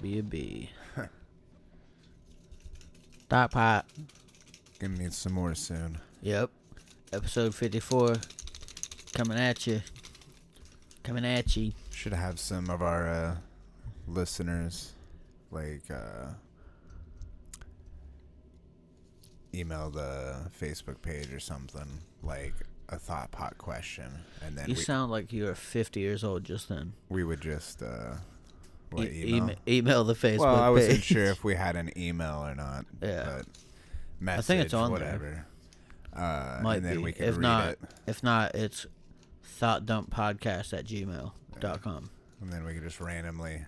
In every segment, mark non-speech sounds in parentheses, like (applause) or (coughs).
WB. Dot (laughs) pot. Gonna need some more soon. Yep. Episode 54. Coming at you. Coming at you. Should have some of our uh, listeners like uh, email the Facebook page or something like a thought pot question, and then You we, sound like you were 50 years old just then. we would just uh, what, E- email. ema- email the Facebook well, I wasn't page. sure if we (laughs) had an email or not. Yeah. but message, think it's on there. whatever. Uh, Might and then be. we can if read not, it, if not, it's thoughtdumppodcast at gmail.com. and then we can just randomly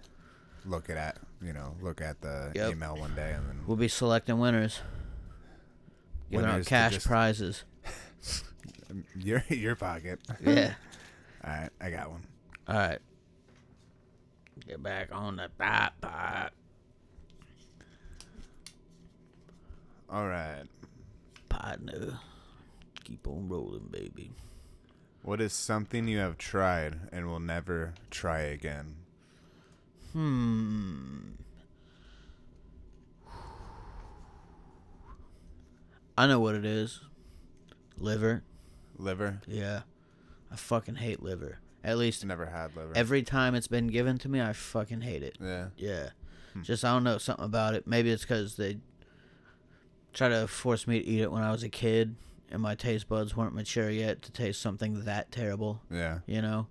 look at you know look at the Yep. email one day, and then We'll be selecting winners. Giving out Winners to cash just- prizes. (laughs) your your pocket. Yeah. (laughs) All right, I got one. All right. Get back on the thought pot. All right. Partner. Keep on rolling, baby. What is something you have tried and will never try again? Hmm. I know what it is. Liver. Liver? Yeah. I fucking hate liver. At least Never had liver. every time it's been given to me, I fucking hate it. yeah. Yeah. Hmm. Just, I don't know, something about it. Maybe it's because they try to force me to eat it when I was a kid and my taste buds weren't mature yet to taste something that terrible, Yeah. you know?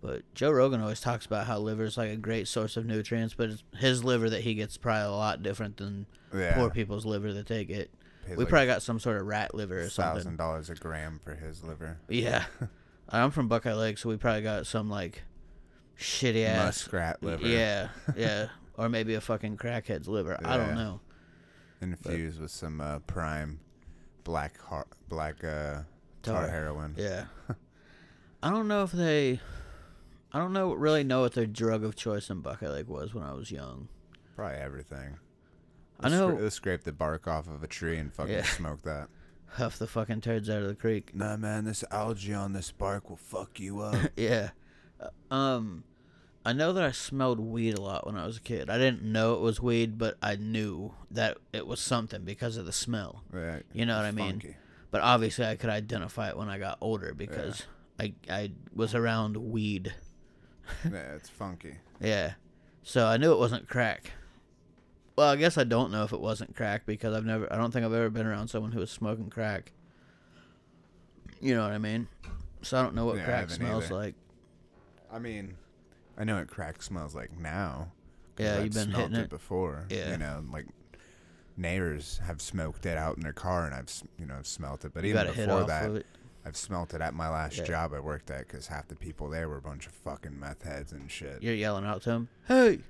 But Joe Rogan always talks about how liver is like a great source of nutrients, but it's his liver that he gets probably a lot different than Yeah. poor people's liver that they get. Pays we like probably got some sort of rat liver or thousand something. dollars a gram for his liver. Yeah. (laughs) I'm from Buckeye Lake, so we probably got some like shitty ass. Muskrat liver. Yeah, yeah. Or maybe a fucking crackhead's liver. I don't know. Infused with some uh, prime black har- black uh, tar heroin. Yeah. (laughs) I don't know if they. I don't know really know what their drug of choice in Buckeye Lake was when I was young. Probably everything. I know- let's scrape the bark off of a tree and fucking Yeah. smoke that. Huff the fucking turds out of the creek. Nah, man, this algae on this bark will fuck you up. (laughs) yeah. Uh, Um, I know that I smelled weed a lot when I was a kid. I didn't know it was weed, but I knew that it was something because of the smell. yeah, You know what it's I mean? funky. But obviously, I could identify it when I got older because I I was around weed. yeah, it's funky. (laughs) Yeah. So I knew it wasn't crack. Well, I guess I don't know if it wasn't crack because I've never I don't think I've ever been around someone who was smoking crack. You know what I mean? So I don't know what Yeah, crack smells either. like. I mean, I know what crack smells like now. Yeah, I've you've been smelt hitting it it. before. Yeah. you know, like neighbors have smoked it out in their car, and I've you know smelt it. But You even got to hit before that. I've smelt it at my last Yeah. job I worked at because half the people there were a bunch of fucking meth heads and shit. You're yelling out to him, "Hey,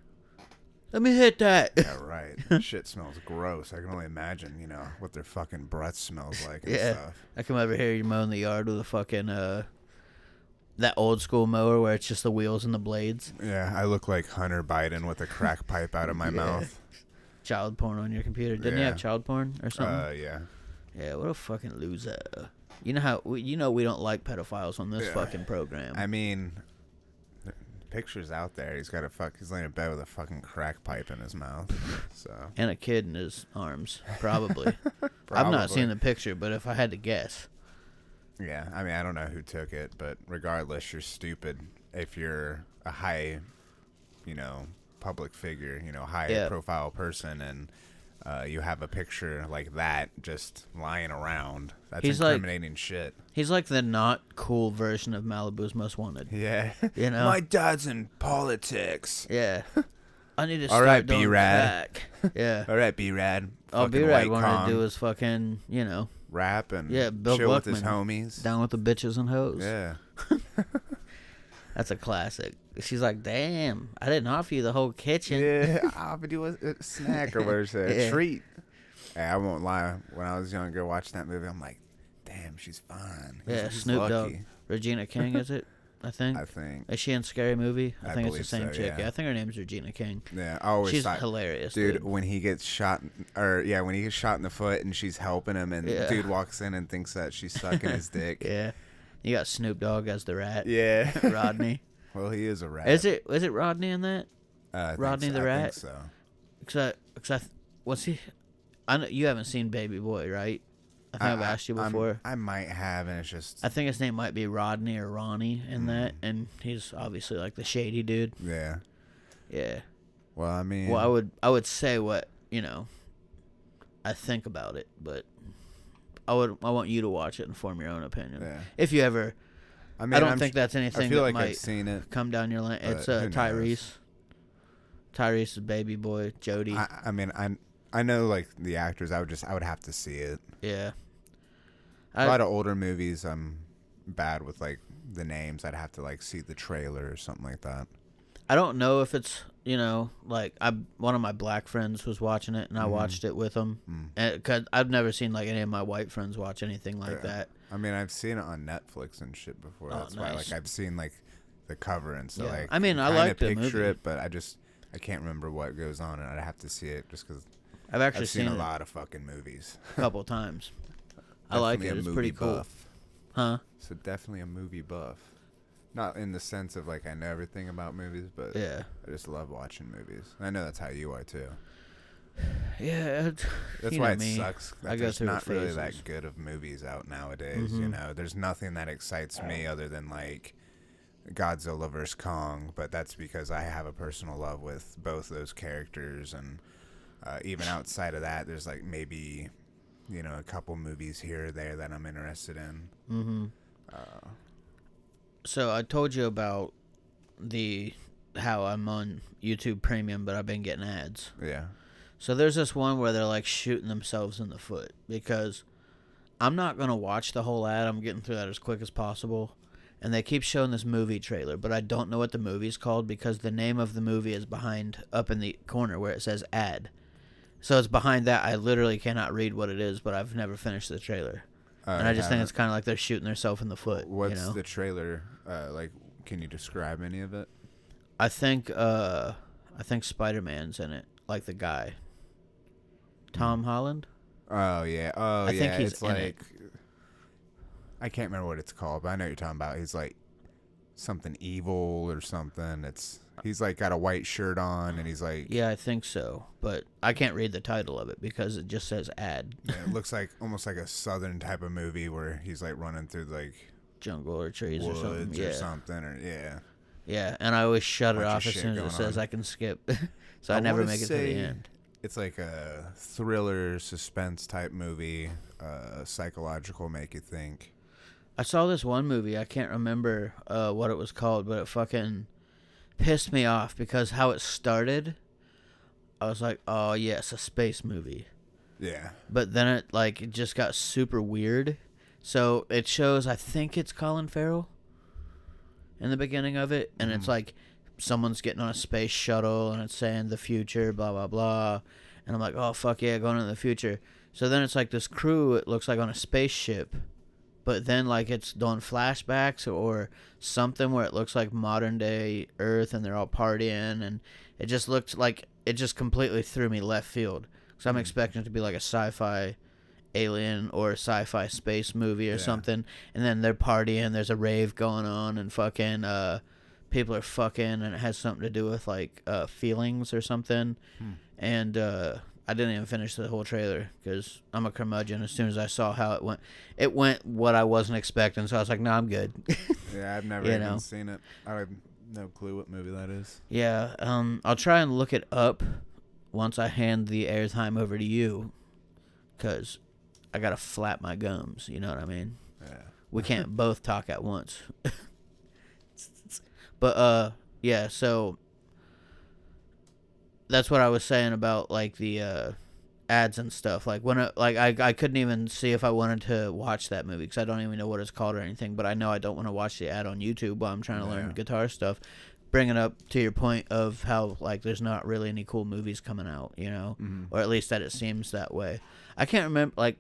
let me hit that!" Yeah, right. Shit smells gross. I can only imagine, you know, what their fucking breath smells like and Yeah. stuff. I come over here, you mowing the yard with a fucking uh, that old school mower where it's just the wheels and the blades. Yeah, I look like Hunter Biden with a crack pipe out of my (laughs) Yeah. mouth. Child porn on your computer. Didn't you have child porn or something? Uh, yeah. Yeah, what a fucking loser. You know how we, you know we don't like pedophiles on this Yeah. fucking program. I mean, pictures out there. He's got a fuck. He's laying in bed with a fucking crack pipe in his mouth. (laughs) So and a kid in his arms, probably. (laughs) I've not seen the picture, but if I had to guess, Yeah, I mean, I don't know who took it, but regardless, you're stupid if you're a high, you know, public figure, you know, high Yeah. profile person, and uh, you have a picture like that just lying around. That's He's like- incriminating shit. he's like the not cool version of Malibu's Most Wanted. Yeah, You know? my dad's in politics. Yeah. (laughs) I need to All right, B-Rad. (laughs) Yeah. All right, B Rad. All B Rad wanted to do is fucking, you know, rap and Yeah, Bill chill with his homies. down with the bitches and hoes. Yeah, (laughs) That's a classic. She's like, damn, I didn't offer you the whole kitchen. yeah. (laughs) (laughs) I offered you a, a snack or whatever, it's a Yeah. treat. Hey, I won't lie. When I was younger, watching that movie, I'm like, damn, she's fine. Yeah, Snoop Dogg. Regina King, is it? I think. I think. Is she in Scary Movie? I, I think it's the same so, chick. yeah. I think her name's Regina King. Yeah, I always She's thought, hilarious, dude, dude. when he gets shot, or yeah, when he gets shot in the foot and she's helping him, and Yeah. dude walks in and thinks that she's sucking his (laughs) dick. Yeah. You got Snoop Dogg as the rat. Yeah. Rodney. Well, he is a rat. Is it is it Rodney in that? Uh, Rodney so- the I think Rat? so. Cause I, cause I, th- what's he? I know you haven't seen Baby Boy, right? I think I, have asked you I'm- before. I might have, and it's just I think his name might be Rodney or Ronnie in that, Mm. and he's obviously like the shady dude. yeah. Yeah. Well, I mean, Well, I would I would say what you know. I think about it, but I would I want you to watch it and form your own opinion. yeah. If you ever, I I, don't I'm think sh- that's I anything feel that like might I've seen it. come down your line. It's but uh, who knows? Tyrese. Tyrese's baby boy, Jody. I, I mean, I I know like the actors. I would just I would have to see it. yeah. A I, lot of older movies, I'm bad with like the names. I'd have to like see the trailer or something like that. I don't know if it's you know like I one of my black friends was watching it and I Mhm. watched it with him. Mm. And, Cause I've never seen like any of my white friends watch anything like Yeah. that. I mean, I've seen it on Netflix and shit before. Oh, That's why like I've seen like the cover and so Yeah. like I mean, I like the picture movie. it, but I just I can't remember what goes on, and I'd have to see it just because I've actually I've seen, seen, a lot of fucking movies. a couple times. (laughs) I like it. It's pretty cool. buff. Huh? So definitely a movie buff. Not in the sense of like I know everything about movies, but Yeah. I just love watching movies. I know that's how you are too. (sighs) Yeah. (sighs) That's why it me. sucks that I there's not really phases. that good of movies out nowadays. You Mhm. know, there's nothing that excites me other than like Godzilla vs Kong, but that's because I have a personal love with both those characters, and uh, even (laughs) outside of that, there's like maybe you know a couple movies here or there that I'm interested in. Mhm. Uh, So I told you about the how I'm on YouTube Premium, but I've been getting ads. yeah, So there's this one where they're like shooting themselves in the foot because I'm not gonna watch the whole ad. I'm getting through that as quick as possible, and they keep showing this movie trailer, but I don't know what the movie's called because the name of the movie is behind up in the corner where it says ad. So it's behind that. I literally cannot read what it is, but I've never finished the trailer, Uh, and I just think it's kind of like they're shooting themselves in the foot. What's you know? the trailer uh, like? Can you describe any of it? I think uh I think Spider Man's in it, like the guy. Tom Holland? Oh yeah. Oh I yeah. think he's it's in like it. I can't remember what it's called, but I know what you're talking about. He's like something evil or something. It's he's like got a white shirt on and he's like Yeah, I think so. But I can't read the title of it because it just says ad yeah, it looks (laughs) like almost like a southern type of movie where he's like running through like jungle or trees or something. woods Yeah. or something or yeah. Yeah, and I always shut it off as soon as it says on. I can skip. (laughs) so I, I never make it to the end. It's like a thriller suspense type movie, uh psychological make you think. I saw this one movie, I can't remember uh what it was called, but it fucking pissed me off because how it started I was like, "Oh, yes, a space movie." Yeah. but then it like it just got super weird. So it shows I think it's Colin Farrell in the beginning of it, and it's Mhm. like someone's getting on a space shuttle and it's saying the future, blah blah blah, and I'm like, oh fuck yeah, going into the future. So then it's like this crew. It looks like on a spaceship, but then like it's doing flashbacks or something where it looks like modern day Earth and they're all partying, and it just looked like it just completely threw me left field. So I'm Mm. expecting it to be like a sci-fi alien or sci-fi space movie or Yeah. something, and then they're partying. There's a rave going on, and fucking uh, people are fucking, and it has something to do with like uh, feelings or something. Hmm. And uh, I didn't even finish the whole trailer because I'm a curmudgeon. As soon as I saw how it went, it went what I wasn't expecting. So I was like, "No, I'm good." (laughs) Yeah, I've never even know. seen it. I have no clue what movie that is. yeah, um, I'll try and look it up once I hand the airtime over to you, because I gotta flap my gums. You know what I mean? Yeah. We can't (laughs) both talk at once. (laughs) but uh yeah, so that's what I was saying about like the uh ads and stuff. Like when it, like I I couldn't even see if I wanted to watch that movie cuz I don't even know what it's called or anything, but I know I don't want to watch the ad on YouTube while I'm trying to learn guitar stuff. Bringing up to your point of how like there's not really any cool movies coming out, you know Mhm. or at least that it seems that way. I can't remember. Like,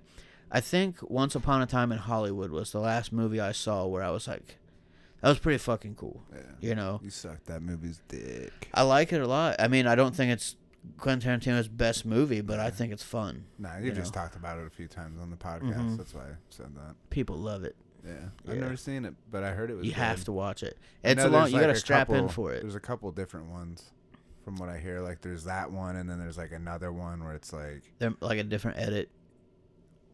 I think Once Upon a Time in Hollywood was the last movie I saw where I was like, that was pretty fucking cool. Yeah. You know, You suck that movie's dick. I like it a lot. I mean, I don't think it's Quentin Tarantino's best movie, but I think it's fun. Nah, you, You just know. talked about it a few times on the podcast. Mhm. That's why I said that. People love it. Yeah. I've never seen it, but I heard it was You good. have to watch it. It's a long. You like got to strap in for it. There's a couple different ones. From what I hear, like there's that one, and then there's like another one where it's like, They're like a different edit.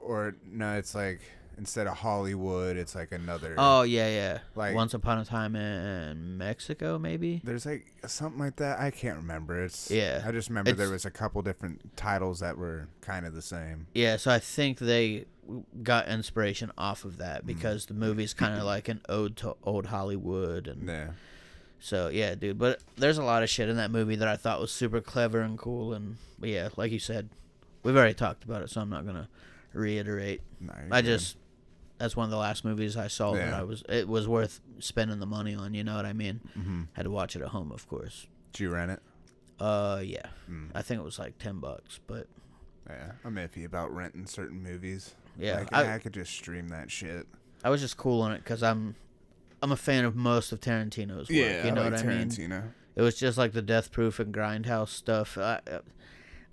or no, it's like instead of Hollywood, it's like another. Oh yeah, yeah. Like- Once upon a time in Mexico, maybe. There's like something like that. I can't remember. It's Yeah. I just remember there was a couple different titles that were kind of the same. Yeah, so I think they got inspiration off of Mm. that because the movie's kind of like an ode to old Hollywood, and Yeah. So yeah, dude. But there's a lot of shit in that movie that I thought was super clever and cool, and but yeah, like you said, we've already talked about it, so I'm not gonna reiterate. No, I good. just that's one of the last movies I saw that I was it was worth spending the money on. You know what I mean? Mhm. Had to watch it at home, of course. Did you rent it? Uh, yeah, Mm. I think it was like ten bucks, but Yeah, I'm iffy about renting certain movies. Yeah, like, I- I, could just stream that shit. I was just cool on it because I'm I'm a fan of most of Tarantino's work. you know what I mean? Tarantino. It was just like the Death Proof and Grindhouse stuff. I,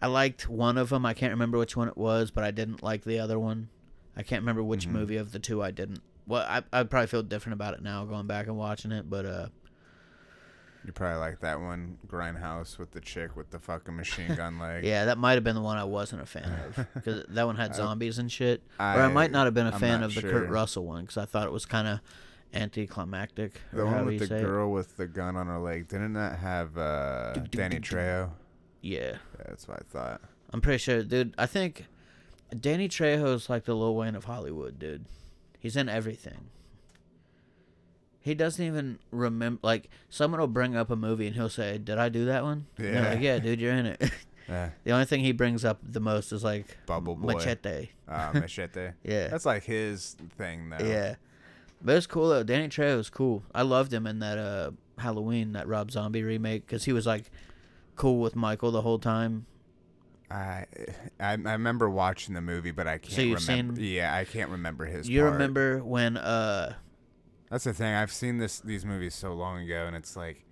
I liked one of them. I can't remember which one it was, but I didn't like the other one. I can't remember which Mhm. movie of the two I didn't. Well, I I probably feel different about it now going back and watching it, but uh, You probably like that one, Grindhouse, with the chick with the fucking machine (laughs) gun leg. yeah, that might have been the one I wasn't a fan of (laughs) because that one had I- zombies and shit. or I might not have been a I'm fan of the sure. Kurt Russell one because I thought it was kind of anticlimactic. The one with the say it. girl with the gun on her leg, didn't that have uh, Danny Trejo? Yeah. Yeah, that's what I thought. I'm pretty sure, dude. I think Danny Trejo's like the Lil Wayne of Hollywood, dude. He's in everything. He doesn't even remember. Like someone will bring up a movie and he'll say, "Did I do that one?" Yeah. like, yeah, dude, you're in it. (laughs) Yeah, the only thing he brings up the most is like Bubble Boy. Machete. Uh, (laughs) Machete. Yeah, That's like his thing, though. yeah. But it's cool though. Danny Trejo was cool. I loved him in that uh Halloween, that Rob Zombie remake, because he was like cool with Michael the whole time. I, I I remember watching the movie, but I can't So you've remember. seen- Yeah, I can't remember his. you part. remember when uh That's the thing. I've seen this these movies so long ago, and it's like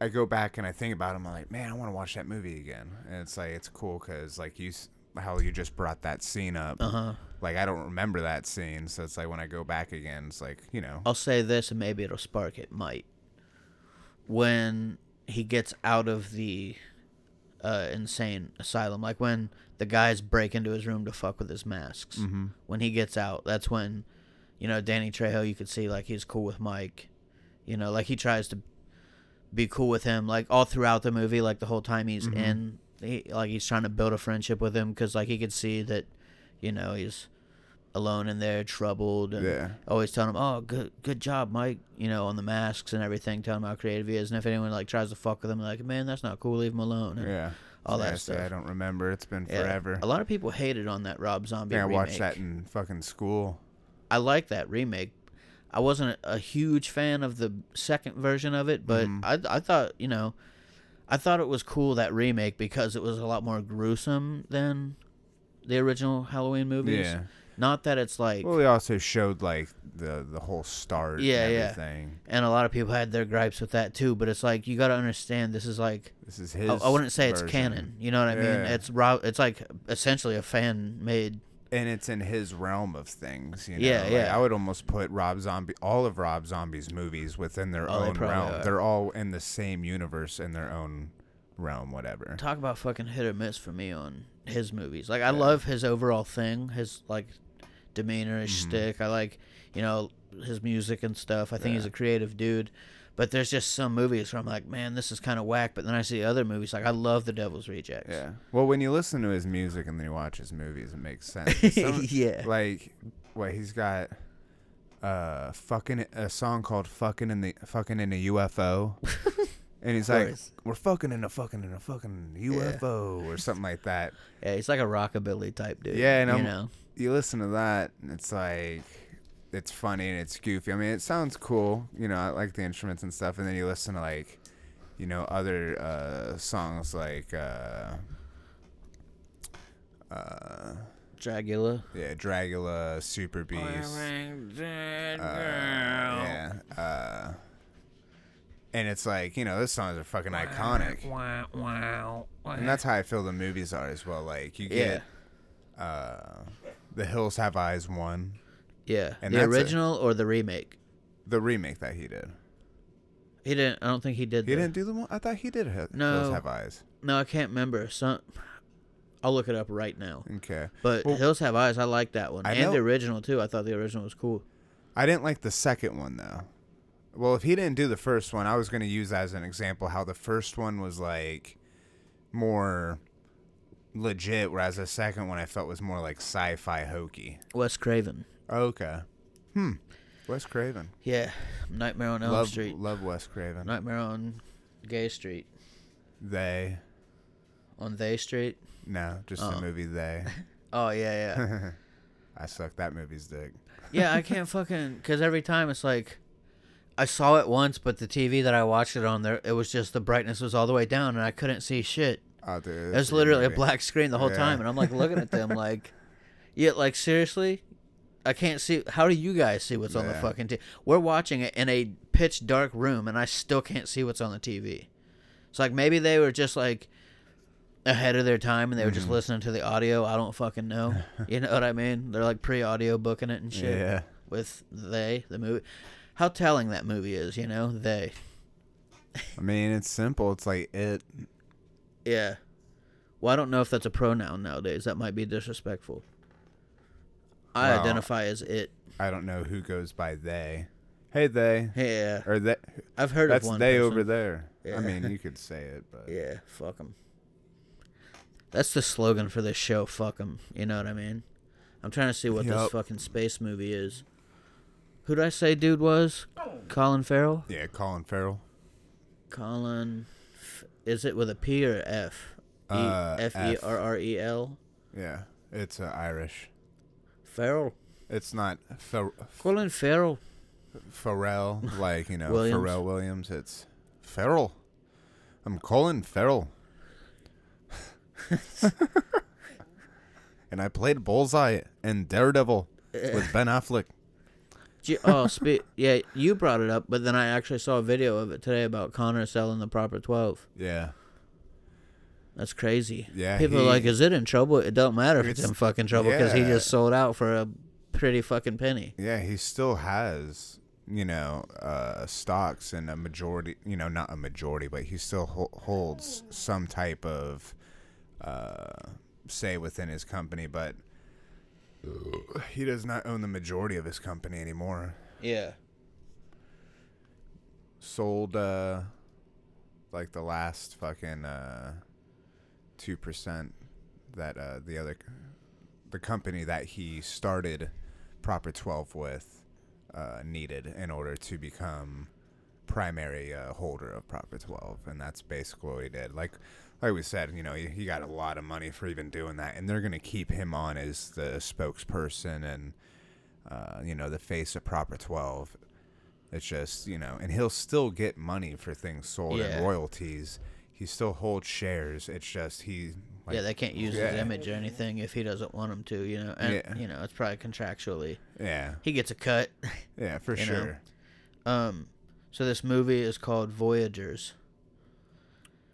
I go back and I think about them. I'm like, man, I want to watch that movie again. And it's like it's cool because like you how you just brought that scene up. uh huh. Like I don't remember that scene, so it's like when I go back again, it's like you know. I'll say this, and maybe it'll spark it. Might when he gets out of the uh, insane asylum, like when the guys break into his room to fuck with his masks. Mm-hmm. When he gets out, that's when you know Danny Trejo. You could see like he's cool with Mike. You know, like he tries to be cool with him, like all throughout the movie, like the whole time he's Mhm. in. He, like he's trying to build a friendship with him because like he could see that, you know, he's alone in there, troubled, and Yeah. always telling him, "Oh, good, good job, Mike." You know, on the masks and everything, telling him how creative he is. And if anyone like tries to fuck with him, like, "Man, that's not cool. Leave him alone." and Yeah. all Yeah, that stuff. I don't remember. It's been Yeah. forever. A lot of people hated on that Rob Zombie think I remake. watched that in fucking school. I like that remake. I wasn't a, huge fan of the second version of it, but Mhm. I I thought you know, I thought it was cool that remake because it was a lot more gruesome than the original Halloween movies. Yeah. Not that it's like Well, we also showed like the the whole start. Yeah, and yeah. and a lot of people had their gripes with that too, but it's like you got to understand this is like This is his. I, I wouldn't say it's canon. You know what I mean? It's Rob. It's like essentially a fan made. And it's in his realm of things. You know? Yeah, Like, yeah. I would almost put Rob Zombie, all of Rob Zombie's movies within their Oh, own probably realm. are. They're all in the same universe in their own realm, whatever. Talk about fucking hit or miss for me on his movies. Like I Yeah. love his overall thing, his like demeanor, his Mhm. shtick. I like you know his music and stuff. I think he's a creative dude. But there's just some movies where I'm like, man, this is kind of whack. But then I see other movies like I love The Devil's Rejects. Yeah. Well, when you listen to his music and then you watch his movies, it makes sense. (laughs) Some- yeah. Like, what he's got. Uh, fucking a song called "fucking in the fucking in a UFO," (laughs) and he's like, "We're fucking in a fucking in a fucking UFO" or something like that. Yeah, he's like a rockabilly type dude. Yeah, and you I'm- know. you listen to that and it's like it's funny and it's goofy. I mean, it sounds cool, you know, I like the instruments and stuff and then you listen to like you know other uh songs like uh uh Dragula. yeah, Dragula, Super Beast. Uh, yeah. Uh and it's like, you know, those songs are fucking iconic. Wow. And that's how I feel the movies are as well. Like you Yeah. get uh The Hills Have Eyes one. Yeah. And the original or the remake? The remake that he did. He didn't. I don't think he did. He the- didn't do the one. I thought he did. Ha- No. Hills Have Eyes. No, I can't remember. Some. I'll look it up right now. Okay. But Well- Hills Have Eyes, I like that one, I and know- the original too. I thought the original was cool. I didn't like the second one though. Well, if he didn't do the first one, I was going to use that as an example how the first one was like more legit, whereas the second one I felt was more like sci-fi hokey. Wes Craven. Okay. Hmm. Wes Craven. Yeah, Nightmare on Elm love, Street. Love Wes Craven. Nightmare on Gay Street. They. On They Street. No, just Oh. the movie They. (laughs) Oh yeah, yeah, (laughs) I suck that movie's dick. yeah. I can't (laughs) fucking because every time it's like, I saw it once, but the TV that I watched it on there, it was just the brightness was all the way down, and I couldn't see shit. Oh, dude. It it's was literally a black screen the whole Yeah. time, and I'm like looking at them like, yeah, like seriously, I can't see. How do you guys see what's on the Yeah. fucking TV? We're watching it in a pitch dark room, and I still can't see what's on the TV. It's like maybe they were just like ahead of their time, and they were just Mhm. listening to the audio. I don't fucking know. (laughs) you know what I mean? They're like pre-audio booking it and shit Yeah. with they the movie. How telling that movie is, you know? They. I mean, it's simple. It's like it. Yeah. Well, I don't know if that's a pronoun nowadays. That might be disrespectful. I Well, identify as it. I don't know who goes by they. Hey, they. Yeah, Or that. I've heard That's of one. That's they person. over there. Yeah. I mean, you (laughs) could say it, but Yeah, fuck them. That's the slogan for this show. Fuck them. You know what I mean? I'm trying to see what this fucking space movie is. Who did I say dude was? Colin Farrell. yeah, Colin Farrell. Colin. Is it with a P or F? Uh, F E R R E L. Yeah, it's uh, Irish. Farrell. It's not Fer- Colin Farrell. Farrell, like you know Williams. Pharrell Williams. It's Farrell. I'm Colin Farrell. and I played Bullseye and Daredevil with Ben Affleck. Oh, spe- yeah, you brought it up, but then I actually saw a video of it today about Conor selling the proper 12. Yeah, That's crazy. Yeah, People are like, is it in trouble? It don't matter if it's, It's- in fucking trouble because he just sold out for a pretty fucking penny. yeah. He still has you know uh, stocks and a majority. You know, not a majority, but he still ho- holds some type of uh, say within his company, but. He does not own the majority of his company anymore. Yeah. sold uh like the last fucking uh 2% that uh the other the company that he started proper 12 with uh needed in order to become primary uh, holder of proper 12 and that's basically what he did like like we said you know he, he got a lot of money for even doing that and they're going to keep him on as the spokesperson and uh, you know the face of proper 12 it's just, you know, and he'll still get money for things sold Yeah. and royalties. He still holds shares. It's just he like yeah, they can't use his image or anything if he doesn't want them to, you know. And, Yeah. you know, it's probably contractually. Yeah. He gets a cut. (laughs) Yeah, for You know. sure. Um, so this movie is called Voyagers.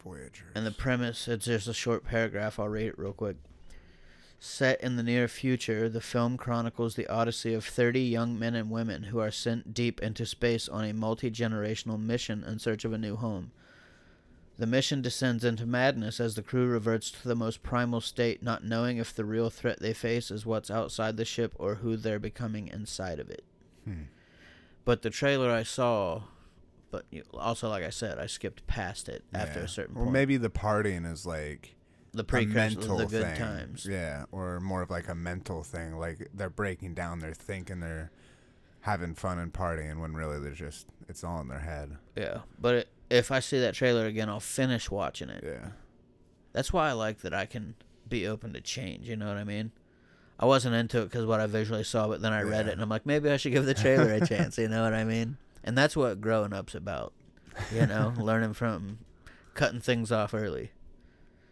Voyagers. And the premise, it's just a short paragraph. I'll read it real quick. Set in the near future, the film chronicles the odyssey of 30 young men and women who are sent deep into space on a multi generational mission in search of a new home. The mission descends into madness as the crew reverts to the most primal state, not knowing if the real threat they face is what's outside the ship or who they're becoming inside of it. Hmm. But the trailer I saw, but also, like I said, I skipped past it after a certain Well, maybe the partying is like the precursor of mental the good thing. times. Yeah, or more of like a mental thing. Like they're breaking down, they're thinking they're having fun and partying when really they're just it's all in their head. Yeah, but it, if I see that trailer again, I'll finish watching it. Yeah. That's why I like that I can be open to change. You know what I mean? I wasn't into it because what I visually saw, but then I read it and I'm like, maybe I should give the trailer a chance. You know what I mean? And that's what growing up's about. You know, (laughs) learning from cutting things off early.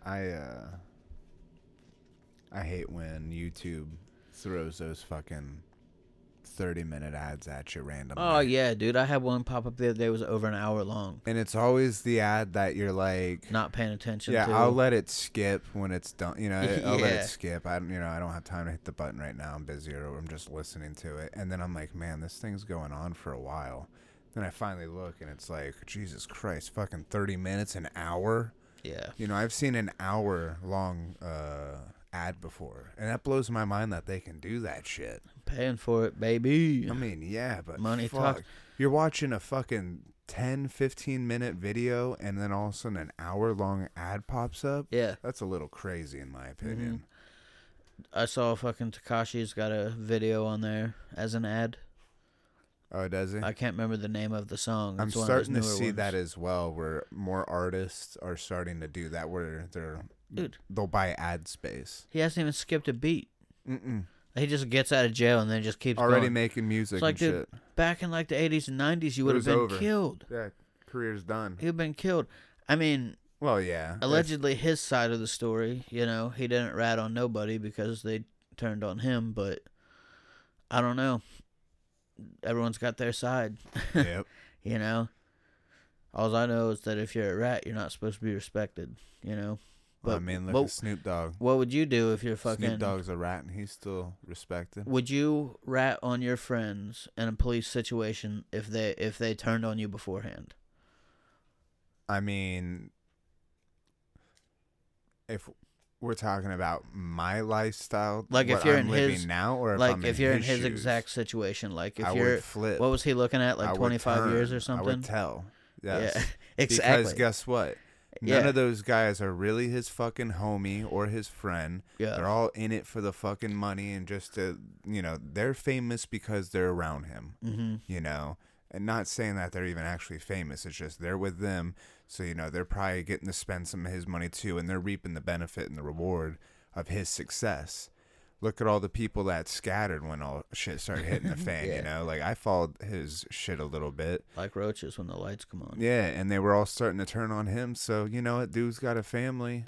I uh I hate when YouTube throws those fucking 30 minute ads at you randomly. Oh yeah, dude! I had one pop up the other day. It was over an hour long. And it's always the ad that you're like Not paying attention. Yeah, to. I'll let it skip when it's done. You know, (laughs) I'll let it skip. I don't, you know, I don't have time to hit the button right now. I'm busy or I'm just listening to it. And then I'm like, man, this thing's going on for a while. Then I finally look and it's like, Jesus Christ, fucking 30 minutes, an hour. Yeah. You know, I've seen an hour long uh, ad before, and that blows my mind that they can do that shit. Paying for it, baby. I mean, yeah, but Money fuck. talks. You're watching a fucking 10, 15 minute video, and then all of a sudden an hour long ad pops up. yeah. That's a little crazy, in my mm-hmm. opinion. I saw fucking Tekashi's got a video on there as an ad. Oh, does he? I can't remember the name of the song. I'm It's those starting to see ones. that as well, where more artists are starting to do that, where they're Dude. they'll buy ad space. He hasn't even skipped a beat. Mm-mm. He just gets out of jail and then just keeps Already going. making music It's like, dude, shit. Back in like the 80s and 90s, you would have been over. killed. Yeah, career's done. He'd been killed. I mean, Well, yeah. allegedly his side of the story, you know, he didn't rat on nobody because they turned on him, but I don't know. Everyone's got their side, (laughs) yep. you know. All I know is that if you're a rat, you're not supposed to be respected, you know. Well, I mean, look what- at Snoop Dogg. What would you do if you're fucking Snoop Dogg's a rat, and he's still respected. Would you rat on your friends in a police situation if they if they turned on you beforehand? I mean, if we're talking about my lifestyle, Like, if you're I'm in his- now, or if like if you're in his his shoes, exact situation, like if I you're flip. what was he looking at, like 25 years or turn. I something? would tell. Yes. Yeah, (laughs) exactly. Because guess what? None Yeah. of those guys are really his fucking homie or his friend. yeah, They're all in it for the fucking money and just to, you know, they're famous because they're around him, hmm you know. And not saying that they're even actually famous. It's just they're with them. So, you know, they're probably getting to spend some of his money too. And they're reaping the benefit and the reward of his success. Look at all the people that scattered when all shit started hitting the (laughs) fan, Yeah. you know? Like, I followed his shit a little bit. like roaches when the lights come on. Yeah, and they were all starting to turn on him. So, you know what? Dude's got a family.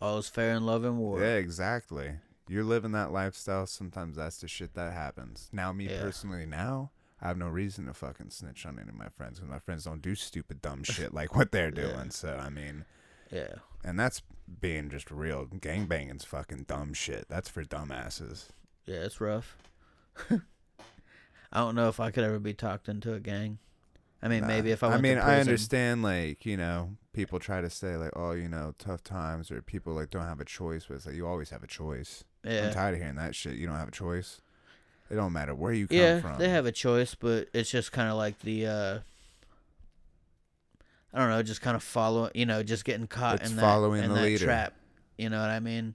All is fair in love and war. Yeah, exactly. You're living that lifestyle. Sometimes that's the shit that happens. Now, me Yeah. personally, now I have no reason to fucking snitch on any of my friends because my friends don't do stupid, dumb shit like what they're (laughs) Yeah. doing. So, I mean, yeah. and that's being just real. Gangbanging's fucking dumb shit. That's for dumbasses. Yeah, it's rough. (laughs) I don't know if I could ever be talked into a gang. I mean, Nah. maybe if I went I mean, I understand, like, you know, people try to say, like, oh, you know, tough times or people, like, don't have a choice. But it's like, you always have a choice. Yeah. I'm tired of hearing that shit. You don't have a choice. It don't matter where you come yeah, from. they have a choice, but it's just kind of like the. uh I don't know, just kind of follow, you know, just getting caught It's in that, following in the that leader. trap. You know what I mean?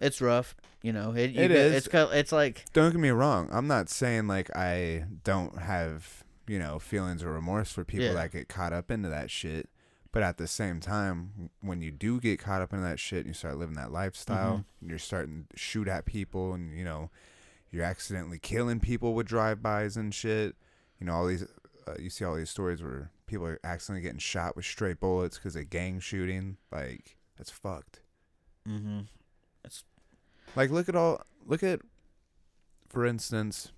It's rough. You know, it, you It get- is. It's kind it's like Don't get me wrong. I'm not saying like I don't have, you know, feelings or remorse for people Yeah. that get caught up into that shit. But at the same time, when you do get caught up into that shit and you start living that lifestyle, Mm-hmm. and you're starting to shoot at people and, you know, you're accidentally killing people with drive-bys and shit. You know, all these, uh, you see all these stories where people are accidentally getting shot with stray bullets because of gang shooting. Like, that's fucked. Mm-hmm. It's Like look at all look at for instance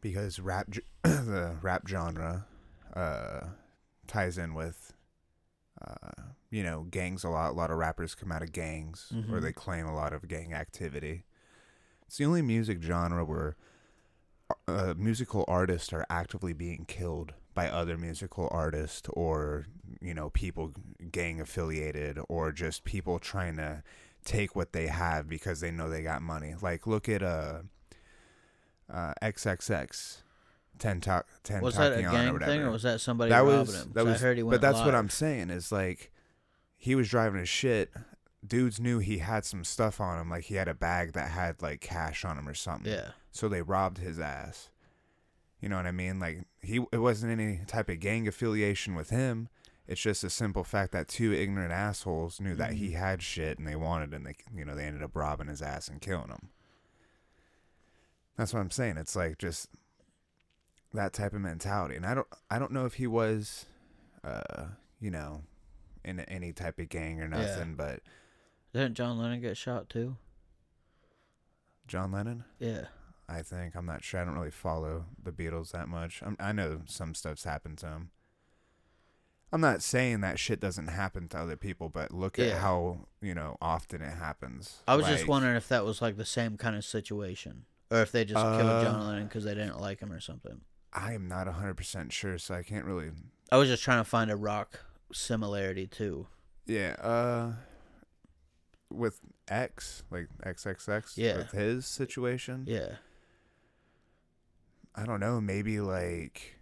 because rap (clears throat) the rap genre uh ties in with uh you know gangs a lot a lot of rappers come out of gangs or Mhm. they claim a lot of gang activity. It's the only music genre where uh, musical artists are actively being killed by other musical artists or you know people gang affiliated or just people trying to take what they have because they know they got money. Like look at uh, uh XXX, Ten Ta- Ten was that a or gang whatever. thing or was that somebody that was him? that was. I heard he went but that's what. I'm saying is like he was driving his shit. Dudes knew he had some stuff on him, like he had a bag that had like cash on him or something. Yeah, So they robbed his ass. You know what I mean? Like he, it wasn't any type of gang affiliation with him. It's just a simple fact that two ignorant assholes knew that he Mhm. had shit and they wanted, it and they, you know, they ended up robbing his ass and killing him. That's what I'm saying. It's like just that type of mentality, and I don't, I don't know if he was, uh, you know, in any type of gang or Yeah. nothing, but didn't John Lennon get shot too? John Lennon. Yeah, I think. I'm not sure. I don't really follow the Beatles that much. I'm, I know some stuff's happened to them. I'm not saying that shit doesn't happen to other people, but look at how you know often it happens. I was just wondering if that was like the same kind of situation, or if they just killed Uh, John Lennon because they didn't like him or something. I am not 100% sure, so I can't really. I was just trying to find a rock similarity too. Yeah, uh. With X, like XXX, Yeah. with his situation, Yeah. I don't know, maybe like.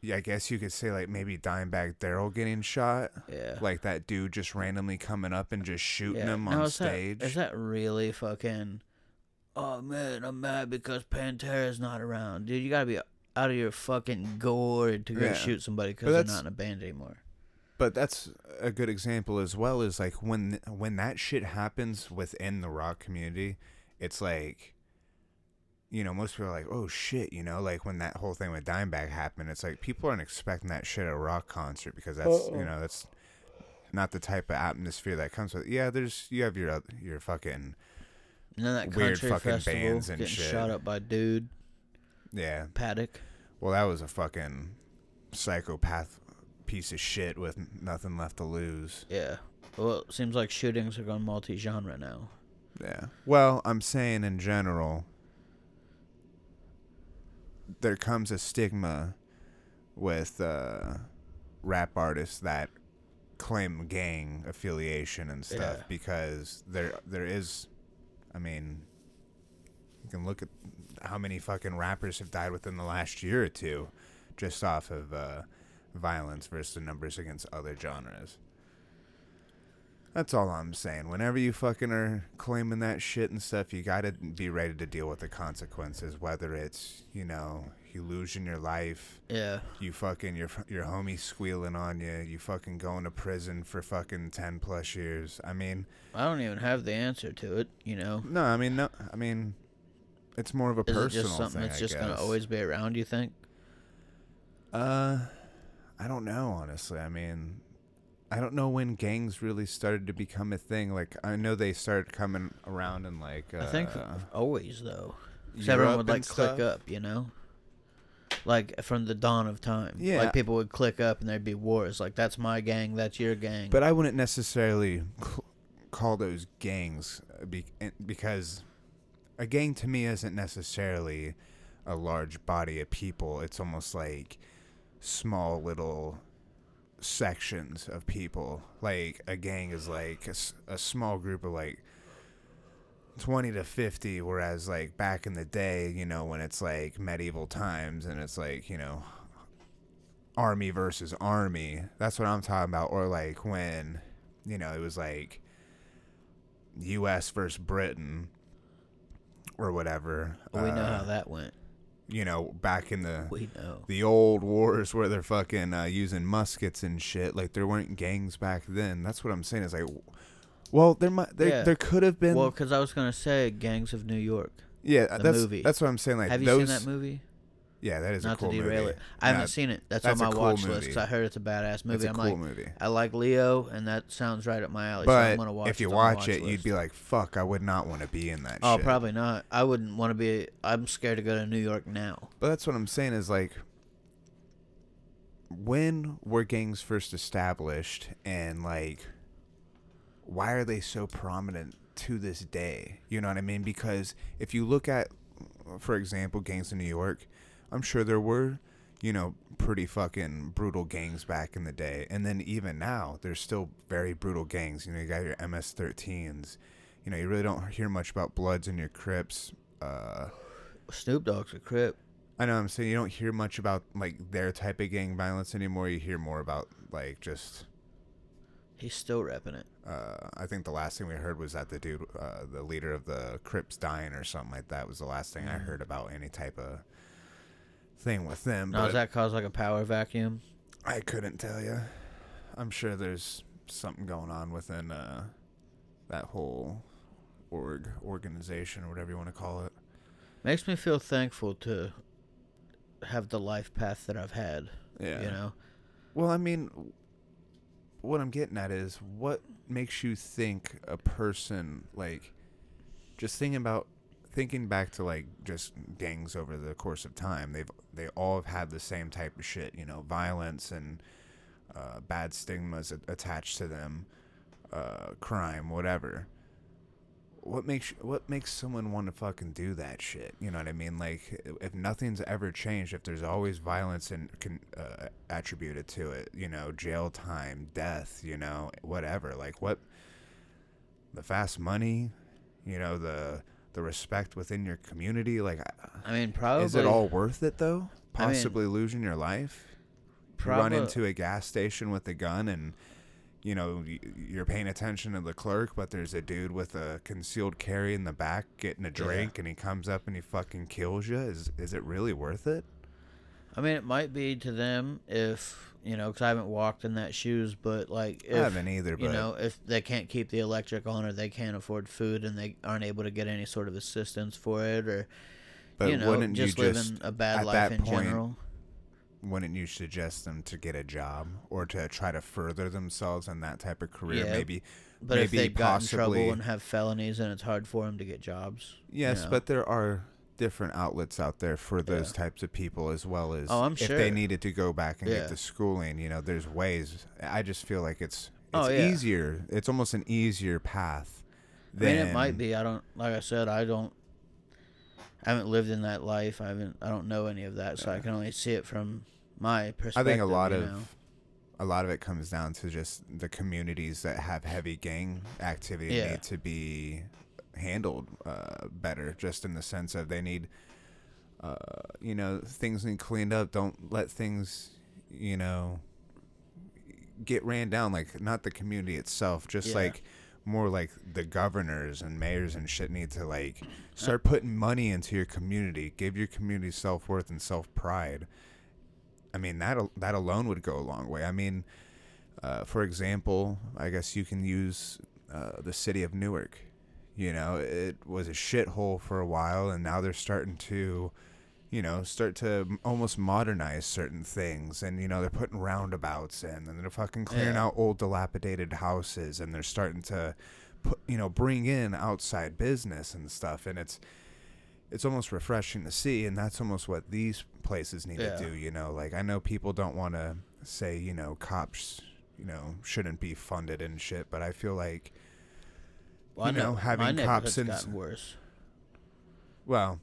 Yeah, I guess you could say like maybe Dimebag Darrell getting shot. Yeah. Like that dude just randomly coming up and just shooting yeah. him Now, on is stage. That, is that really fucking? Oh man, I'm mad because Pantera's not around, dude. You gotta be out of your fucking gourd to go Yeah. shoot somebody because they're not in a band anymore. But that's a good example as well. Is like when when that shit happens within the rock community, it's like, you know, most people are like, "Oh shit," you know, like when that whole thing with Dimebag happened, it's like people aren't expecting that shit at a rock concert because that's you uh-uh. know that's not the type of atmosphere that comes with. Yeah, there's you have your your fucking And then that Weird country fucking festival bands and getting shit. shot up by dude yeah. Paddock. Well, that was a fucking psychopath piece of shit with nothing left to lose. Yeah. Well, it seems like shootings are going multi-genre now. Yeah. Well, I'm saying in general, there comes a stigma with uh, rap artists that claim gang affiliation and stuff Yeah. because there there is, I mean, you can look at how many fucking rappers have died within the last year or two, just off of uh, violence versus the numbers against other genres. That's all I'm saying. Whenever you fucking are claiming that shit and stuff, you gotta be ready to deal with the consequences. Whether it's you know you losing your life, Yeah. you fucking your your homie squealing on you, you fucking going to prison for fucking ten plus years. I mean, I don't even have the answer to it, you know. no, I mean no, I mean, it's more of a Is it just something thing. that's I just going to always be around, you think? Uh, I don't know honestly. I mean, I don't know when gangs really started to become a thing. Like I know they started coming around in like uh, I think always though. 'Cause everyone Europe would like click stuff. up, you know. Like from the dawn of time. Yeah. Like people would click up and there'd be wars. Like that's my gang, that's your gang. But I wouldn't necessarily c- call those gangs uh, be- eh, because a gang to me isn't necessarily a large body of people. It's almost like small little sections of people. Like a gang is like a small group of like 20 to 50 whereas like back in the day, you know, when it's like medieval times and it's like, you know, army versus army. That's what I'm talking about. Or like when, you know, it was like U.S. versus Britain or whatever. we know Uh, how that went. You know, back in the We know. the old wars where they're fucking uh, using muskets and shit. Like there weren't gangs back then. That's what I'm saying. Is like, well, there might there, Yeah. there could have been. Well, because I was gonna say Gangs of New York. yeah, the that's movie. that's what I'm saying. Like Have you those. seen that movie? Yeah, that is Not a cool to derail movie. it. I haven't seen it. That's, that's on my cool watch list because I heard it's a badass movie. It's a I'm cool like, movie. I like Leo, and that sounds right up my alley. so I'm But gonna watch it. if you it watch it, you'd be like, "Fuck, I would not want to be in that." Oh, shit. probably not. I wouldn't want to be. I'm scared to go to New York now. But that's what I'm saying is like when were gangs first established and like why are they so prominent to this day? You know what I mean? Because if you look at for example, gangs in New York, I'm sure there were, you know, pretty fucking brutal gangs back in the day. And then even now, there's still very brutal gangs. You know, you got your MS-13s. You know, you really don't hear much about Bloods and your Crips. Uh, Snoop Dogg's a crip. I know I'm saying you don't hear much about like their type of gang violence anymore. You hear more about like just. He's still repping it. Uh, I think the last thing we heard was that the dude, uh, the leader of the Crips, dying or something like that was the last thing I Mm. heard about any type of thing with them. Now, does that cause like a power vacuum? I couldn't tell you. I'm sure there's something going on within uh, that whole org organization or whatever you want to call it. Makes me feel thankful to have the life path that I've had. Yeah. You know, Well, I mean, what I'm getting at is what makes you think a person like just thinking about thinking back to like just gangs over the course of time. They've they all have had the same type of shit, you know, violence and uh, bad stigmas attached to them, uh, crime, whatever. what makes what makes someone want to fucking do that shit? You know what I mean? Like, if nothing's ever changed, if there's always violence and uh, attributed to it, you know, jail time, death, you know, whatever. Like, what the fast money, you know, the the respect within your community. Like, uh, I mean, probably is it all worth it though? I mean- Possibly losing your life. You run into a gas station with a gun and you know you're paying attention to the clerk but there's a dude with a concealed carry in the back getting a drink and he comes up and he fucking kills you is is it really worth it I mean, it might be to them if you know, because I haven't walked in that shoes, but like if i haven't either you know, if they can't keep the electric on or they can't afford food and they aren't able to get any sort of assistance for it or but you know, wouldn't just you living just a bad life in point, general. wouldn't you suggest them to get a job or to try to further themselves in that type of career Yeah, maybe But if maybe they got in trouble and have felonies, and it's hard for them to get jobs. you Yes, know. but there are different outlets out there for those Yeah. types of people as well as Oh, I'm if sure. they needed to go back and Yeah. get the schooling, you know, there's ways. I just feel like it's oh, it's Oh, yeah. easier. It's almost an easier path. I mean, it might be. I don't. Like I said, I don't. I haven't lived in that life. I haven't. I don't know any of that, so I can only see it from my perspective I think a lot of know? a lot of it comes down to just the communities that have heavy gang activity need to be handled uh, better, just in the sense of they need, uh, you know, things need cleaned up. Don't let things, you know, get ran down. Like not the community itself, just Yeah. like more like the governors and mayors and shit need to like Uh, start putting money into your community. Give your community self worth and self pride. I mean that that alone would go a long way. I mean, uh, for example, I guess you can use uh, the city of Newark. You know, it was a shithole for a while, and now they're starting to, you know, start to almost modernize certain things, and you know they're putting roundabouts in, and they're fucking clearing Yeah. out old dilapidated houses, and they're starting to, put you know, bring in outside business and stuff, and it's it's almost refreshing to see and that's almost what these places need Yeah. to do you know like i know people don't want to say you know cops you know shouldn't be funded and shit but i feel like Well, you know, know having cops in- gotten worse. well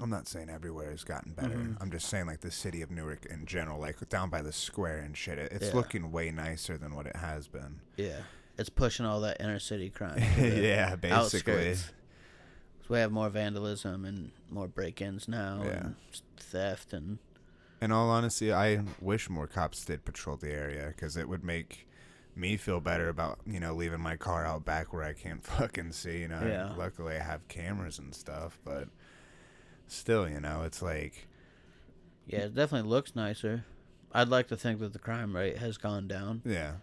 i'm not saying everywhere has gotten better Mhm. i'm just saying like the city of newark in general like down by the square and shit it, it's Yeah. looking way nicer than what it has been Yeah, it's pushing all that inner city crime. (laughs) yeah basically outskirts. So we have more vandalism and more break-ins now, Yeah. and theft, and In all honesty, I wish more cops did patrol the area because it would make me feel better about you know leaving my car out back where I can't (laughs) fucking see. You know, Yeah. luckily I have cameras and stuff, but still, you know, it's like yeah, it definitely looks nicer. I'd like to think that the crime rate has gone down. yeah,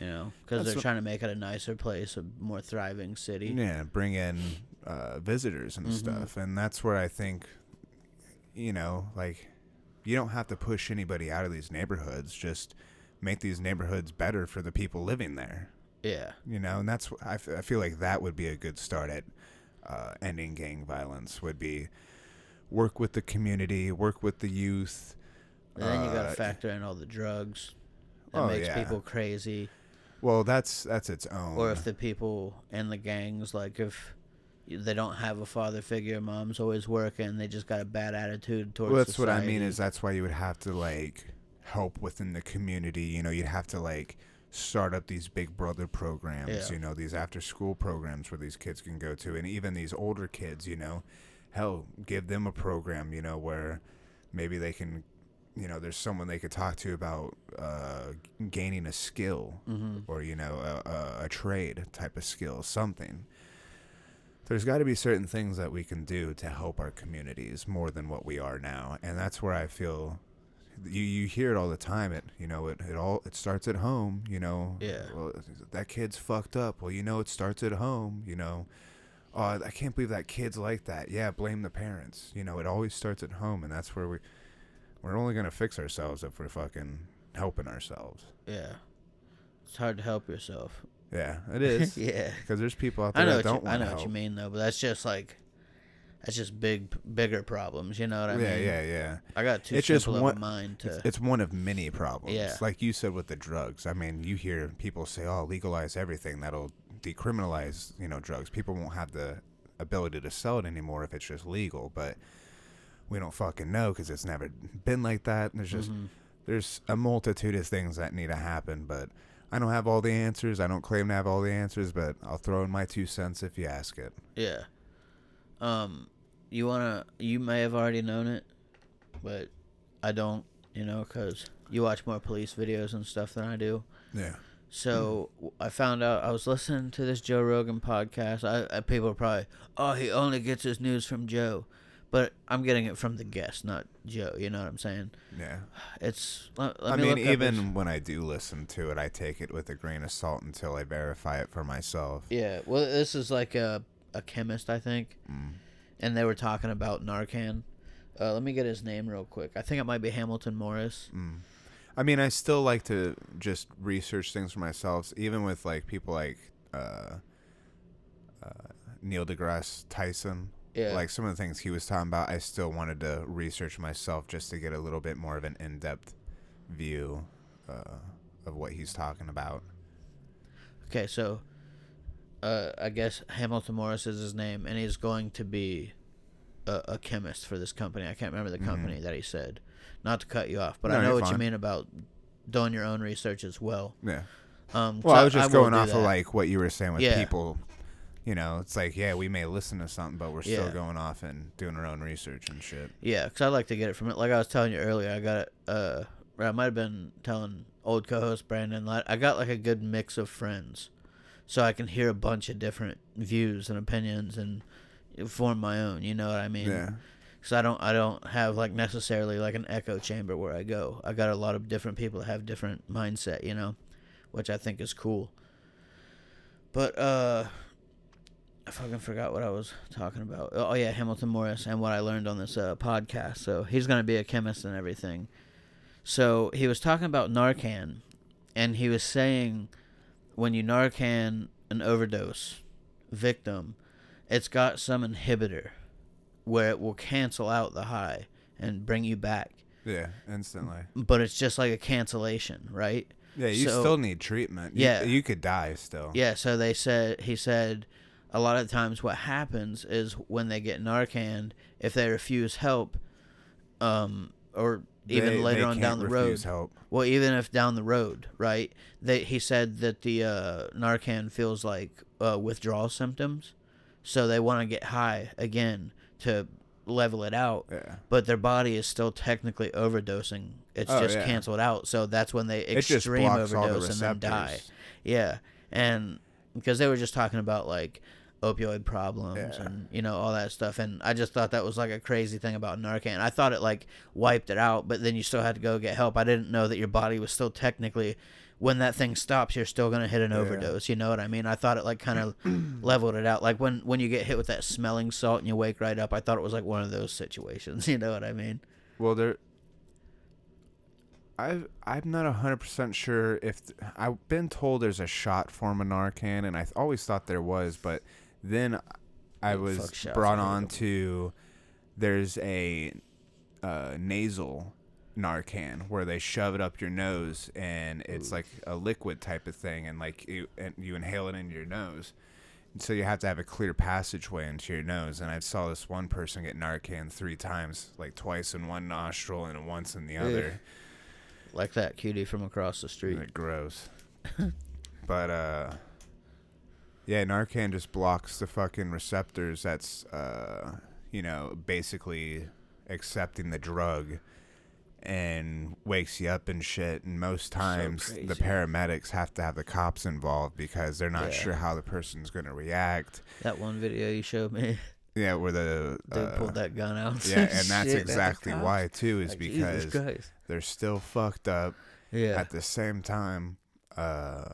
You know, because they're trying to make it a nicer place, a more thriving city. yeah, bring in uh, visitors and Mhm. stuff, and that's where I think, you know, like you don't have to push anybody out of these neighborhoods. Just make these neighborhoods better for the people living there. Yeah, you know and that's I, f- I feel like that would be a good start at uh, ending gang violence would be work with the community work with the youth and then you got uh, to factor in all the drugs that Oh, makes yeah. people crazy, well that's that's its own or if the people in the gangs, like if they don't have a father figure, mom's always working, they just got a bad attitude towards. well, that's what i mean is that's why you would have to like help within the community you know you'd have to like start up these big brother programs Yeah. you know these after school programs where these kids can go to and even these older kids you know hell give them a program you know where maybe they can you know there's someone they could talk to about uh, gaining a skill Mhm. or you know a, a, a trade type of skill something there's got to be certain things that we can do to help our communities more than what we are now and that's where i feel you you hear it all the time. It you know it, it all it starts at home you know. Yeah. well that kid's fucked up. Well you know it starts at home you know. Oh i can't believe that kid's like that. Yeah blame the parents. You know it always starts at home and that's where we we're only going to fix ourselves if we're fucking helping ourselves. Yeah, it's hard to help yourself. yeah it (laughs) is. Yeah, because there's people out I there know. that don't you, I know to what you mean though, but that's just like that's just big, bigger problems. You know what I yeah mean? yeah yeah yeah. I got too It's just one- of mind to. It's, it's one of many problems. Yeah. Like you said with the drugs. I mean, you hear people say, "Oh, legalize everything. That'll decriminalize, you know, drugs. People won't have the ability to sell it anymore if it's just legal. But we don't fucking know because it's never been like that. There's just Mhm. there's a multitude of things that need to happen, but I don't have all the answers. I don't claim to have all the answers, but I'll throw in my two cents if you ask it. Yeah. Um, you wanna? You may have already known it, but I don't. You know, cause you watch more police videos and stuff than I do. Yeah. So I found out I was listening to this Joe Rogan podcast. I, I people are probably, oh, he only gets his news from Joe, but I'm getting it from the guest, not Joe. You know what I'm saying? Yeah. It's. Let, let I me mean, even his- when I do listen to it, I take it with a grain of salt until I verify it for myself. yeah. Well, this is like a a chemist, I think, Mm. And they were talking about Narcan. Uh, let me get his name real quick. I think it might be Hamilton Morris. Mm. I mean, I still like to just research things for myself, even with like people like uh, uh, Neil deGrasse Tyson. Yeah. Like some of the things he was talking about, I still wanted to research myself just to get a little bit more of an in-depth view uh, of what he's talking about. Okay, so uh, I guess Hamilton Morris is his name, and he's going to be a, a chemist for this company. I can't remember the company that he said. Not to cut you off, but Mm-hmm. No, I know what you mean about doing your own research as well. Yeah. Um, Well, I was just will going off of like what you were saying with Yeah. people. You know, it's like yeah, we may listen to something, but we're still going off and doing our own research and shit. Yeah, because I like to get it from it. Like I was telling you earlier, I got it. Uh, I might have been telling old co-host Brandon. like, I got like a good mix of friends, so I can hear a bunch of different views and opinions and form my own. You know what I mean? Yeah. Because I don't, I don't have like necessarily like an echo chamber where I go. I got a lot of different people that have different mindset. You know, which I think is cool. But uh, I fucking forgot what I was talking about. Oh yeah, Hamilton Morris and what I learned on this uh, podcast. So he's gonna be a chemist and everything. So he was talking about Narcan, and he was saying when you Narcan an overdose victim, it's got some inhibitor where it will cancel out the high and bring you back. Yeah, instantly. But it's just like a cancellation, right? Yeah, you So- still need treatment. You- Yeah. you could die still. Yeah, so they said he said a lot of times what happens is when they get Narcan, if they refuse help, um, or even They- later they on down the road, help. well, even if down the road, right? They he said that the uh, Narcan feels like uh, withdrawal symptoms, so they want to get high again to level it out. Yeah. But their body is still technically overdosing. It's Oh, just yeah. canceled out. So that's when they extreme all the overdose and then die. Yeah, and because they were just talking about like opioid problems Yeah. and you know all that stuff, and I just thought that was like a crazy thing about Narcan. I thought it like wiped it out, but then you still had to go get help. I didn't know that your body was still technically. When that thing stops, you're still gonna hit an Yeah. overdose. You know what I mean? I thought it like kind of (clears throat) leveled it out. Like when when you get hit with that smelling salt and you wake right up, I thought it was like one of those situations. (laughs) You know what I mean? Well, there. I've, I'm not hundred percent sure if th- I've been told there's a shot form of Narcan, and I th- always thought there was, but then I was fuck brought on to there's a uh, nasal Narcan where they shove it up your nose, and it's like a liquid type of thing, and like you and you inhale it into your nose. So you have to have a clear passageway into your nose. And I saw this one person get Narcan three times, like twice in one nostril and once in the other. Like that cutie from across the street. Gross. (laughs) but uh, yeah, Narcan just blocks the fucking receptors. That's uh, you know, basically accepting the drug. And wakes you up and shit. And most times, the paramedics have to have the cops involved because they're not Yeah. sure how the person's going to react. That one video you showed me, Yeah, where the (laughs) dude uh, pulled that gun out. yeah, (laughs) and that's Shit, exactly why too is Like, because they're still fucked up. yeah, At the same time, uh,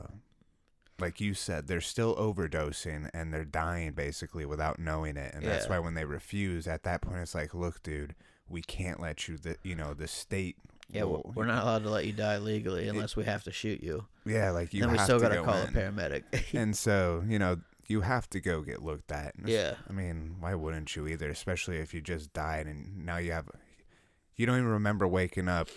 like you said, they're still overdosing and they're dying basically without knowing it, and that's why when they refuse, at that point, it's like, look, dude, we can't let you. The you know the state. yeah, we're, will- we're not allowed to let you die legally unless we have to shoot you. Yeah, like you then we still to gotta go call a paramedic. (laughs) and so you know you have to go get looked at. It's- Yeah. I mean, why wouldn't you either? Especially if you just died and now you have, you don't even remember waking up,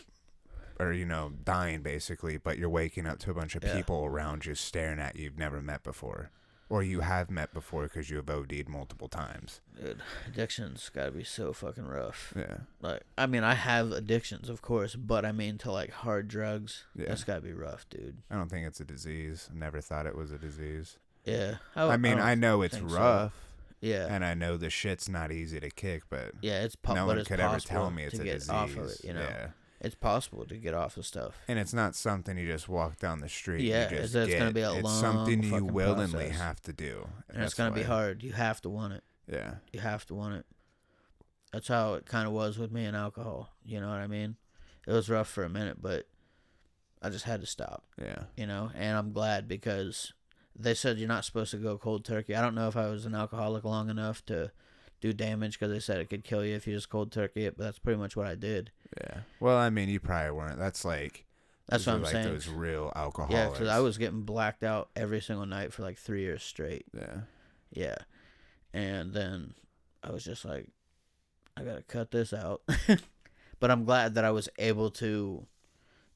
or you know, dying basically, but you're waking up to a bunch of Yeah. people around you staring at you you've never met before. or you have met before because you have OD'd multiple times. Dude, addiction's gotta be so fucking rough. Yeah. Like, I mean, I have addictions, of course, but I mean to like hard drugs. Yeah. That's gotta be rough, dude. I don't think it's a disease. Never thought it was a disease. Yeah. I oh, mean, don't I know it's think so. rough, Yeah. and I know the shit's not easy to kick, but Yeah, it's po- no one could ever tell me it's a disease. it. You know, Yeah. It's possible to get off of stuff. And it's not something you just walk down the street. Yeah, you it's- just it's get. gonna be a it's long something you willingly process. have to do, And it's gonna be hard. You have to want it. Yeah, You have to want it. That's how it kind of was with me and alcohol. You know what I mean? It was rough for a minute, but I just had to stop. yeah, You know, and I'm glad because they said you're not supposed to go cold turkey. I don't know if I was an alcoholic long enough to do damage because they said it could kill you if you just cold turkey it. But that's pretty much what I did. Yeah. Well, I mean, you probably weren't. That's like That's what I'm like saying. Those real alcoholics. Yeah, because I was getting blacked out every single night for like three years straight. Yeah, Yeah. And then I was just like, I got to cut this out. (laughs) but I'm glad that I was able to,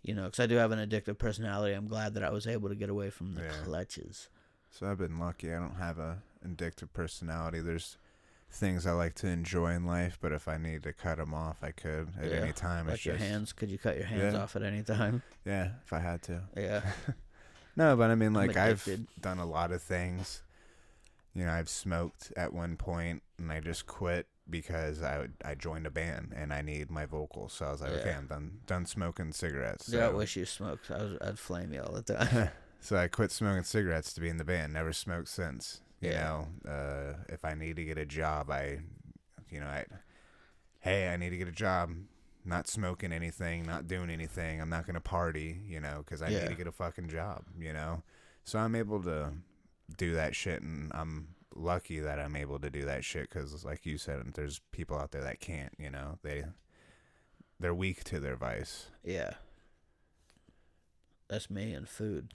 you know, because I do have an addictive personality. I'm glad that I was able to get away from the Yeah. clutches. so I've been lucky. I don't have a addictive personality. There's things I like to enjoy in life, but if I need to cut them off, I could at Yeah, any time. Like it's your just, hands. Could you cut your hands Yeah. off at any time? Yeah, if I had to. Yeah. (laughs) No, but I mean, like I've done a lot of things. You know, I've smoked at one point, and I just quit because I would, I joined a band and I need my vocals. So I was like, okay, Yeah. I'm done done smoking cigarettes. So, yeah, I wish you smoked. I was, I'd flame you all the time. (laughs) so I quit smoking cigarettes to be in the band. Never smoked since. You Yeah. know, uh, if I need to get a job, I, you know, I, hey, I need to get a job. Not smoking anything, not doing anything. I'm not gonna party, you know, because I Yeah. need to get a fucking job, you know. So I'm able to do that shit, and I'm lucky that I'm able to do that shit because, like you said, there's people out there that can't, you know. They they're weak to their vice. yeah. That's me and food.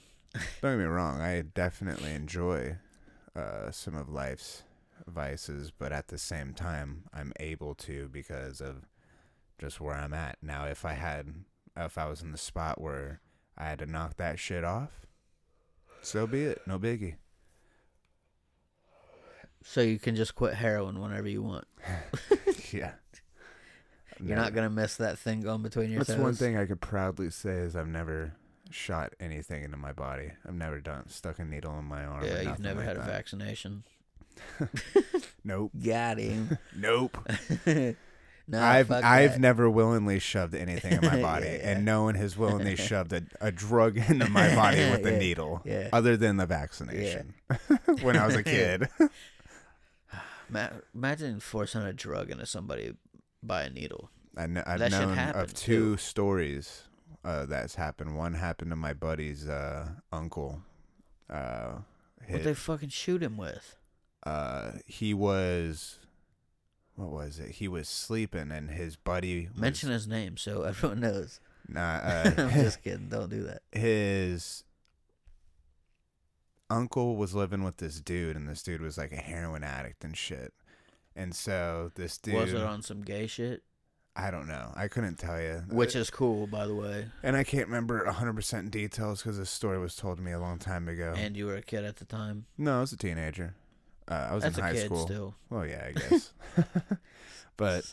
Don't get me wrong, I definitely enjoy uh, some of life's vices, but at the same time, I'm able to because of just where I'm at. Now, if I had, if I was in the spot where I had to knock that shit off, so be it. No biggie. So you can just quit heroin whenever you want. (laughs) yeah. You're not gonna miss that thing going between your That's toes. one thing I could proudly say is I've never shot anything into my body. I've never done stuck a needle in my arm. or Yeah, you've never like had a vaccination. (laughs) (laughs) Nope. Got him. (laughs) Nope. no, I've I've that. never willingly shoved anything in my body, yeah. and no one has willingly shoved a, a drug into my body with a needle, yeah. other than the vaccination when I was a kid. (sighs) Imagine forcing a drug into somebody by a needle. I kn- I've That known of two too. stories uh, that's happened. One happened to my buddy's uh, uncle. Uh, What they fucking shoot him with? uh, he was, what was it? He was sleeping, and his buddy was, Mention his name so (laughs) everyone knows. Nah, (laughs) I'm uh, just (laughs) kidding. Don't do that. his uncle was living with this dude, and this dude was like a heroin addict and shit. And so this dude, Was it on some gay shit? I don't know. I couldn't tell you. Which is cool, by the way. and I can't remember 100% details because this story was told to me a long time ago. And you were a kid at the time. no, I was a teenager. Uh, I was That's in a high kid school. still. Well, yeah, I guess. (laughs) (laughs) but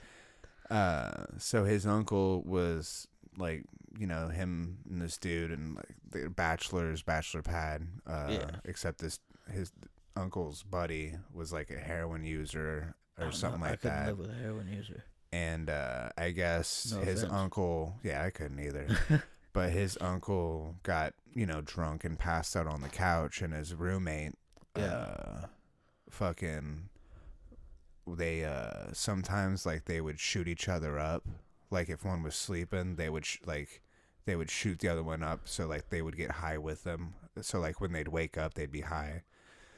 uh, so his uncle was like, you know, him and this dude and like the bachelor's bachelor pad. Uh, Yeah. Except this his uncle's buddy was like a heroin user or something know. I like couldn't that. live with a heroin user. And uh, I guess No his offense. uncle, yeah, I couldn't either. (laughs) but his uncle got you know drunk and passed out on the couch, and his roommate, Yeah. uh, fucking, they uh sometimes like they would shoot each other up. Like if one was sleeping, they would sh- like they would shoot the other one up, so like they would get high with them. So like when they'd wake up, they'd be high.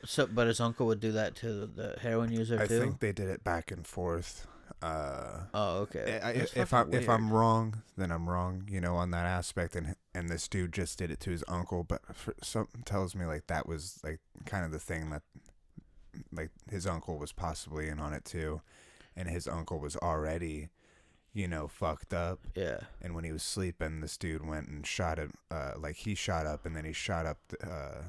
So, but his uncle would do that to the heroin user I too. think they did it back and forth. Uh, oh, okay. I- I- if I'm if I'm wrong, then I'm wrong, you know, on that aspect. And and this dude just did it to his uncle, but for, something tells me like that was like kind of the thing that like his uncle was possibly in on it too, and his uncle was already, you know, fucked up. yeah, And when he was sleeping, this dude went and shot him. Uh, like he shot up, and then he shot up uh,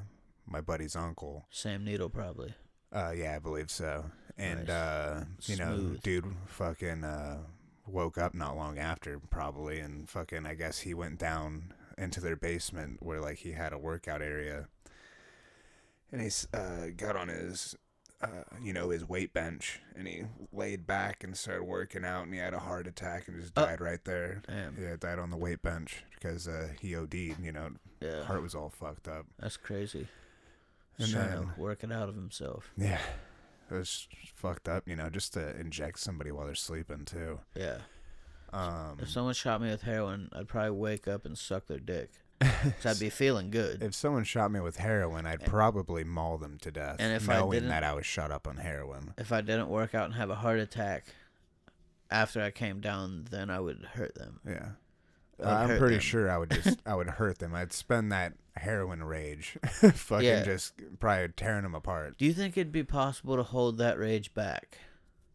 my buddy's uncle. Sam Needle probably. Uh, yeah, I believe so. And Nice. uh, you know, dude, fucking uh, woke up not long after, probably, and fucking, I guess he went down into their basement where like he had a workout area, and he uh, got on his. Uh, you know his weight bench, and he laid back and started working out, and he had a heart attack and just Uh, died right there. Damn. Yeah, died on the weight bench because uh, he OD'd. You know, Yeah. heart was all fucked up. That's crazy. And then- to work it out of himself. Yeah, it was fucked up. You know, just to inject somebody while they're sleeping too. Yeah. Um, If someone shot me with heroin, I'd probably wake up and suck their dick. (laughs) 'Cause I'd be feeling good. if someone shot me with heroin, I'd probably maul them to death, And if I knowing didn't- that I was shot up on heroin. If I didn't work out and have a heart attack after I came down, then I would hurt them. Yeah, Uh, I'm pretty them. sure I would just (laughs) I would hurt them. I'd spend that heroin rage, (laughs) fucking Yeah. just probably tearing them apart. Do you think it'd be possible to hold that rage back?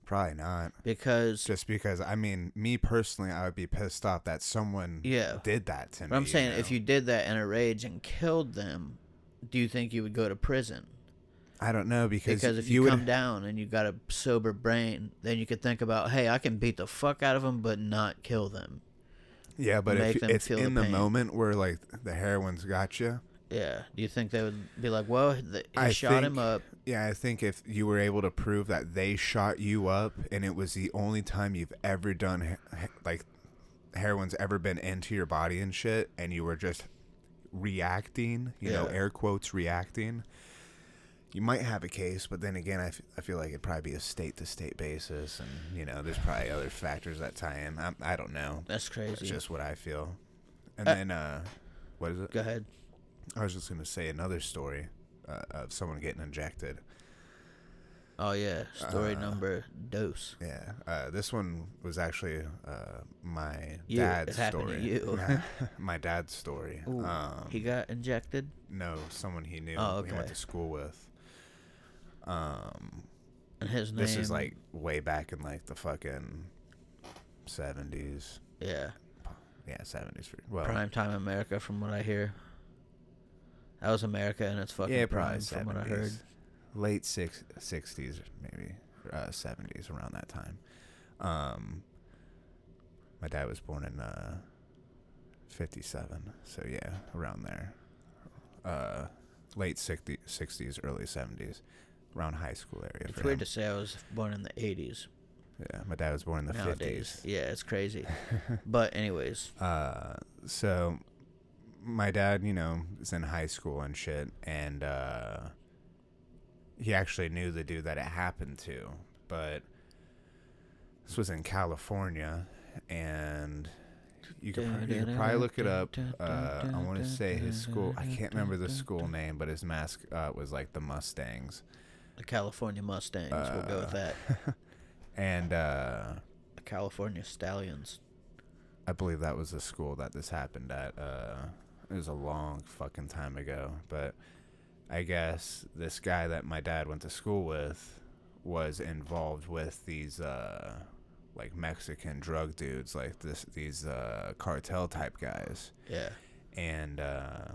Probably not. Because Just because I mean, me personally, I would be pissed off that someone yeah, did that to me. but I'm saying if know? you did that in a rage and killed them, do you think you would go to prison? I don't know because Because if you you, would come down and you got a sober brain, then you could think about, hey, I can beat the fuck out of them, but not kill them. Yeah, but if it's in the pain. moment where like the heroin's got you, Yeah. Do you think they would be like, well, th- he I shot him up. yeah, I think if you were able to prove that they shot you up and it was the only time you've ever done he- he- like heroin's ever been into your body and shit, and you were just reacting, you know, Yeah. air quotes reacting. You might have a case, but then again, I, f- I feel like it'd probably be a state to state basis, and you know, there's probably other factors that tie in. I, I don't know. That's crazy. That's just what I feel. And Uh, then, uh, what is it? Go ahead. I was just gonna say another story uh, of someone getting injected. Oh, yeah. Story Uh, number dose. Yeah, uh, this one was actually uh, my You. dad's It happened to story. you. (laughs) (laughs) my dad's story. Ooh, Um, he got injected? no, someone he knew. Oh, okay. He went to school with. Um, And his name. this is like way back in like the fucking seventies. Yeah. Yeah, seventies. Well, Prime time America, from what I hear. That was America and its fucking yeah, prime, probably from what I heard. late six sixties, maybe uh, seventies, around that time. Um, my dad was born in uh, fifty-seven, so yeah, around there. Uh, late 60, 60s, early seventies, around high school area. It's for weird him. to say I was born in the 80s Yeah, my dad was born in the nowadays. fifties. Yeah, it's crazy. (laughs) but, anyways, Uh, so my dad, you know, is in high school and shit, and uh, he actually knew the dude that it happened to, but this was in California, and you could, you could probably look it up. Uh, I want to say his school. I can't remember the school name, but his mascot was like the Mustangs, the California Mustangs, we'll go with Uh, that. (laughs) and uh, The California Stallions. I believe that was the school that this happened at. Uh, it was a long fucking time ago, but I guess this guy that my dad went to school with was involved with these uh, like Mexican drug dudes, like this these uh, cartel type guys, Yeah. and uh,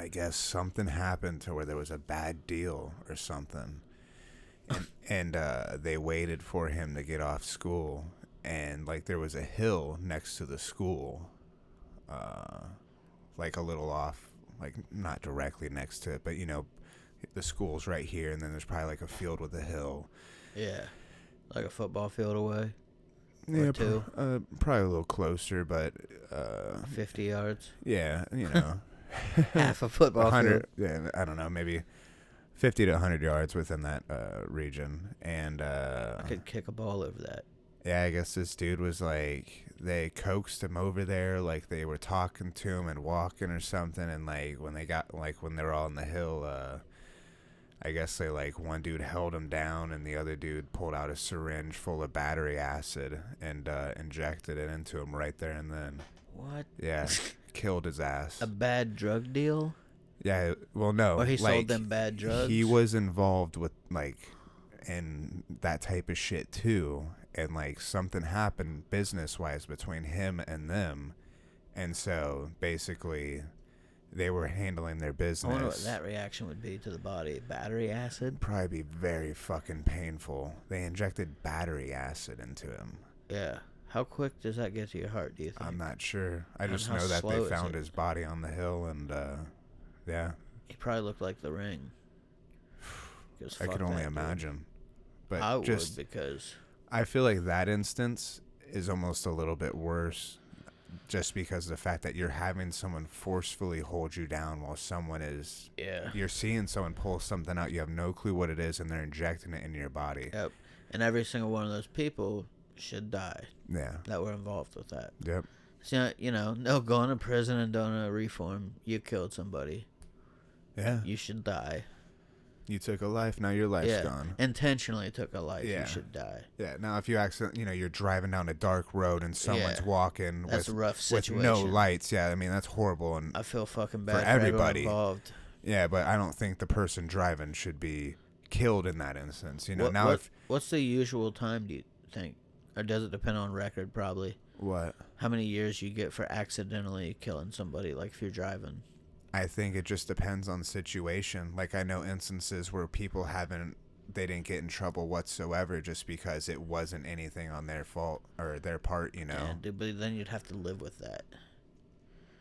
I guess something happened to where there was a bad deal or something, and (laughs) and uh, they waited for him to get off school, and like there was a hill next to the school, uh, like a little off, like not directly next to it, but you know, the school's right here, and then there's probably like a field with a hill. Yeah. Like a football field away, Yeah, two. uh, probably a little closer, but uh, 50 yards. yeah, you know. (laughs) Half a football field. 100 yeah i don't know maybe 50 to 100 yards within that uh, region and uh, I could kick a ball over that. yeah i guess this dude was like they coaxed him over there like they were talking to him and walking or something and like when they got like when they were all on the hill uh, i guess they like one dude held him down and the other dude pulled out a syringe full of battery acid and uh, injected it into him right there and then What? yeah (laughs) killed his ass A bad drug deal? yeah well no Or he like, sold them bad drugs? He was involved with like in that type of shit too, and like something happened business wise between him and them, and so basically they were handling their I business. wonder what that reaction would be to the body. Battery acid. Probably be very fucking painful. They injected battery acid into him. Yeah. How quick does that get to your heart? Do you think? I'm not sure. I And just know that they found his body on the hill, and uh, yeah, He probably looked like the ring. (sighs) I could only that dude. imagine. But I just, would because I feel like that instance is almost a little bit worse, just because of the fact that you're having someone forcefully hold you down while someone is. yeah. You're seeing someone pull something out. You have no clue what it is, and they're injecting it into your body. Yep. And every single one of those people should die Yeah. that were involved with that. Yep. So, you know, no going to prison and doing a reform. You killed somebody. Yeah. You should die. You took a life. Now your life's yeah. gone. Intentionally took a life. Yeah. You should die. Yeah. Now, if you accident, you know, you're driving down a dark road and someone's Yeah. walking That's with a rough with no lights. Yeah. I mean, that's horrible. And I feel fucking bad For for, everybody. involved. yeah, but I don't think the person driving should be killed in that instance. You know. what, now, what- if what's the usual time do you think, or does it depend on record? Probably. what How many years you get for accidentally killing somebody? Like if you're driving. I think it just depends on the situation. Like I know instances where people haven't they didn't get in trouble whatsoever just because it wasn't anything on their fault or their part, you know. Yeah, dude, but then you'd have to live with that.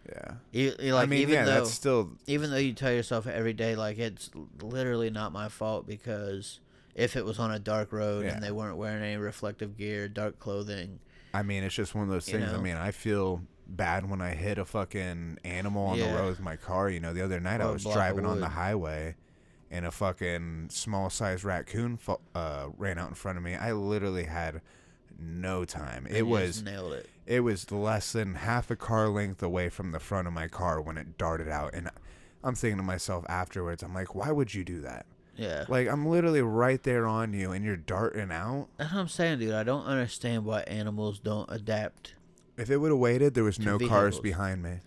Yeah. You, you like I mean, even yeah, though that's still even though you tell yourself every day like it's literally not my fault because if it was on a dark road Yeah. and they weren't wearing any reflective gear, dark clothing, I mean, it's just one of those You things. I mean, I feel bad when I hit a fucking animal on the road with my car. You know, the other night I Or a was driving on the highway and a fucking small sized raccoon fo- uh, ran out in front of me. I literally had no time. and It was nailed it. it was less than half a car length away from the front of my car when it darted out and I'm thinking to myself afterwards, I'm like, why would you do that? Yeah, Like I'm literally right there on you and you're darting out. that's what I'm saying, dude. I don't understand why animals don't adapt. If it would have waited, there was no cars behind me.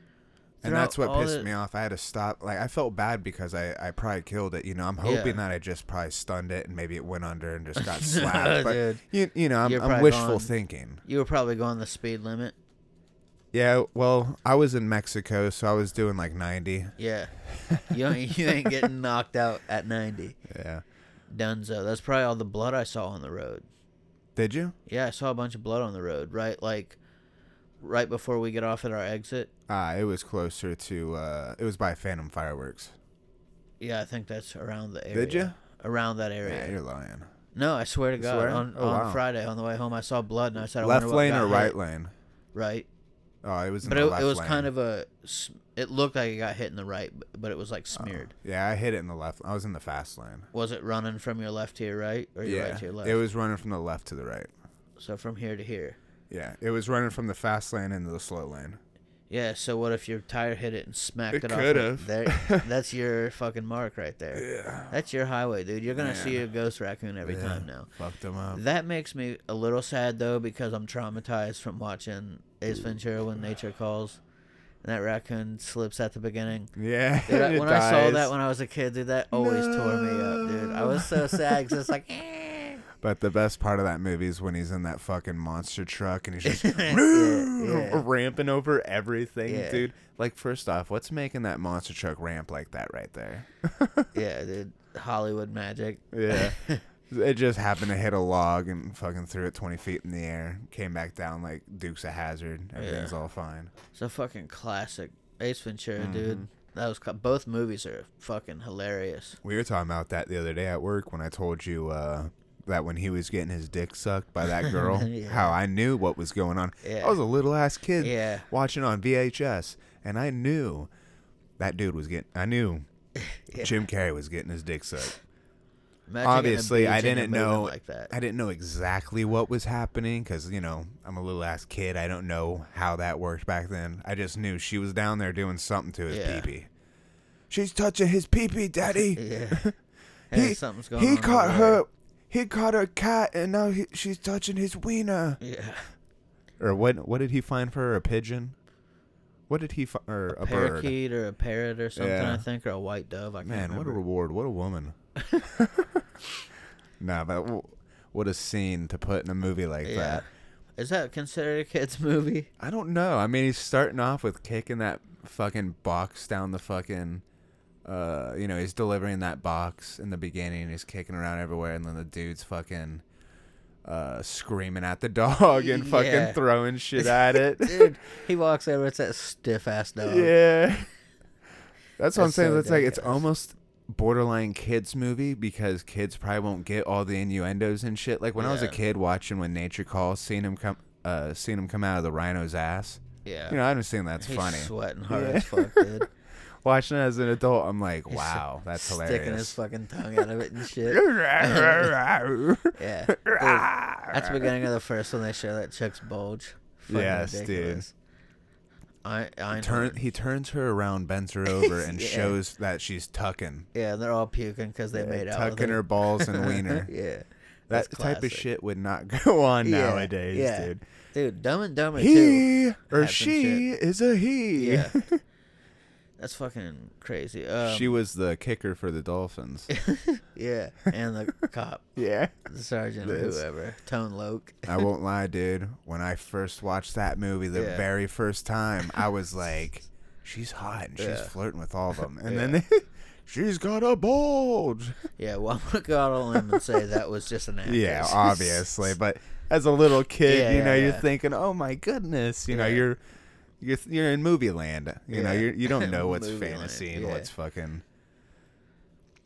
And Throughout that's what all pissed the- me off. I had to stop. Like I felt bad because I, I probably killed it. You know, I'm hoping Yeah. that I just probably stunned it and maybe it went under and just got (laughs) slapped. but Dude, you, you know, I'm, You're I'm probably wishful gone. thinking. you were probably going the speed limit. Yeah, well, I was in Mexico, so I was doing like 90. Yeah, you ain't, you ain't getting knocked out at 90. Yeah. Dunzo. That's probably all the blood I saw on the road. Did you? Yeah, I saw a bunch of blood on the road. Right, like right before we get off at our exit. Ah, it was closer to. uh It was by Phantom Fireworks. Yeah, I think that's around the area. Did you? Around that area. Yeah, you're lying. no, I swear to God. swear? On, Oh, on wow. Friday on the way home, I saw blood, and I said, I Left wonder what lane or right hit. lane? Right, Oh, it was. In but the it, it was lane. kind of a. It looked like it got hit in the right, b- but it was like Oh. smeared. Yeah, I hit it in the left. I was in the fast lane. Was it running from your left to your right, or your yeah, right to your left? it was running from the left to the right. So from here to here. Yeah, it was running from the fast lane into the slow lane. Yeah. So what if your tire hit it and smacked It it, off? could've. There, (laughs) that's your fucking mark right there. Yeah. That's your highway, dude. You're gonna see a ghost raccoon every Yeah. time now. Fucked them up. That makes me a little sad though because I'm traumatized from watching Ace Ventura when nature calls, and that raccoon slips at the beginning. Yeah. Dude, (laughs) when I saw that when I was a kid, dude, that always tore me up, dude. I was so sad because it's like, eh. (laughs) But the best part of that movie is when he's in that fucking monster truck and he's just (laughs) Yeah, (laughs) yeah. ramping over everything, Yeah. dude. Like, first off, what's making that monster truck ramp like that right there? (laughs) yeah, dude, Hollywood magic. Yeah. it just happened to hit a log and fucking threw it 20 feet in the air. Came back down like Dukes of Hazzard. Everything's Yeah. all fine. It's a fucking classic. Ace Ventura, Mhm. dude. That was both movies are fucking hilarious. We were talking about that the other day at work when I told you uh, that when he was getting his dick sucked by that girl, (laughs) Yeah. how I knew what was going on. Yeah. I was a little ass kid Yeah. watching on VHS, and I knew that dude was getting. I knew. (laughs) Jim Carrey was getting his dick sucked. Imagine Obviously, I beach and it didn't know. like. I didn't know exactly what was happening because you know I'm a little ass kid. I don't know how that worked back then. I just knew she was down there doing something to his Yeah. pee-pee. She's touching his pee-pee, daddy. Yeah. (laughs) Hey, He- something's going on. He over caught her. He caught a cat, and now he, she's touching his wiener. Yeah. Or what? What did he find for her? A pigeon? What did he find? Or a, bird? Parakeet or a parrot or something, Yeah. I think, or a white dove. I can't Man, what a reward! What a woman. (laughs) nah, but what a scene to put in a movie like yeah. that. Is that considered a kids movie? I don't know. I mean, he's starting off with kicking that fucking box down the fucking. Uh, you know, he's delivering that box in the beginning. He's kicking around everywhere, and then the dude's fucking uh, screaming at the (laughs) dog and fucking Yeah. throwing shit (laughs) at it. Dude, (laughs) he walks over. It's that stiff ass dog. Yeah. That's what I'm That's saying. so It's like it's almost borderline kids movie because kids probably won't get all the innuendos and shit. Like when I was a kid watching When Nature Calls, seeing him come, uh, seeing him come out of the rhino's ass. Yeah. You know, I understand that's He's funny. sweating hard Yeah. as fuck, dude. Watching it as an adult, I'm like, wow, that's hilarious. Sticking his fucking tongue out of it and shit. (laughs) Yeah. Dude, At the beginning of the first one, they show that chick's bulge. Fucking Yes, dude. I I Turn, he turns her around, bends her over, and (laughs) Yeah. shows that she's tucking. Yeah, they're all puking because they Yeah, made out. tucking her balls and (laughs) wiener. yeah. That type of shit would not go on Yeah, nowadays, yeah. dude. Dude, Dumb and Dumber too. He or had some she is a he. Yeah. That's fucking crazy. Um, she was the kicker for the Dolphins. (laughs) yeah, and the (laughs) cop, yeah. the sergeant, or This. whoever, Tone Loc. I won't (laughs) lie, dude. When I first watched that movie the Yeah. very first time, I was like, she's hot and she's Yeah. flirting with all of them. And Yeah. then she's got a bulge. Yeah, well, I'm gonna go out on limb and say that was just an actress. Yeah, obviously. But as a little kid, you know, you're thinking, oh my goodness. You know, you're. You're, you're in movie land. You know, you're, you don't (laughs) know what's Movie land, fantasy and yeah. what's fucking.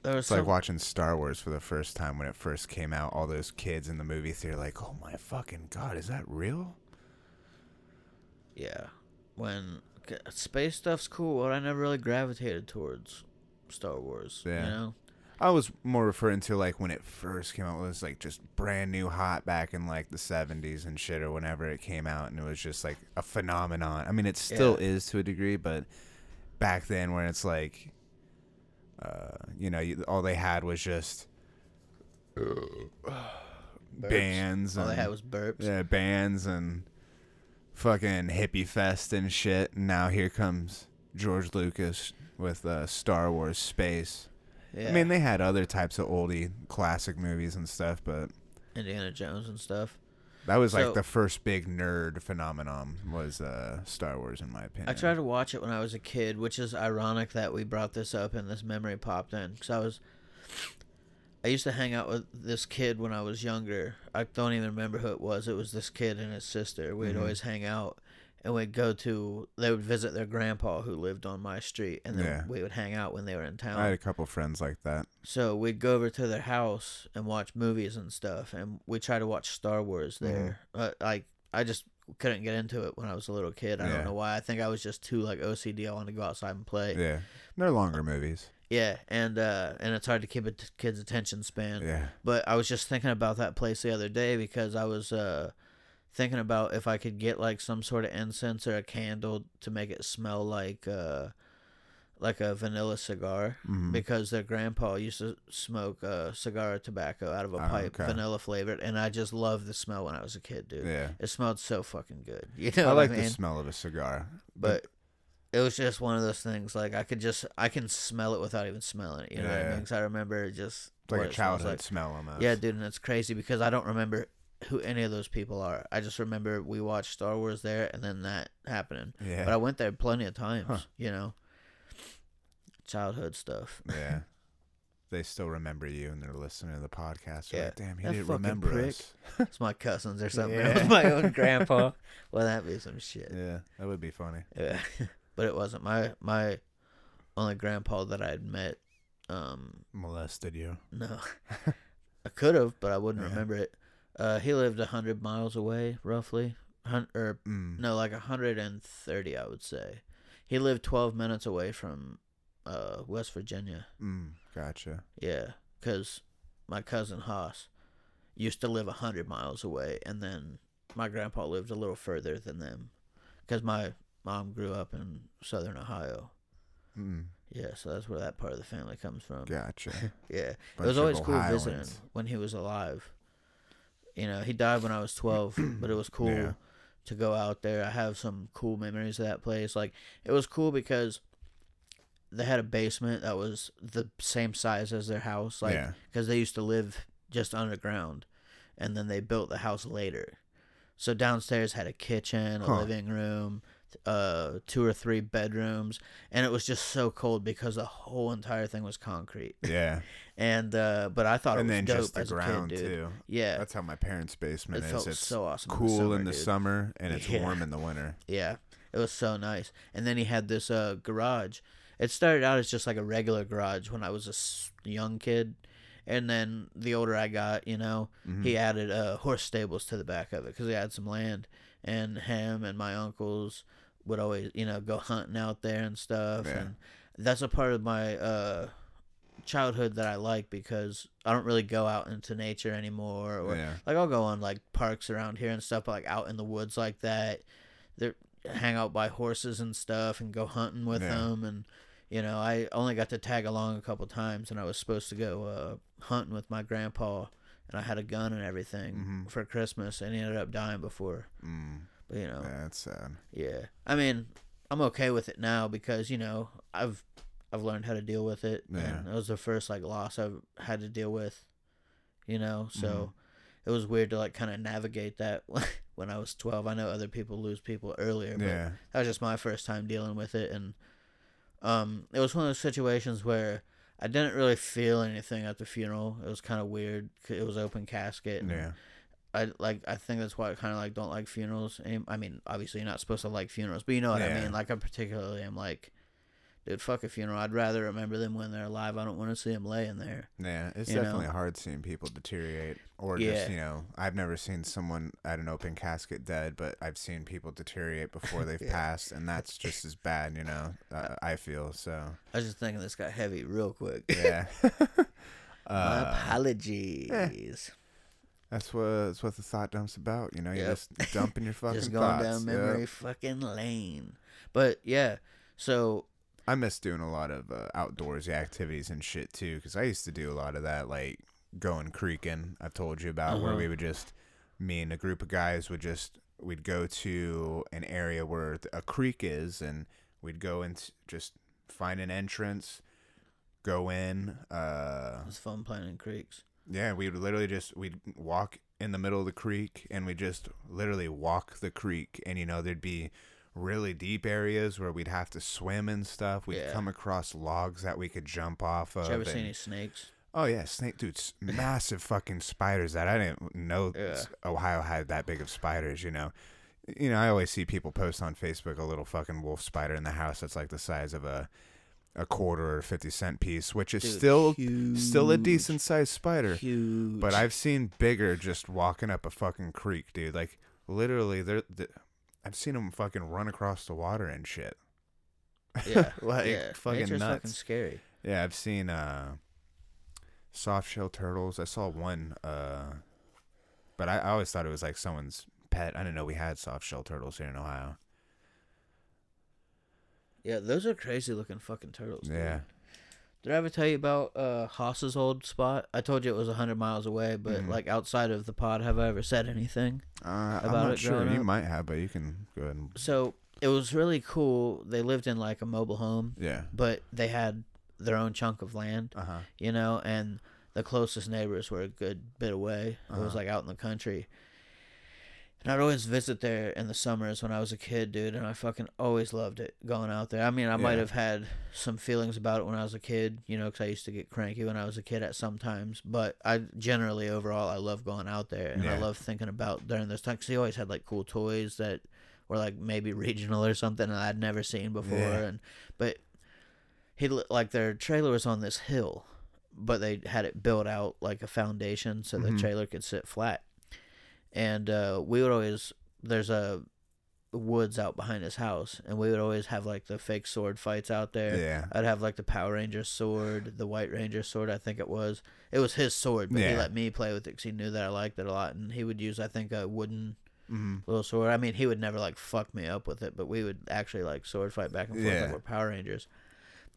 It's like watching Star Wars for the first time when it first came out. All those kids in the movie theater, like, oh my fucking god, is that real? Yeah, when space stuff's cool, but I never really gravitated towards Star Wars. Yeah. You know? I was more referring to like when it first came out. It was like just brand new, hot back in like the '70s and shit, or whenever it came out, and it was just like a phenomenon. I mean, it still Yeah. is to a degree, but back then, when it's like, uh, you know, you, all they had was just (sighs) bands. All they and- had was burps. Yeah, bands and fucking hippie fest and shit. And now here comes George Lucas with uh, Star Wars Space. Yeah. I mean, they had other types of oldie classic movies and stuff, but Indiana Jones and stuff. that was like the first big nerd phenomenon was uh, Star Wars, in my opinion. I tried to watch it when I was a kid, which is ironic that we brought this up and this memory popped in because I was. I used to hang out with this kid when I was younger. I don't even remember who it was. It was this kid and his sister. We'd Mhm. always hang out, and we'd go to. They would visit their grandpa who lived on my street, and then Yeah. we would hang out when they were in town. I had a couple friends like that. So we'd go over to their house and watch movies and stuff, and we try to watch Star Wars Mm-hmm. there. Uh, like I just couldn't get into it when I was a little kid. I Yeah. don't know why. I think I was just too like OCD. I wanted to go outside and play. Yeah, they're longer movies. Yeah, and uh, and it's hard to keep a t- kid's attention span. Yeah, But I was just thinking about that place the other day because I was uh, thinking about if I could get like some sort of incense or a candle to make it smell like uh, like a vanilla cigar Mhm. because their grandpa used to smoke uh, cigar tobacco out of a Oh, pipe, okay. vanilla flavored, and I just loved the smell when I was a kid, dude. yeah. It smelled so fucking good. (laughs) You know I like I mean? the smell of a cigar, but it was just one of those things. Like I could just I can smell it without even smelling it. You know what I Yeah. mean? 'Cause I remember just it's like a childhood like. smell almost. Yeah, dude, and it's crazy because I don't remember who any of those people are. I just remember we watched Star Wars there, and then that happening. yeah, But I went there plenty of times. Huh. You know, childhood stuff. (laughs) yeah. They still remember you and they're listening to the podcast. They're Yeah. like, Damn, he That didn't remember prick." us. (laughs) It's my cousins or something. Yeah. (laughs) It was my own grandpa. Well, that'd be some shit. Yeah, that would be funny. Yeah. but it wasn't my my only grandpa that I had met. Um, Molested you. no, I could have, but I wouldn't Yeah. remember it. Uh, he lived a hundred miles away, roughly. Hun- or Mm. no, like a hundred and thirty, I would say. He lived twelve minutes away from uh, West Virginia. Mm. Gotcha. Yeah, because my cousin Haas used to live a hundred miles away, and then my grandpa lived a little further than them, because my mom grew up in Southern Ohio. Mm. Yeah, so that's where that part of the family comes from. Gotcha. (laughs) Yeah, it was always cool visiting Ohioans. when he was alive. You know, he died when I was twelve, (clears throat) but it was cool Yeah. to go out there. I have some cool memories of that place. Like it was cool because they had a basement that was the same size as their house. Like yeah. because they used to live just underground, and then they built the house later. So downstairs had a kitchen, a Huh. living room. uh, two or three bedrooms, and it was just so cold because the whole entire thing was concrete. Yeah. (laughs) And uh, but I thought and it was then dope just the as ground a kid, dude. too. Yeah, That's how my parents' basement It is. felt It's so awesome in the cool in the dude. summer and (laughs) it's Yeah. warm in the winter. Yeah, it was so nice. And then he had this uh, garage. It started out as just like a regular garage when I was a s- young kid, and then the older I got, you know, Mm-hmm. he added uh, horse stables to the back of it because he had some land, and him and my uncles would always, you know, go hunting out there and stuff, Yeah. and that's a part of my uh, childhood that I like because I don't really go out into nature anymore, or Yeah. like I'll go on like parks around here and stuff, but like out in the woods like that. They hang out by horses and stuff and go hunting with Yeah. them and you know I only got to tag along a couple times and I was supposed to go uh, hunting with my grandpa and I had a gun and everything Mhm. for Christmas and he ended up dying before. Mm, But you know, yeah, that's sad. yeah. I mean, I'm okay with it now because you know I've I've learned how to deal with it. Yeah. And it was the first like loss I've had to deal with. You know, so Mhm. it was weird to like kind of navigate that (laughs) when I was 12. I know other people lose people earlier, but Yeah. that was just my first time dealing with it, and um, it was one of those situations where I didn't really feel anything at the funeral. It was kind of weird. It was open casket. and Yeah. I like. I think that's why I kind of like don't like funerals. I mean, obviously you're not supposed to like funerals, but you know what I mean. Like I particularly am like, dude, fuck a funeral. I'd rather remember them when they're alive. I don't want to see them laying there. Yeah, it's You know? definitely hard seeing people deteriorate, or just you know, I've never seen someone at an open casket dead, but I've seen people deteriorate before (laughs) they've Yeah. passed, and that's just as bad, you know. (laughs) Uh, I feel so. I was just thinking this got heavy real quick. Yeah. (laughs) My uh, apologies. that's what that's what the thought dump's about, you know. You're just dumping your fucking just going thoughts. down yep. memory fucking lane. But yeah, so I miss doing a lot of uh, outdoorsy activities and shit too, because I used to do a lot of that, like going creeking. I've told you about where Uh-huh. we would just, me and a group of guys would just, we'd go to an area where a creek is, and we'd go and just find an entrance, go in. Uh, it's fun playing in creeks. yeah, we would literally just we'd walk in the middle of the creek, and we just literally walk the creek, and you know there'd be really deep areas where we'd have to swim and stuff. We'd Yeah. come across logs that we could jump off of. Did you ever see any snakes? Oh yeah, snake dudes, massive fucking spiders that I didn't know Yeah. Ohio had that big of spiders. You know, you know I always see people post on Facebook a little fucking wolf spider in the house that's like the size of a a quarter or fifty cent piece, which is Dude, still still a decent sized spider. Huge. But I've seen bigger just walking up a fucking creek, dude. Like literally, they're, they I've seen them fucking run across the water and shit. yeah, (laughs) like yeah. fucking Nature's nuts. fucking scary. Yeah, I've seen uh, soft shell turtles. I saw one, uh, but I, I always thought it was like someone's pet. I didn't know we had soft shell turtles here in Ohio. Yeah, those are crazy looking fucking turtles. dude. Yeah, Did I ever tell you about uh Haas's old spot? I told you it was hundred miles away, but Mhm. like outside of the pod, have I ever said anything? uh, I'm About not it sure. You up? might have, but you can go ahead and So it was really cool. They lived in like a mobile home, yeah. but they had their own chunk of land, Uh huh. you know, and the closest neighbors were a good bit away. It was Uh-huh. like out in the country. And I'd always visit there in the summers when I was a kid, dude, and I fucking always loved it going out there. I mean, I might have had some feelings about it when I was a kid, you know, because I used to get cranky when I was a kid at some times. But I generally, overall, I love going out there, and I love thinking about during those times. because he always had like cool toys that were like maybe regional or something that I'd never seen before, Yeah. and but he li- like their trailer was on this hill, but they had it built out like a foundation so the Mhm. trailer could sit flat. And uh, we would always there's a woods out behind his house, and we would always have like the fake sword fights out there. Yeah. I'd have like the Power Ranger sword, the White Ranger sword. I think it was. It was his sword, but he Yeah. let me play with it because he knew that I liked it a lot, and he would use I think a wooden Mm-hmm. little sword. I mean, he would never like fuck me up with it, but we would actually like sword fight back and forth Yeah. like we're Power Rangers.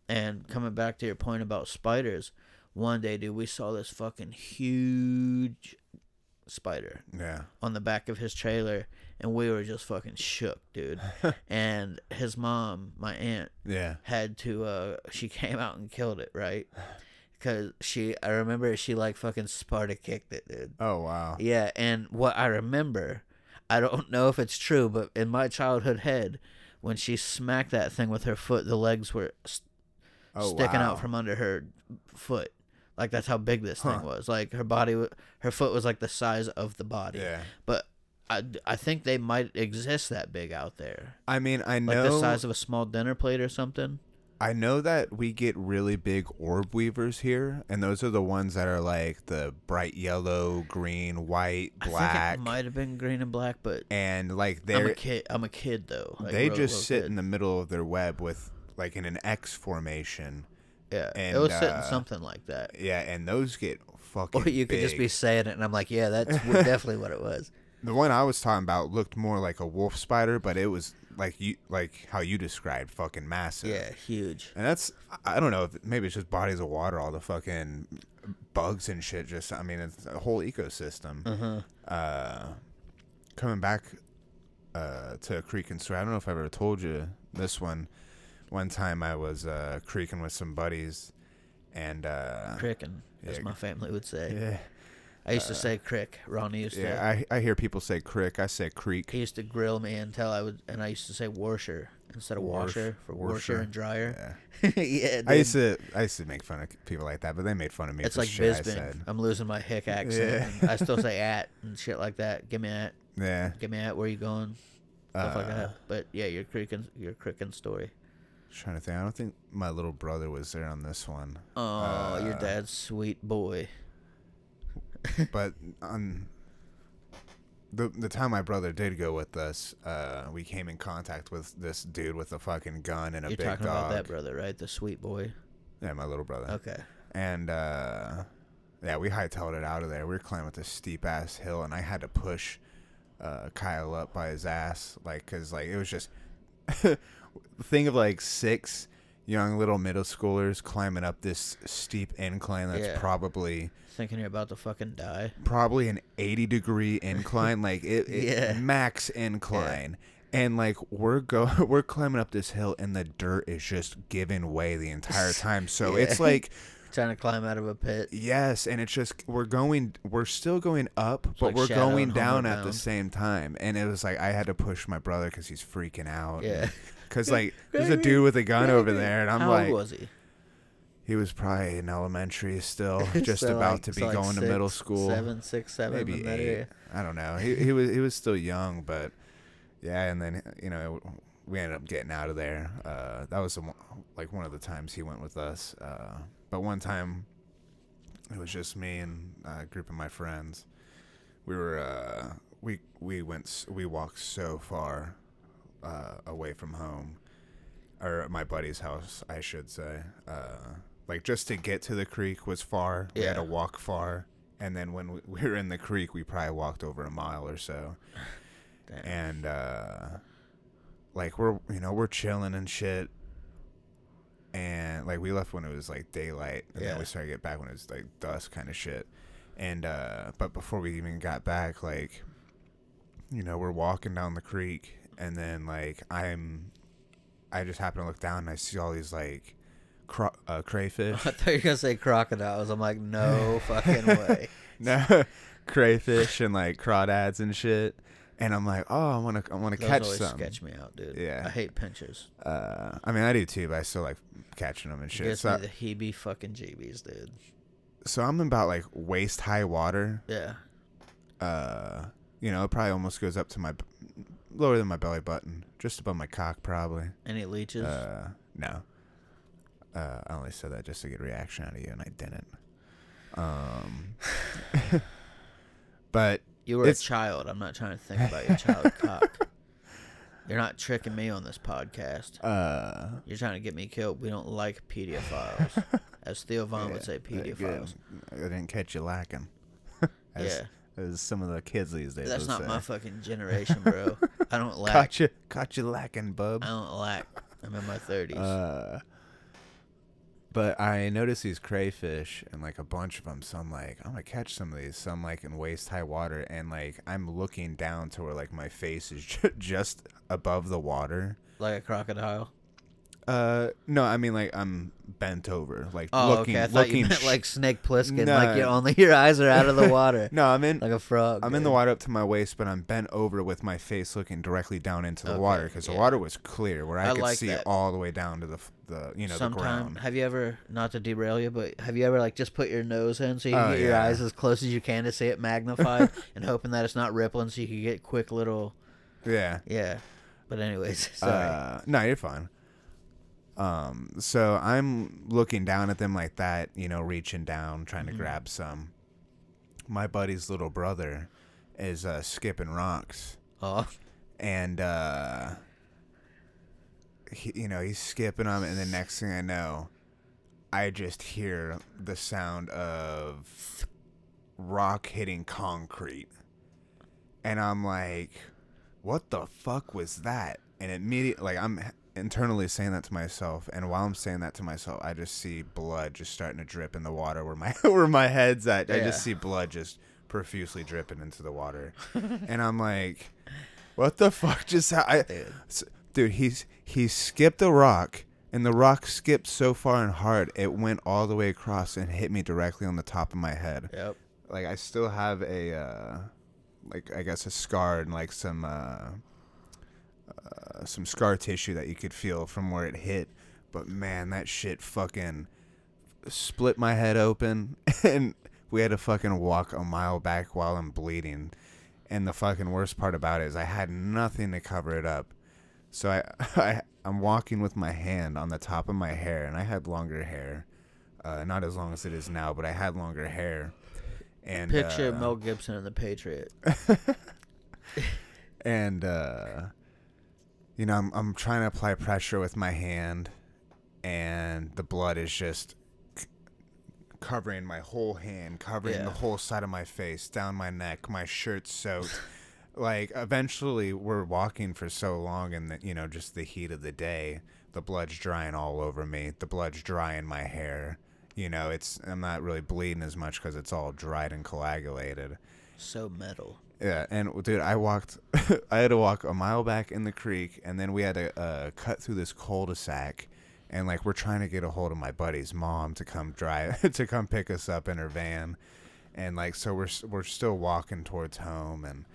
And coming back to your point about spiders, one day, dude, we saw this fucking huge spider Yeah. on the back of his trailer, and we were just fucking shook, dude. (laughs) and his mom, my aunt, Yeah. had to. uh She (laughs) came out and killed it, right? Because she, I remember she like fucking Sparta kicked it, dude. Oh wow. Yeah, and what I remember, I don't know if it's true, but in my childhood head, when she smacked that thing with her foot, the legs were st- Oh, sticking wow. out from under her foot. Like that's how big this thing was. Like her body, her foot was like the size of the body. Yeah. But I, I think they might exist that big out there, I mean, I like know the size of a small dinner plate or something. I know that we get really big orb weavers here, and those are the ones that are like the bright yellow, green, white, black, it might have been green and black, but and like they're I'm a kid. I'm a kid though. Like, they real- just real sit kid. in the middle of their web with like in an X formation. Yeah, and, it was sitting uh, something like that. Yeah, and those get fucking. Or you could just be saying it, and I'm like, yeah, that's (laughs) definitely what it was. The one I was talking about looked more like a wolf spider, but it was like you like how you described, fucking massive. Yeah, huge. And that's I don't know if maybe it's just bodies of water, all the fucking bugs and shit. Just I mean, it's a whole ecosystem. Uh-huh. Uh, coming back uh, to a creek and story. I don't know if I ever told you this one. One time I was uh, creeking with some buddies, and uh, Crickin', as yeah. my family would say. yeah, I used to say crick. Ronnie used to. yeah. I I hear people say crick. I say creek. he used to grill me until I would, and I used to say washer instead of Warsh- washer for washer, washer. and dryer. Yeah. (laughs) yeah, I used to I used to make fun of people like that, but they made fun of me It's like shit I Bisbing. said. I'm losing my hick accent. Yeah. (laughs) I still say at and shit like that. Give me at. Yeah. Give me at. Where you going? Stuff like Uh, that. But yeah, your crickin' your crickin' story. Trying to think. I don't think my little brother was there on this one. Oh, your uh, dad's sweet boy. (laughs) but on the the time my brother did go with us, uh, we came in contact with this dude with a fucking gun and a You're big talking dog. about that brother, right? The sweet boy. Yeah, my little brother. Okay. And uh, yeah, we hightailed it out of there. We were climbing up this steep ass hill, and I had to push uh, Kyle up by his ass, like, cause like it was just (laughs) thing of like six young little middle schoolers climbing up this steep incline that's Yeah. probably Thinking you're about to fucking die. probably an 80 degree incline like it, it (laughs) Yeah. max incline and like we're go (laughs) we're climbing up this hill and the dirt is just giving way the entire (laughs) time so Yeah. it's like Trying to climb out of a pit. yes and it's just we're going we're still going up but like we're Shadow going and down at the Bound. same time and it was like i had to push my brother because he's freaking out Yeah. Because like there's a dude with a gun over there and i'm How like old was he? he was probably in elementary still (laughs) just So, about like- to be so, like, going to middle school Seven, six, seven. maybe in that eight. area. I don't know. He he was he was still young, but yeah. And then you know we ended up getting out of there. Uh, that was the, one- like one of the times he went with us. Uh, but one time it was just me and a group of my friends. We were uh, we we went s- we walked so far uh, away from home, or my buddy's house, I should say. Uh, like just to get to the creek was far. We had to walk far, and then when we, (laughs) we were in the creek, we probably walked over a mile or so. And uh, like we're you know we're chilling and shit, and like we left when it was like daylight, and then we started to get back when it was like dusk kind of shit. And uh, but before we even got back, like you know we're walking down the creek, and then like I'm, I just happen to look down and I see all these like cro- uh, crayfish. (laughs) I thought you were gonna say crocodiles. I'm like, no (laughs) fucking way. (laughs) no crayfish and like crawdads and shit and i'm like oh i want to i want to catch always some sketch me out, dude. Yeah. I hate pinchers. uh i mean i do too but i still like catching them and shit gives so, me the heebie fucking jeebies, dude. so i'm about like waist high water Yeah. uh you know it probably almost goes up to my lower than my belly button just above my cock probably Any leeches? uh no uh i only said that just to get a reaction out of you and i didn't um (laughs) but you were a child. I'm not trying to think about your child (laughs) cock. You're not tricking me on this podcast. uh You're trying to get me killed. We don't like pedophiles. (laughs) As Theo Von would Yeah, say, uh, good. pedophiles. I didn't catch you lacking. as, Yeah. As some of the kids these days. That's not say. my fucking generation, bro. (laughs) I don't lack. Caught you, caught you lacking, bub. I don't lack. I'm in my 30s. Uh, but I noticed these crayfish and like a bunch of them. So I'm like, I'm gonna catch some of these. So I'm like in waist high water, and like I'm looking down to where like my face is (laughs) just above the water. like a crocodile. Uh, no, I mean like I'm bent over, like Oh, looking, okay. I thought looking. you meant like Snake Plissken, No. like you only your eyes are out of the (laughs) water, no, I'm in. like a frog. I'm in the dude. water up to my waist, but I'm bent over with my face looking directly down into the Okay, water because the yeah. water was clear, where I, I could like see that. all the way down to the f- the you know the Sometime, ground. have you ever not to derail you, but have you ever like just put your nose in so you can Oh, get your yeah. eyes as close as you can to see it magnified, (laughs) and hoping that it's not rippling so you can get quick little Yeah. yeah. But anyways, (laughs) sorry. Uh, no, you're fine. Um, so I'm looking down at them like that, you know, reaching down, trying Mm-hmm. to grab some. My buddy's little brother is uh, skipping rocks, oh, and uh, he, you know, he's skipping them, and the next thing I know, I just hear the sound of rock hitting concrete, and I'm like, "What the fuck was that?" And immediately, like, I'm internally saying that to myself, and while I'm saying that to myself, I just see blood just starting to drip in the water where my (laughs) where my head's at. I just see blood just profusely dripping into the water, (laughs) and I'm like, "What the fuck just?" Ha-? I, dude. Dude he's he skipped a rock and the rock skipped so far and hard it went all the way across and hit me directly on the top of my head Yep. like i still have a uh like i guess a scar and like some uh, uh some scar tissue that you could feel from where it hit but man that shit fucking split my head open (laughs) and we had to fucking walk a mile back while i'm bleeding and the fucking worst part about it is I had nothing to cover it up. So I, (laughs) I I'm walking with my hand on the top of my hair, and I had longer hair, uh, not as long as it is now, but I had longer hair. And Picture uh, Mel Gibson in The Patriot. (laughs) and uh, you know I'm I'm trying to apply pressure with my hand, and the blood is just c- covering my whole hand, covering Yeah. the whole side of my face, down my neck, my shirt's soaked. (laughs) like eventually, we're walking for so long, and the, you know just the heat of the day, the blood's drying all over me. The blood's drying my hair. You know, it's I'm not really bleeding as much because it's all dried and coagulated. So metal. Yeah, and dude, I walked. (laughs) I had to walk a mile back in the creek, and then we had to uh, cut through this cul-de-sac, and like we're trying to get a hold of my buddy's mom to come drive (laughs) to come pick us up in her van, and like so we're we're still walking towards home, and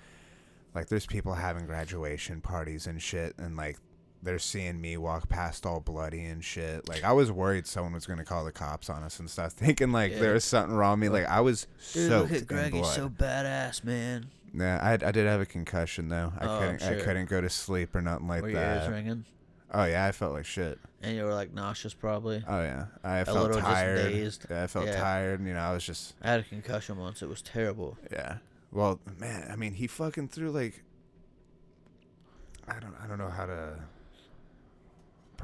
like there's people having graduation parties and shit, and like they're seeing me walk past all bloody and shit. Like I was worried someone was gonna call the cops on us and stuff, (laughs) thinking like Yeah. there was something wrong with me. Like I was Dude, soaked look at Greg. in He's so badass, man. Yeah, I, I did have a concussion though. I Oh, couldn't I sure. couldn't go to sleep or nothing like Were your ears that. ringing? Oh yeah, I felt like shit. And you were like nauseous, probably. Oh yeah, I felt little just tired. dazed. Yeah, I felt Yeah. tired. You know, I was just I had a concussion once. It was terrible. yeah. Well, man, I mean, he fucking threw like I don't I don't know how to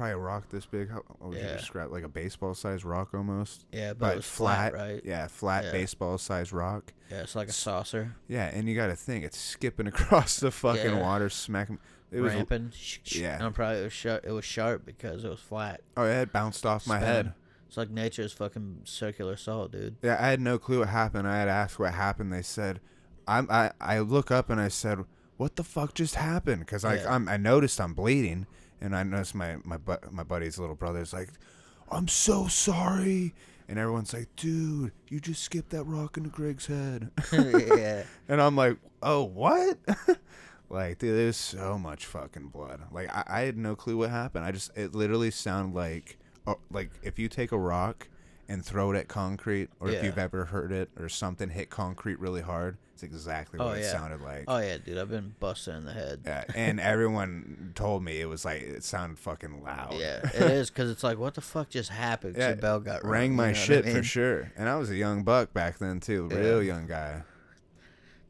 probably a rock this big. How what would you Yeah. describe like a baseball sized rock almost? Yeah, but, it was flat, right? Yeah, flat Yeah. baseball sized rock. Yeah, it's like a saucer. Yeah, and you got to think it's skipping (laughs) across the fucking Yeah. water, smacking. It was ramping. yeah. And probably it was sharp. It was sharp because it was flat. oh, it had bounced off my head. It's like nature's fucking circular saw, dude. Yeah, I had no clue what happened. I had asked what happened. They said, "I'm." I, I look up and I said, "What the fuck just happened?" Because Yeah. I'm, I noticed I'm bleeding, and I noticed my my bu- my buddy's little brother's like, "I'm so sorry," and everyone's like, "Dude, you just skipped that rock into Greg's head," (laughs) yeah. and I'm like, "Oh, what?" (laughs) like, dude, there's so much fucking blood. Like, I, I had no clue what happened. I just it literally sounded like, oh, like if you take a rock and throw it at concrete, or if you've ever heard it, or something hit concrete really hard, it's exactly Oh what it yeah. sounded like. Oh yeah, dude. I've been busted in the head. Yeah, and (laughs) everyone told me it was like it sounded fucking loud. Yeah, (laughs) it is because it's like, what the fuck just happened? Yeah, your bell got rang you my know what I shit mean? for (laughs) sure. And I was a young buck back then too, Yeah. real young guy.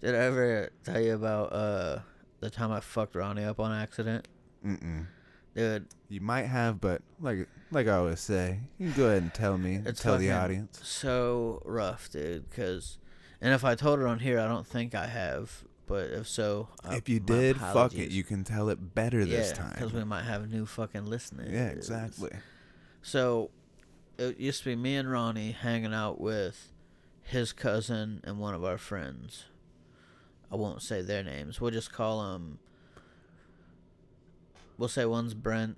Did I ever tell you about uh the time I fucked Ronnie up on accident, Mm-mm. dude? You might have, but like like I always say, you can go ahead and tell me, It's tell the audience. So rough, dude. Because, and if I told it on here, I don't think I have. But if so, if you did, fuck it. You can tell it better this yeah, time. because we might have new fucking listeners. yeah, exactly. So, it used to be me and Ronnie hanging out with his cousin and one of our friends. I won't say their names. We'll just call them. We'll say one's Brent,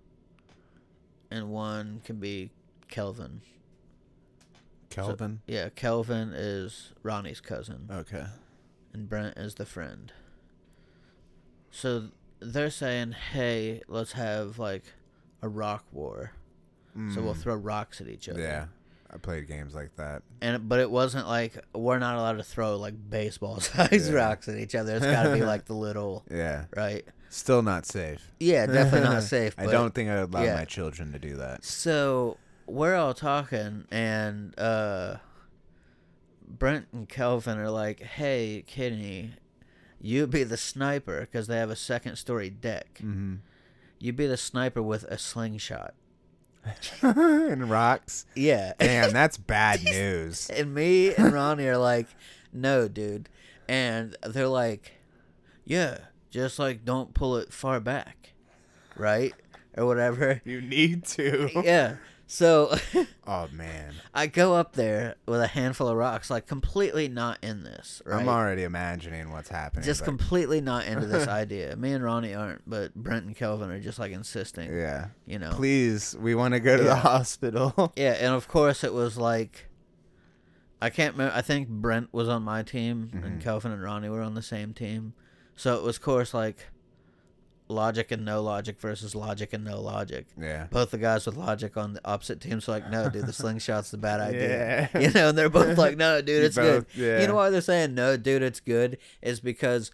and one can be Kelvin. Kelvin. Yeah, Kelvin is Ronnie's cousin, okay. and Brent is the friend. So they're saying, "Hey, let's have like a rock war." So we'll Mm. throw rocks at each other. Yeah, I played games like that. And but it wasn't like we're not allowed to throw like baseball (laughs) sized Yeah. rocks at each other. It's got to be like the little (laughs) Yeah, right. Still not safe. Yeah, definitely not (laughs) safe. I but- don't think I would allow yeah. my children to do that. So we're all talking, and uh, Brent and Kelvin are like, "Hey, Kidney, you be the sniper because they have a second story deck. Mm-hmm. You be the sniper with a slingshot." (laughs) and rocks. Yeah, Damn, (laughs) that's bad news. and me and Ronnie are like, "No, dude," and they're like, "Yeah, just like don't pull it far back, right, or whatever." (laughs) You need to. (laughs) yeah. So (laughs) Oh man, I go up there with a handful of rocks, like completely not in this, right? I'm already imagining what's happening. just but- completely not into this idea. Me and Ronnie aren't, but Brent and Kelvin are just like insisting. yeah. You know. Please, we want to go to the hospital. Yeah, and of course it was like I can't remember. I think Brent was on my team and Mhm. Kelvin and Ronnie were on the same team. So it was, of course, like logic and no logic versus logic and no logic. yeah. Both the guys with logic on the opposite teams are like, no, dude, the (laughs) slingshot's the bad idea. Yeah. (laughs) You know, and they're both like, no, dude, it's good. yeah. You know why they're saying no, dude, it's good? Is because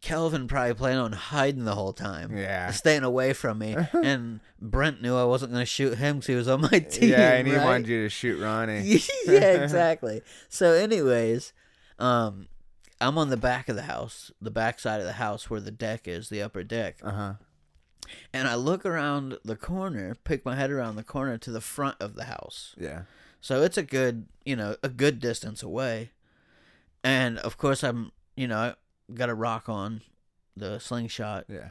Kelvin probably planned on hiding the whole time. Yeah. Staying away from me. (laughs) and Brent knew I wasn't going to shoot him because he was on my team. Yeah, and he right? wanted you to shoot Ronnie. yeah, exactly. So, anyways, um, I'm on the back of the house, the back side of the house where the deck is, the upper deck. Uh huh. And I look around the corner, pick my head around the corner to the front of the house. Yeah. So it's a good, you know, a good distance away. And of course, I'm, you know, I got a rock on the slingshot, Yeah.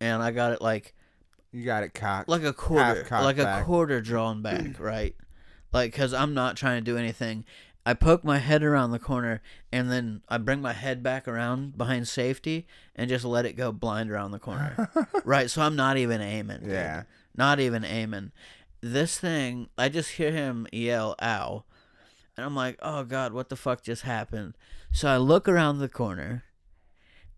and I got it like You got it cocked. like a quarter, like a quarter drawn back, right? Like, cause I'm not trying to do anything. I poke my head around the corner, and then I bring my head back around behind safety, and just let it go blind around the corner, (laughs) right? So I'm not even aiming. dude. Yeah. not even aiming. This thing, I just hear him yell, ow. And I'm like, oh God, what the fuck just happened? So I look around the corner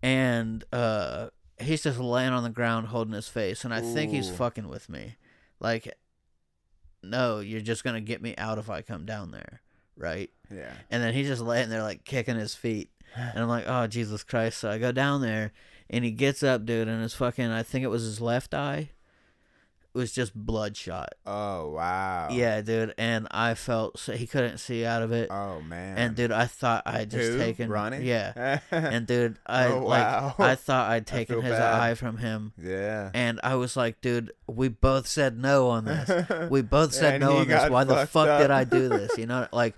and uh, he's just laying on the ground holding his face. And I think he's fucking with me. Like, no, you're just going to get me out if I come down there. Right? Yeah. And then he's just laying there, like kicking his feet. And I'm like, oh, Jesus Christ. So I go down there and he gets up, dude, and his fucking, I think it was his left eye, was just bloodshot. Oh wow. Yeah, dude. And I felt so he couldn't see out of it. Oh man. and dude, I thought I had just Who? taken Ronnie. Yeah. (laughs) And dude, I Oh, like wow. (laughs) I thought I'd taken his bad. eye from him. yeah. And I was like, dude, we both said no on this. (laughs) We both said no on this. Why the fuck did. I do this? You know, like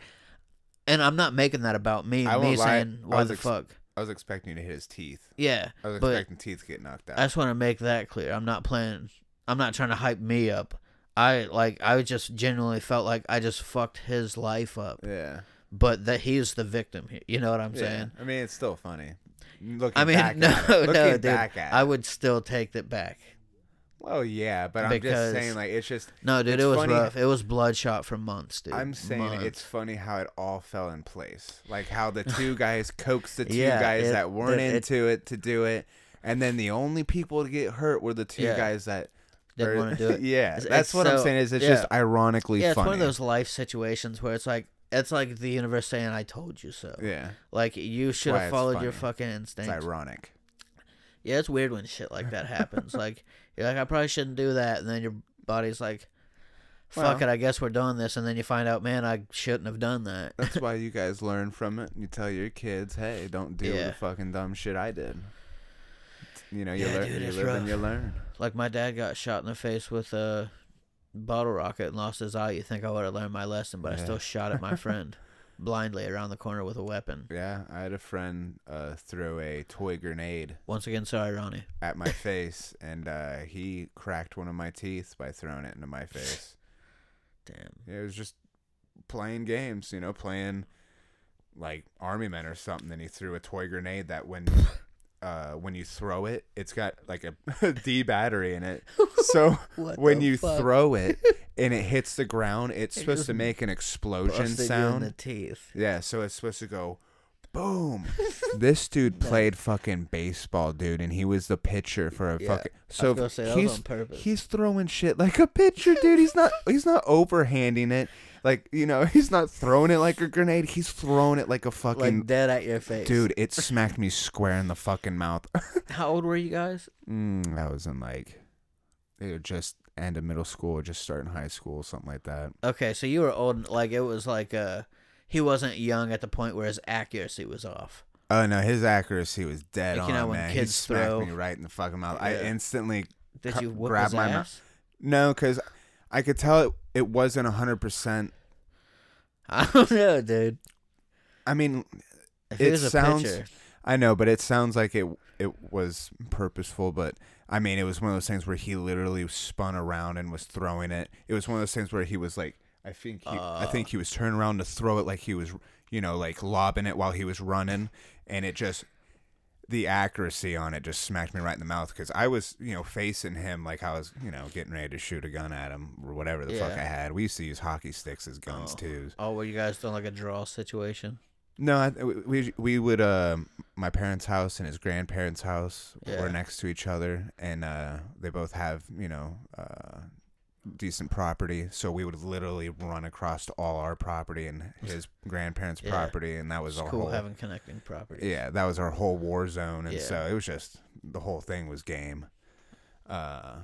and I'm not making that about me. I me won't lie, saying I why was the ex- fuck. I was expecting to hit his teeth. Yeah. I was But- expecting teeth to get knocked out. I just want to make that clear. I'm not playing. I'm not trying to hype me up. I like. I just genuinely felt like I just fucked his life up, yeah. but that he's the victim here. You know what I'm yeah. saying? I mean, it's still funny. Looking I mean, back (laughs) no, at it. Looking no, dude. back at I it. would still take that back. Well, yeah, but I'm Because- just saying, like, it's just. No, dude, It's it was funny- rough. It was bloodshot for months, dude. I'm saying Months. it's funny how it all fell in place. Like how the two (laughs) guys coaxed the two Yeah, guys it- that weren't it- it- into it to do it, and then the only people to get hurt were the two Yeah. guys that Didn't wanna do it. (laughs) yeah, It's- that's it's what I'm so- saying. Is it's yeah. just ironically yeah, it's funny. one of those life situations where it's like it's like the universe saying, "I told you so." Yeah, Like you should why have it's followed your funny. fucking it's instinct. ironic. Yeah, it's weird when shit like that happens. (laughs) like you're like, I probably shouldn't do that, and then your body's like, "Fuck Well- it, I guess we're doing this," and then you find out, man, I shouldn't have done that. That's (laughs) why you guys learn from it. You tell your kids, "Hey, don't do Yeah. the fucking dumb shit I did." You know, you Yeah, learn, dude, you it's live and rough. you learn. like my dad got shot in the face with a bottle rocket and lost his eye. You think I would have learned my lesson, but I Yeah. still shot at my friend (laughs) blindly around the corner with a weapon. Yeah, I had a friend uh, throw a toy grenade Once again, sorry, Ronnie. at my face, and uh, he cracked one of my teeth by throwing it into my face. (laughs) Damn. It was just playing games, you know, playing like Army Men or something. And he threw a toy grenade that when uh, when you throw it, it's got like a (laughs) D battery in it. (laughs) So when you fuck? throw it (laughs) and it hits the ground, it's supposed to make an explosion Busted you in sound. the teeth. Yeah, so it's supposed to go boom. this dude played fucking baseball, dude, and he was the pitcher for a Yeah, fucking. So say he's on purpose. he's throwing shit like a pitcher, dude. He's not he's not overhanding it. Like, you know, (laughs) he's not throwing it like a grenade. He's throwing it like a fucking like dead at your face, dude. It (laughs) smacked me square in the fucking mouth. (laughs) How old were you guys? mm, I was in like it was just end of middle school, or just starting high school, something like that. Okay, so you were old. Like it was like uh, he wasn't young at the point where his accuracy was off. Oh no, his accuracy was dead Like, on, you know, when man. he kids smacked throw- me right in the fucking mouth. I instantly Did Cu- you grab my ass? no, because I could tell it, it wasn't hundred percent. (laughs) I don't know, dude. I mean, If It a sounds- I know, but it sounds like it it was purposeful. But I mean, it was one of those things where he literally spun around and was throwing it. It was one of those things where he was like, I think he, I Uh. think he was turning around to throw it like he was, you know, like lobbing it while he was running, and it just the accuracy on it just smacked me right in the mouth because I was, you know, facing him like I was, you know, getting ready to shoot a gun at him or whatever the fuck I had. We used to use hockey sticks as guns Oh. too. oh, were you guys doing like a draw situation? No, I, we we would uh my parents' house and his grandparents' house Yeah. were next to each other, and uh, they both have you know uh, decent property. So we would literally run across all our property and his grandparents' Yeah. property, and that was It's our cool whole having connecting properties. yeah that was our whole war zone, and Yeah. so it was just the whole thing was game. Uh,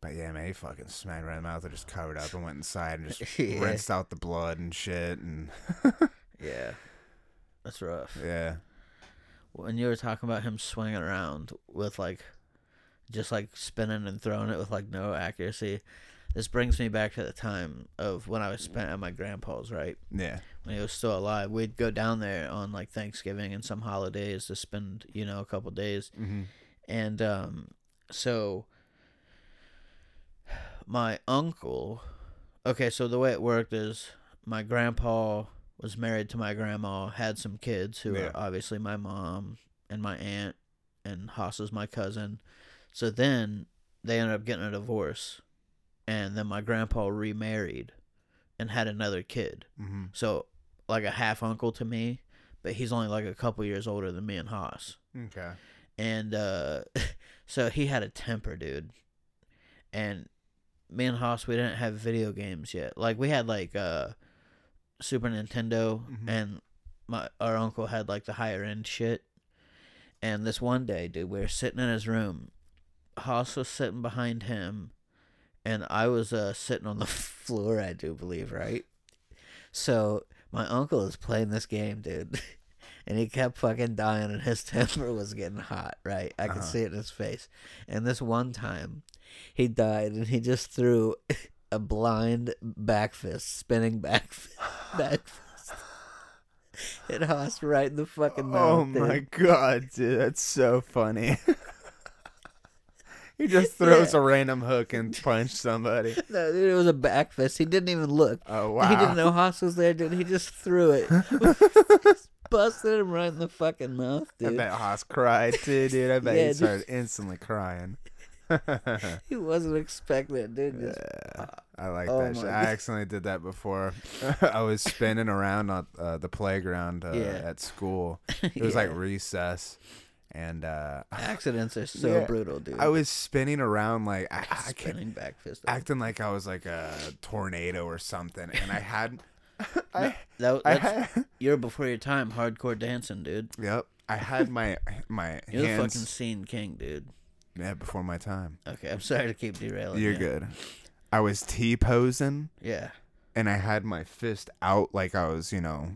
but yeah, man, he fucking smacked right in the mouth. I just covered up and went inside and just (laughs) Yeah. rinsed out the blood and shit, and (laughs) yeah, that's rough. yeah. When you were talking about him swinging around with like, just like spinning and throwing it with like no accuracy, this brings me back to the time of when I was spent at my grandpa's. Right Yeah. when he was still alive, we'd go down there on like Thanksgiving and some holidays to spend you know a couple days. Mm-hmm. And um, so my uncle, okay, so the way it worked is my grandpa was married to my grandma, had some kids who Yeah. are obviously my mom and my aunt, and Haas is my cousin. So then they ended up getting a divorce, and then my grandpa remarried and had another kid. Mm-hmm. So like a half uncle to me, but he's only like a couple years older than me and Haas Okay. and uh (laughs) so he had a temper dude and me and Haas we didn't have video games yet like we had like uh super nintendo Mhm. and my our uncle had like the higher end shit and this one day dude we were sitting in his room Haas was sitting behind him and i was uh sitting on the (laughs) floor i do believe right so my uncle is playing this game dude (laughs) and he kept fucking dying and his (laughs) temper was getting hot right i could Uh-huh. see it in his face and this one time he died and he just threw a blind back fist spinning back fist, back fist it hossed right in the fucking mouth Oh dude. my god, dude, that's so funny. (laughs) he just throws Yeah. a random hook and punch somebody. (laughs) no dude it was a back fist he didn't even look Oh wow. he didn't know Haas was there dude he just threw it just (laughs) busted him right in the fucking mouth dude. I bet Haas cried too, dude. I bet Yeah, he dude. started instantly crying. he wasn't expecting it dude just Yeah, I like Oh that shit. I accidentally did that before. I was spinning around on uh, the playground uh, Yeah. at school. It was like recess, and uh, (laughs) accidents are so Yeah. brutal dude I was spinning around like I, I spinning back fist acting like I was like a tornado or something, and I had. (laughs) No, I, that, I had, (laughs) you're before your time hardcore dancing dude yep. I had my my you're the fucking scene king dude Yeah, before my time. okay i'm sorry to keep derailing You're you. good. I was T posing, yeah and I had my fist out like I was, you know,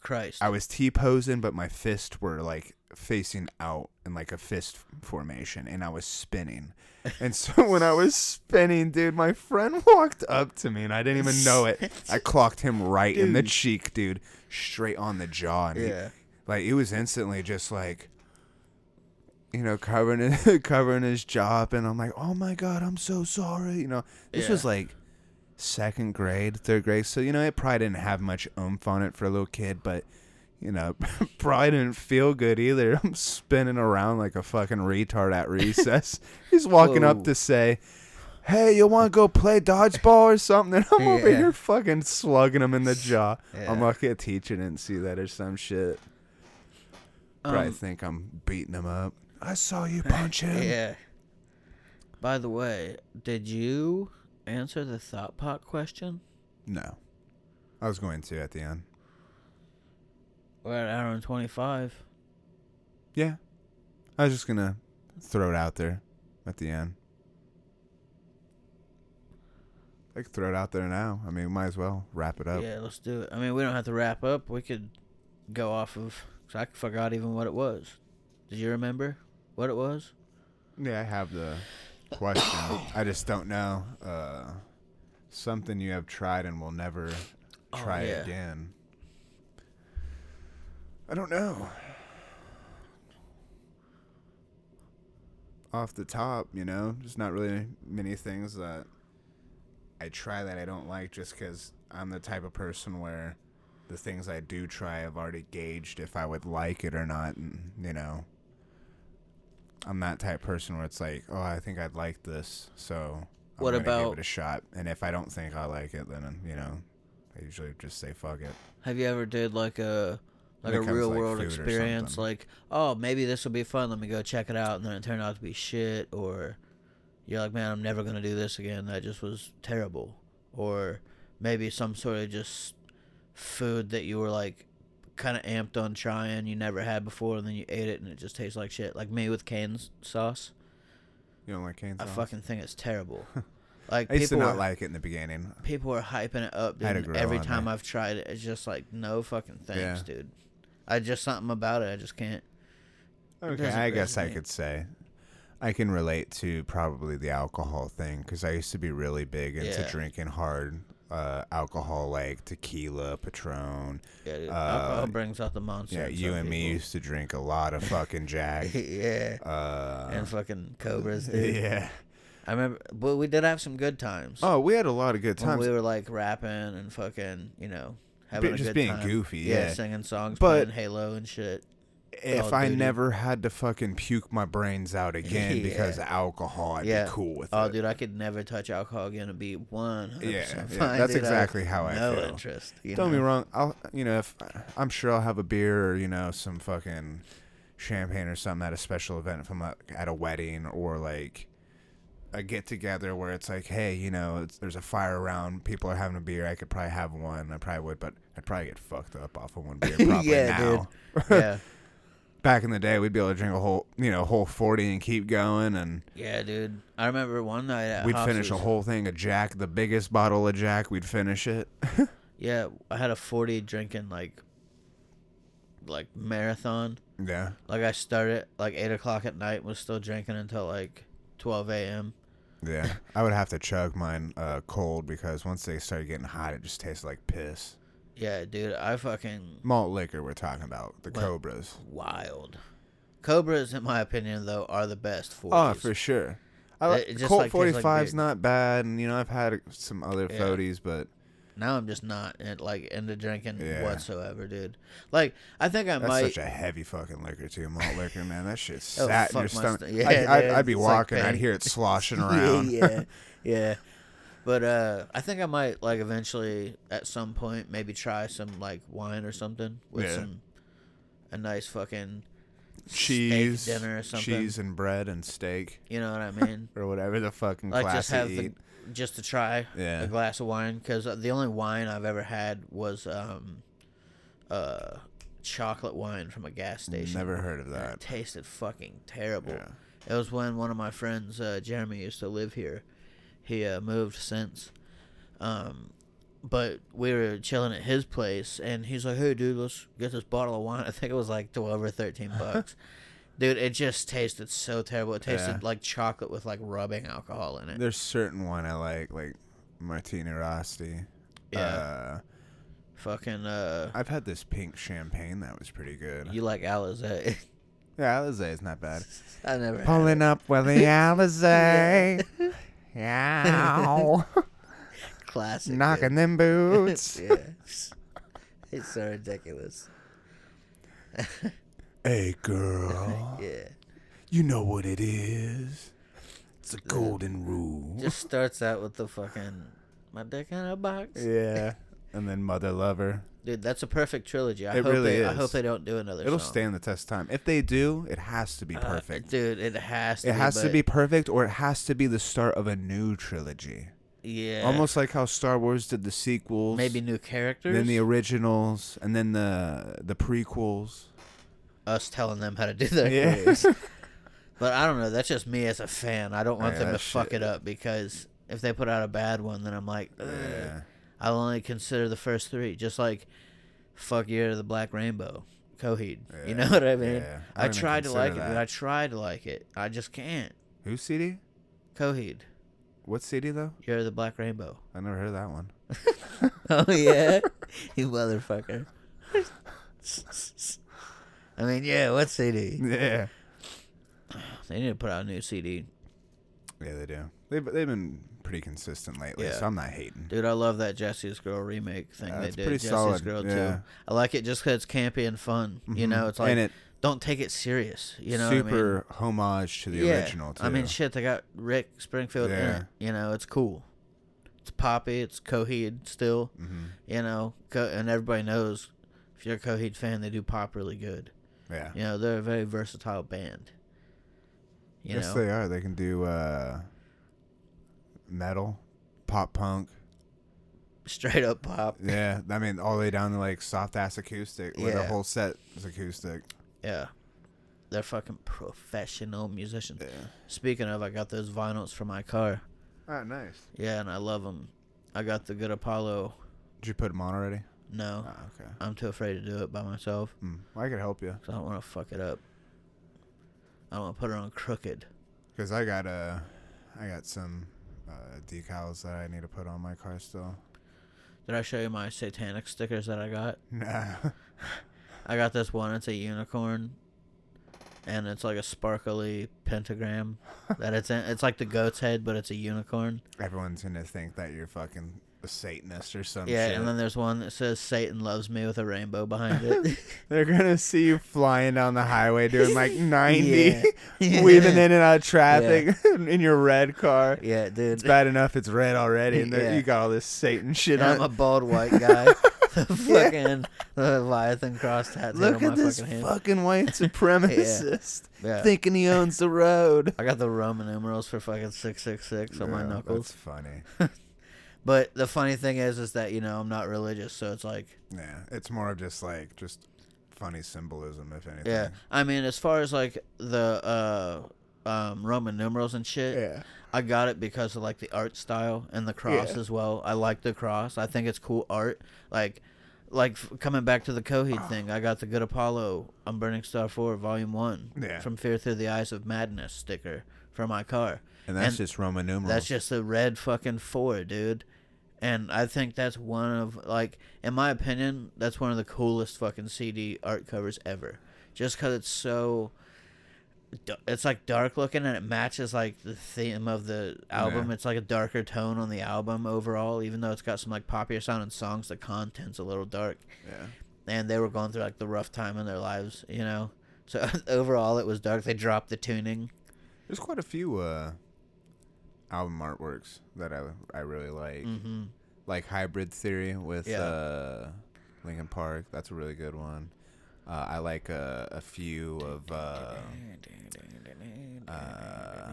christ I was T posing, but my fists were like facing out in like a fist formation, and I was spinning. (laughs) And so when I was spinning, dude, my friend (laughs) walked up to me, and I didn't even know it. I (laughs) clocked him right in the cheek, dude, straight on the jaw, and he- yeah like it was instantly just like. You know, covering it, covering his jaw up, and I'm like, "Oh my god, I'm so sorry." You know, this Yeah. was like second grade, third grade, so you know it probably didn't have much oomph on it for a little kid, but you know, (laughs) probably didn't feel good either. (laughs) I'm spinning around like a fucking retard at recess. (laughs) He's walking Whoa. up to say, "Hey, you want to go play dodgeball or something?" And I'm over Yeah. here fucking slugging him in the jaw. Yeah. I'm lucky a teacher didn't see that or some shit. Probably Um, think I'm beating him up. I saw you punch him. Yeah. By the way, did you answer the thought pot question? No, I was going to at the end. We're at hour and twenty five. Yeah, I was just gonna throw it out there at the end. I could throw it out there now. I mean, we might as well wrap it up. Yeah, let's do it. I mean, we don't have to wrap up. We could go off of. Cause I forgot even what it was. Did you remember what it was? Yeah, I have the question. I just don't know. Uh, something you have tried and will never Oh, try yeah. again. I don't know. Off the top, you know, there's not really many things that I try that I don't like just because I'm the type of person where the things I do try I've already gauged if I would like it or not. And, you know, I'm that type of person where it's like, oh, I think I'd like this. So I'm What gonna give about- it a shot. And if I don't think I like it, then, you know, I usually just say fuck it. Have you ever did like a like a it comes to, real like, world experience? Like, oh, maybe this will be fun. Let me go check it out, and then it turned out to be shit. Or you're like, man, I'm never gonna do this again. That just was terrible. Or maybe some sort of just food that you were like kind of amped on trying you never had before, and then you ate it and it just tastes like shit. Like me with Cane's sauce. You don't like cane I fucking think it's terrible. (laughs) Like I used to people not like it in the beginning. people are hyping it up, dude. Every time me. I've tried it, it's just like no fucking thanks, Yeah. dude. I just something about it. I just can't. Okay, I guess I could say I can relate to probably the alcohol thing because I used to be really big into Yeah. drinking hard uh, alcohol like tequila, Patron. Yeah, dude. Uh, alcohol brings out the monster. Yeah, you and me used to drink a lot of fucking (laughs) Jack. yeah, Uh, and fucking cobras, (laughs) dude. yeah. I remember, but we did have some good times. Oh, we had a lot of good when times. we were like rapping and fucking, you know, having just being time. goofy, Yeah, yeah. singing songs, But- playing Halo and shit. if Call of I Duty. never had to fucking puke my brains out (laughs) again because of alcohol, I'd Yeah. be cool with it. Oh, it. dude, I could never touch alcohol again and be one hundred Yeah, percent yeah, fine. that's dude. I exactly how I no feel. interest. You Don't know? be wrong. I'll, you know, if I'm sure I'll have a beer or you know some fucking champagne or something at a special event if I'm at a wedding or like a get together where it's like, hey, you know, it's, there's a fire around, people are having a beer. I could probably have one. I probably would, but I'd probably get fucked up off of one beer. (laughs) Probably Yeah, now. (laughs) yeah, Back in the day, we'd be able to drink a whole, you know, whole forty and keep going, and yeah, dude. I remember one night at we'd finish a whole thing of Jack, the biggest bottle of Jack. We'd finish it. (laughs) Yeah, I had a forty drinking like, like marathon. yeah. Like I started like eight o'clock at night, was still drinking until like twelve a.m. Yeah, (laughs) I would have to chug mine uh, cold because once they started getting hot, it just tasted like piss. Yeah, dude, I fucking Malt liquor, we're talking about the What? Cobras. wild. Cobras, in my opinion, though, are the best for. Oh, for sure. I It- like it just, Colt like, tastes like 45's beer. not bad, and you know I've had some other Yeah. 40s, but Now I'm just not like into drinking Yeah. whatsoever, dude. Like I think I that's might. such a heavy fucking liquor too. Malt liquor, man, that shit (laughs) Oh, sat in fuck your my stomach. sto- yeah, I, I, dude, I'd be it's like walking, I'd pain. hear it (laughs) sloshing around. yeah, yeah. But uh, I think I might like eventually at some point maybe try some like wine or something with Yeah. some a nice fucking cheese, dinner or something. cheese and bread and steak You know what I mean? (laughs) or whatever the fucking like class just have to the, eat. Just to try Yeah. a glass of wine because the only wine I've ever had was um uh chocolate wine from a gas station. Never heard of that. It tasted fucking terrible. Yeah. It was when one of my friends, uh, Jeremy, used to live here. He uh, moved since. Um, but we were chilling at his place, and he's like, "Hey, dude, let's get this bottle of wine." (laughs) I think it was like twelve or thirteen (laughs) bucks. Dude, it just tasted so terrible. It tasted Yeah. like chocolate with like rubbing alcohol in it. There's certain one I like, like Martini Rossi. Yeah. Uh, Fucking, uh, I've had this pink champagne that was pretty good. you like Alizé? (laughs) yeah, Alizé is not bad. I never. had Pulling up with the Alizé. (laughs) Yeah. (laughs) classic. dude. Knocking them boots. yeah. It's so ridiculous. Hey, (laughs) girl. yeah. You know what it is. It's a golden rule. Just starts out with the fucking my dick in a box. yeah. And then Mother Lover. Dude, that's a perfect trilogy. I It hope really they, I is. hope they don't do another. Trilogy. It'll song. stand the test of time. If they do, it has to be Uh, perfect. dude. It has to. it be, has to but- be perfect or it has to be the start of a new trilogy. Yeah. Almost like how Star Wars did the sequels. maybe new characters. then the originals and then the the prequels. Us telling them how to do (laughs) their Yeah. careers. (laughs) but I don't know. That's just me as a fan. I don't want Yeah, them to that fuck shit- it up because if they put out a bad one, then I'm like, Yeah. I'll only consider the first three. Just like fuck Year of the Black Rainbow, Coheed. You (laughs) know what I mean? I I, tried to like it, consider dude. that. I tried to like it. I just can't. Whose CD? Coheed, What CD though? Of the Black Rainbow. I never heard that one. Oh yeah, you motherfucker. I mean, yeah. What CD? Yeah. They need to put out a new CD. Yeah, they do. They've they've been pretty consistent lately, Yeah. so I'm not hating. Dude, I love that Jesse's Girl remake thing Yeah, they it's did. pretty Jesse's solid, Girl yeah. too. I like it just 'cause it's campy and fun. You Mhm. know, it's like and it don't take it serious. You know, what I mean? super homage to the yeah. original too. I mean, shit, they got Rick Springfield in Yeah. it. You know, it's cool. It's poppy. It's Coheed still. hmm You know, Co- and everybody knows if you're a Coheed fan, they do pop really good. Yeah. You know, they're a very versatile band. You yes, know, they are. They can do uh, metal, pop punk. straight up pop. (laughs) Yeah, I mean, all the way down to like soft ass acoustic, where the whole set is acoustic. Yeah, they're fucking professional musicians. Yeah. Speaking of, I got those vinyls for my car. Oh, nice. Yeah, and I love them. I got the Good Apollo. Did you put them on already? No, Oh, okay. I'm too afraid to do it by myself Hmm. Well, I could help you I don't want to fuck it up. I don't want to put it on crooked. because I got uh, I got some uh, decals that I need to put on my car still. Did I show you my satanic stickers that I got? (laughs) Nah. I got this one. It's a unicorn, and it's like a sparkly pentagram (laughs) that it's in. It's like the goat's head, but it's a unicorn. Everyone's gonna think that you're fucking a Satanist or some yeah, shit. and then there's one that says "Satan loves me" with a rainbow behind it. (laughs) They're gonna see you flying down the highway doing like (laughs) (laughs) 90, Yeah. weaving in and out of traffic in your red car. yeah, dude. It's bad enough it's red already, and Yeah. you got all this Satan shit And I'm a bald white guy. the fucking Leviathan cross tattoo Look on my at this fucking fucking white supremacist Yeah. thinking he owns the road. I got the Roman numerals for fucking six six six on my knuckles. That's funny. But the funny thing is, is that you know I'm not religious, so it's like, Yeah, it's more of just like just funny symbolism, if anything. yeah. I mean, as far as like the uh, um, Roman numerals and shit, Yeah. I got it because of like the art style and the cross Yeah. as well. I like the cross. I think it's cool art. Like, like f- coming back to the Coheed thing, I got the Good Apollo I'm Burning Star Four Volume One Yeah. from Fear Through the Eyes of Madness sticker for my car. And that's And just Roman numerals. That's just a red fucking four, dude. And I think that's one of like, in my opinion, that's one of the coolest fucking CD art covers ever. Just because it's so, it's like dark looking and it matches like the theme of the album. Yeah. It's like a darker tone on the album overall, even though it's got some like popular sounding songs. The content's a little dark, yeah. and they were going through like the rough time in their lives, you know. So (laughs) overall, it was dark. They dropped the tuning. There's quite a few uh, album artworks that I I really like. Mm-hmm. Like Hybrid Theory with Yeah. uh, Linkin Park. That's a really good one. Uh, I like uh, a few of uh, uh,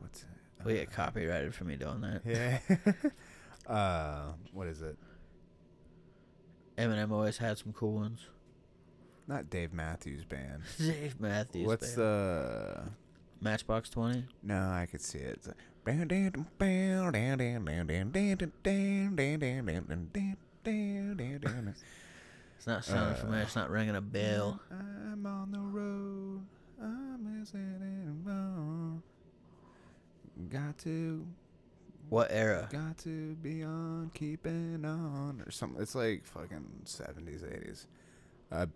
what's it? We get copyrighted for me doing that. yeah. (laughs) uh, what is it? Eminem always had some cool ones. Not Dave Matthews Band. (laughs) Dave Matthews. What's the? Matchbox Twenty? No, I could see it. It's It's not sounding Uh, familiar. It's not ringing a bell. I'm on the road. I'm listening. Got to, What era? got to be on, keeping on, or something. It's like fucking seventies, eighties. Uh,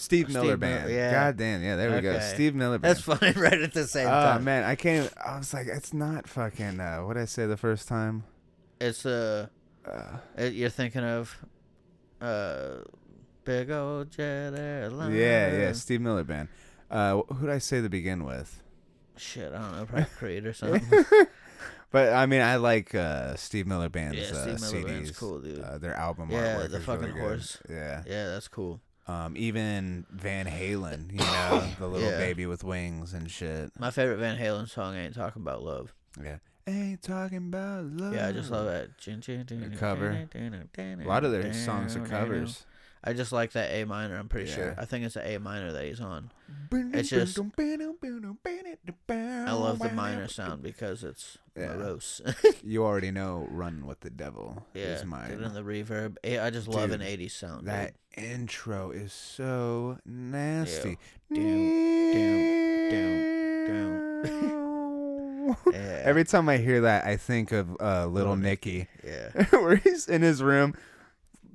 Steve Steve Miller Miller, Band. yeah. God damn, yeah, there we go. Steve Miller Band. That's funny. (laughs) Right at the same Oh time. man, I can't. Even, I was like, it's not fucking. Uh, what did I say the first time? It's uh, Uh, it, you're thinking of, uh, big old jet airliner. Yeah, yeah, Steve Miller Band. Uh, who did I say to begin with? Shit, I don't know, probably Creed or (laughs) something. But I mean, I like uh, Steve Miller Band's Yeah, uh, Steve Miller CDs. Band's cool, dude. Uh, their album Yeah, artwork the fucking really good. horse. Yeah. yeah, that's cool. Um, even Van Halen, you know, (coughs) the little Yeah. baby with wings and shit. My favorite Van Halen song ain't talking about love. Yeah. Ain't talking about love. Yeah, I just love that. Chin, chin, chin, cover. A lot of their songs are covers. I just like that A minor. I'm pretty sure. I think it's an A minor that he's on. It's just- I love the minor sound because it's Yeah. morose. (laughs) You already know "Run with the Devil" yeah, is mine. then the reverb. I just love an '80s sound. That intro is so nasty. (laughs) Yeah. Every time I hear that, I think of uh, Little Little Nicky, dude. yeah, (laughs) where he's in his room,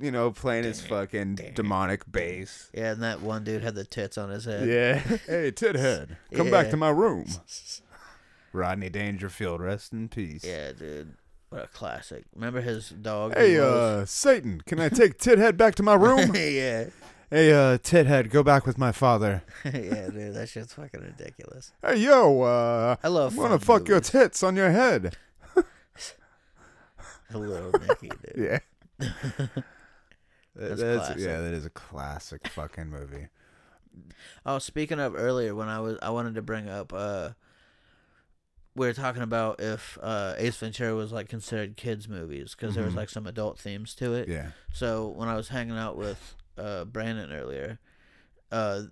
you know, playing his fucking demonic bass. yeah, and that one dude had the tits on his head. Yeah. (laughs) hey, Tithead, come back Yeah. to my room. (laughs) Rodney Dangerfield, rest in peace. Yeah, dude. What a classic. Remember his dog? Hey, he uh, Satan, can I take Tithead back to my (laughs) room? yeah. hey, uh, Tithead, go back with my father. yeah, dude, that shit's fucking ridiculous. Hey, yo, uh, I love I'm gonna fun fuck your movies. tits on your head. Little Nicky, dude. Yeah. That's That's- classic. yeah, that is a classic fucking movie. Oh, speaking of earlier, when I was, I wanted to bring up, uh, we were talking about if uh, Ace Ventura was like considered kids movies because there was Mhm. like some adult themes to it. Yeah. So when I was hanging out with uh, Brandon earlier, uh,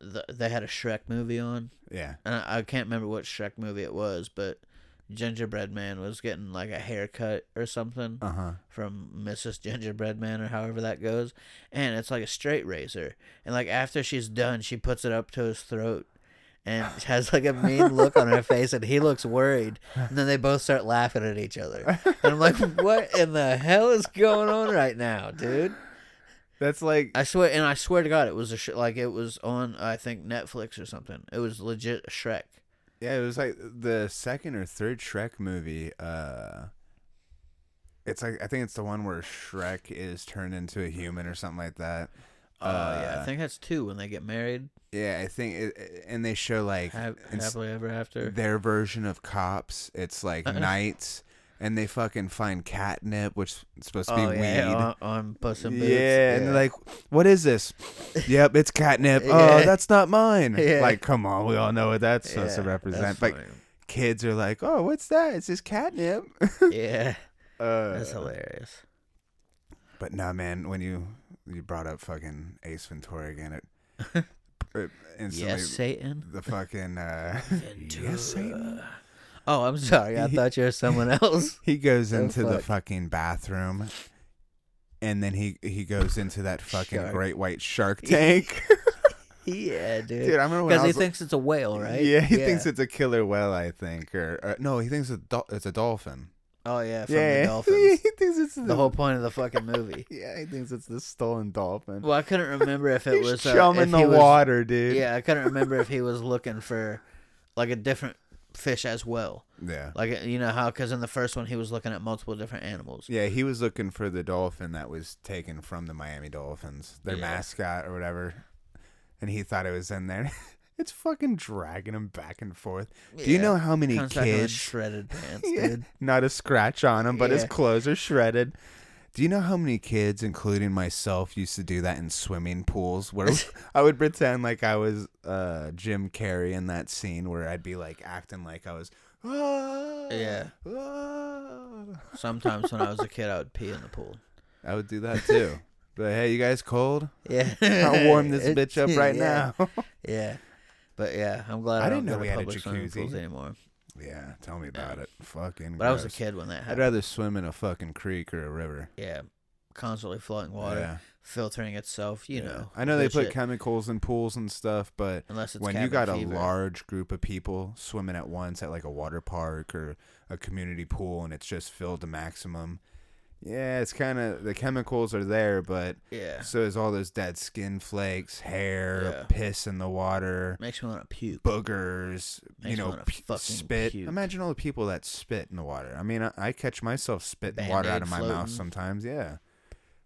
th- they had a Shrek movie on, Yeah. and I, I can't remember what Shrek movie it was, but Gingerbread Man was getting like a haircut or something Uh huh. from Mrs. Gingerbread Man or however that goes, and it's like a straight razor, and like after she's done, she puts it up to his throat. And (laughs) has like a mean look on her face, and he looks worried. And then they both start laughing at each other. And I'm like, (laughs) "What in the hell is going on right now, dude?" That's like I swear, and I swear to God, it was a sh- like it was on I think Netflix or something. It was legit Shrek. Yeah, it was like the second or third Shrek movie. Uh, it's like I think it's the one where Shrek is turned into a human or something like that. Oh yeah, Uh, I think that's two when they get married. Yeah, I think, it, and they show like Ha- happily ever after. their version of cops. It's like (laughs) knights, and they fucking find catnip, which is supposed to be Oh weed. yeah, on, on Puss in Yeah, Boots. and they're like, "What is this?" (laughs) yep, it's catnip. Yeah. Oh, that's not mine. Yeah. Like, come on, we all know what that's supposed to represent. But kids are like, "Oh, what's that? It's just catnip." (laughs) yeah, uh, that's hilarious. But nah, man, when you you brought up fucking Ace Ventura again, it, (laughs) it instantly Yes, Satan. the fucking uh, yes, Satan. Oh, I'm sorry. I thought you were someone (laughs) else. He goes The into the fuck? fucking bathroom, and then he he goes into that fucking Shark. great white shark tank. (laughs) yeah, dude. Dude, I remember when I Because he was thinks it's a whale, right? Yeah, he thinks it's a killer whale. I think, or, or no, he thinks it's a, dol- it's a dolphin. Oh yeah, from yeah, the (laughs) he thinks it's the, the whole point of the fucking movie. Yeah, he thinks it's the stolen dolphin. Well, I couldn't remember if it He's was uh, chumming if the was, water, dude. Yeah, I couldn't remember if he was looking for like a different fish as well. yeah, Like you know how because in the first one he was looking at multiple different animals. yeah. He was looking for the dolphin that was taken from the Miami Dolphins, their Yeah. mascot or whatever, and he thought it was in there. (laughs) it's fucking dragging him back and forth. Do you know how many Comes back in his kids? shredded (laughs) pants, Yeah, dude. Not a scratch on him, but his clothes are shredded. Do you know how many kids, including myself, used to do that in swimming pools where (laughs) I would pretend like I was uh, Jim Carrey in that scene where I'd be like acting like I was. "Ah, Yeah. ah." Sometimes when I was a (laughs) kid, I would pee in the pool. I would do that too. but hey, you guys cold? Yeah, (laughs) I'll warm this bitch up right yeah, now. Yeah, but yeah, I'm glad I I, didn't know we had a jacuzzi. pools anymore. Yeah, tell me about it. Fucking. But I was a gross. kid when that I'd happened. rather swim in a fucking creek or a river. yeah, constantly flowing water, Yeah. filtering itself. You Yeah. know, I know they put chemicals in pools and stuff, but unless it's when you cabin got a large group of people swimming at once at like a water park or a community pool and it's just filled to maximum, yeah, it's kind of the chemicals are there, but yeah, so is all those dead skin flakes, hair, Yeah. piss in the water, makes me want to puke. boogers, you Makes me know, p- spit. puke. Imagine all the people that spit in the water. I mean, I, I catch myself spitting water out of my mouth sometimes. Yeah,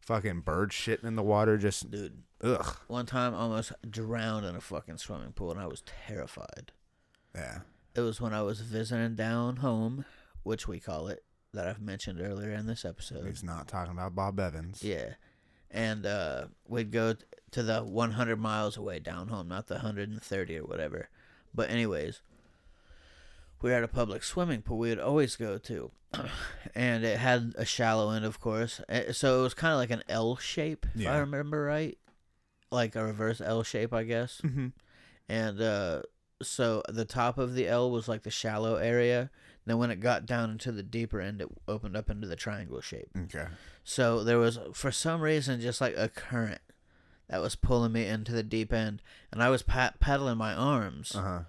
fucking bird shitting in the water, just Dude, Ugh. One time, I almost drowned in a fucking swimming pool, and I was terrified. Yeah. It was when I was visiting down home, which we call it, that I've mentioned earlier in this episode. He's not talking about Bob Evans. Yeah. And uh, we'd go t- to the 100 miles away down home, not the 130 or whatever. But, anyways, we were at a public swimming pool we would always go to. (clears throat) and it had a shallow end, of course. Eh, So it was kind of like an L shape, if I remember right. Like a reverse L shape, I guess. Mm-hmm. And uh, so the top of the L was like the shallow area. Then when it got down into the deeper end, it opened up into the triangle shape. Okay. So there was, for some reason, just like a current that was pulling me into the deep end, and I was pat- paddling my arms Uh huh.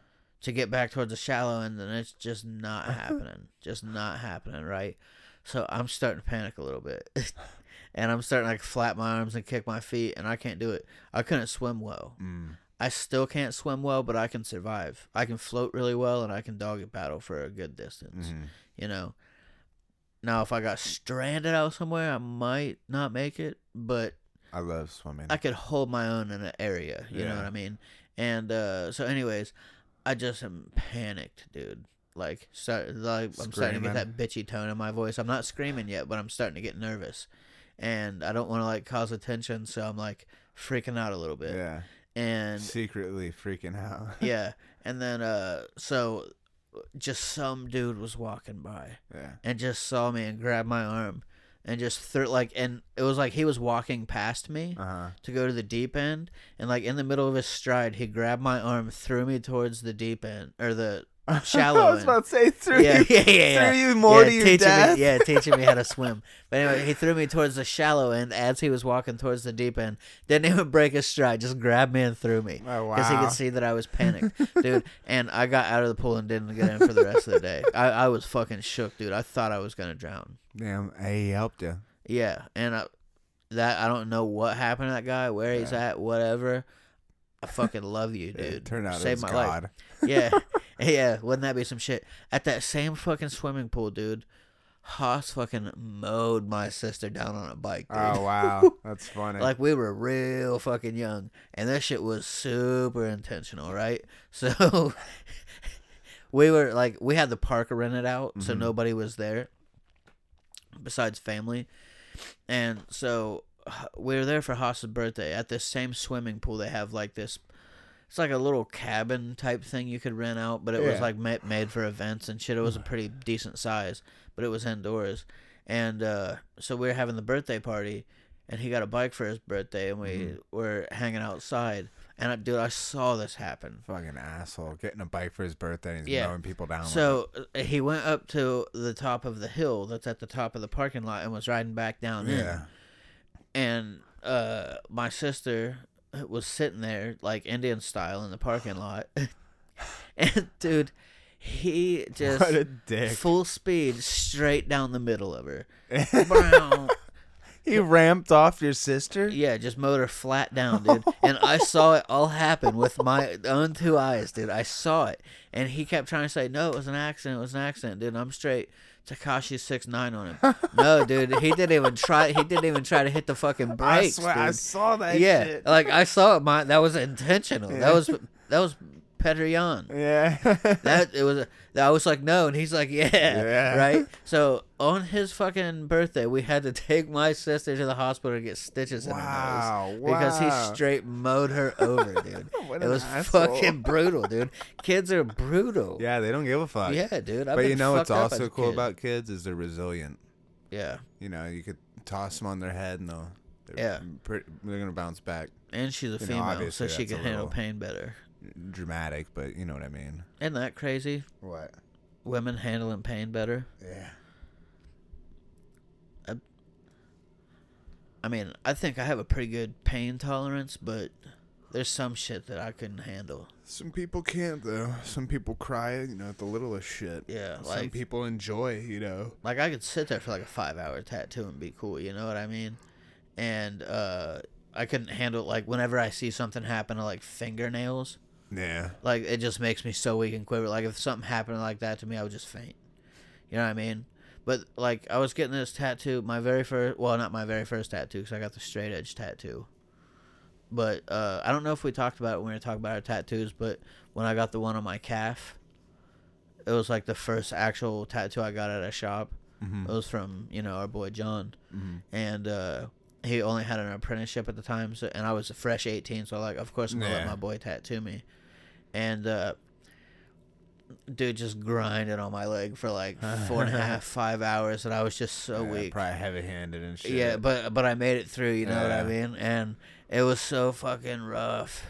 to get back towards the shallow end, and it's just not (laughs) happening, just not happening, right? So I'm starting to panic a little bit, (laughs) and I'm starting to like flap my arms and kick my feet, and I can't do it. I couldn't swim well. Mm. I still can't swim well, but I can survive. I can float really well, and I can dog doggy paddle for a good distance hmm you know. Now, if I got stranded out somewhere, I might not make it, but I love swimming. I could hold my own in an area. You know what I mean? And uh, so, anyways, I just am panicked, dude. Like, start, like I'm starting to get that bitchy tone in my voice. I'm not screaming yet, but I'm starting to get nervous, and I don't want to like cause attention, so I'm like freaking out a little bit. yeah. And Secretly freaking out. (laughs) yeah, and then uh, so just some dude was walking by yeah. and just saw me and grabbed my arm and just threw like and it was like he was walking past me Uh huh. to go to the deep end and like in the middle of his stride he grabbed my arm threw me towards the deep end or the Shallow (laughs) I was about to say through yeah, you, (laughs) yeah, yeah, yeah. through you more yeah, to your death. Me, yeah, teaching me how to (laughs) swim. But anyway, he threw me towards the shallow end as he was walking towards the deep end. Didn't even break his stride, just grabbed me and threw me. Oh wow! Because he could see that I was panicked, dude. And I got out of the pool and didn't get in for the rest of the day. I, I was fucking shook, dude. I thought I was gonna drown. Damn, he helped you. Yeah, and I, that I don't know what happened to that guy, where he's Yeah. at, whatever. I fucking love you, dude. Turned out it Saved was my life. God. (laughs) Yeah, (laughs) yeah. Wouldn't that be some shit? At that same fucking swimming pool, dude. Haas fucking mowed my sister down on a bike, dude. Oh wow, (laughs) that's funny. Like we were real fucking young, and this shit was super intentional, right? So we were like, we had the park rented out, so Mhm. nobody was there besides family, and so we were there for Haas's birthday at this same swimming pool. They have like this. It's like a little cabin type thing you could rent out, but it was like ma- made for events and shit. It was a pretty decent size, but it was indoors. And uh, so we were having the birthday party, and he got a bike for his birthday, and we Mhm. were hanging outside. And I, dude, I saw this happen. Fucking asshole, getting a bike for his birthday and he's Yeah. mowing people down. So uh, he went up to the top of the hill that's at the top of the parking lot and was riding back down Yeah. in. And uh, my sister was sitting there like Indian style in the parking lot, (laughs) and dude, he just what a dick. full speed straight down the middle of her. (laughs) He ramped off your sister. Yeah, just mowed her flat down, dude. (laughs) And I saw it all happen with my own two eyes, dude. I saw it. And he kept trying to say, no, it was an accident. It was an accident, dude. I'm straight. Tekashi six nine on him. No, (laughs) dude. He didn't even try. He didn't even try to hit the fucking brakes. I swear, I saw that yeah, shit. like I saw it. My that was intentional. Yeah. That was that was Petrian. Yeah. (laughs) That it was. I was like, no, and he's like, yeah, Yeah. right. So on his fucking birthday, we had to take my sister to the hospital to get stitches in her nose wow. because he straight mowed her over, dude. (laughs) It was asshole. fucking brutal, dude. Kids are brutal. Yeah, they don't give a fuck. Yeah, dude. I've but you know what's fucked up as also cool kid. about kids is they're resilient. Yeah, You know, you could toss them on their head and they'll. They're Yeah. Pretty, they're gonna bounce back. and she's a You know, female, so she can handle little- pain better. Dramatic, but you know what I mean. Isn't that crazy? What? Women handling pain better. Yeah. I mean, I think I have a pretty good pain tolerance, but there's some shit that I couldn't handle. Some people can't though. Some people cry, you know, at the littlest shit. Yeah, Some people enjoy, you know. like I could sit there for like a five hour tattoo and be cool, you know what I mean? And uh I couldn't handle like whenever I see something happen to like fingernails, Yeah. like it just makes me so weak and quiver. Like if something happened like that to me, I would just faint. You know what I mean? But like I was getting this tattoo, my very first, well, not my very first tattoo, because I got the straight edge tattoo. but uh, I don't know if we talked about it when we were talking about our tattoos. But when I got the one on my calf, it was like the first actual tattoo I got at a shop. Mhm. It was from you know our boy John, Mhm. and uh, he only had an apprenticeship at the time, so and I was a fresh eighteen, so like of course I'm gonna let my boy tattoo me, and uh, dude just grinded on my leg for like (laughs) four and a half, five hours, and I was just so Yeah, weak. Probably heavy-handed and shit. Yeah, but but I made it through. You know what I mean? And it was so fucking rough.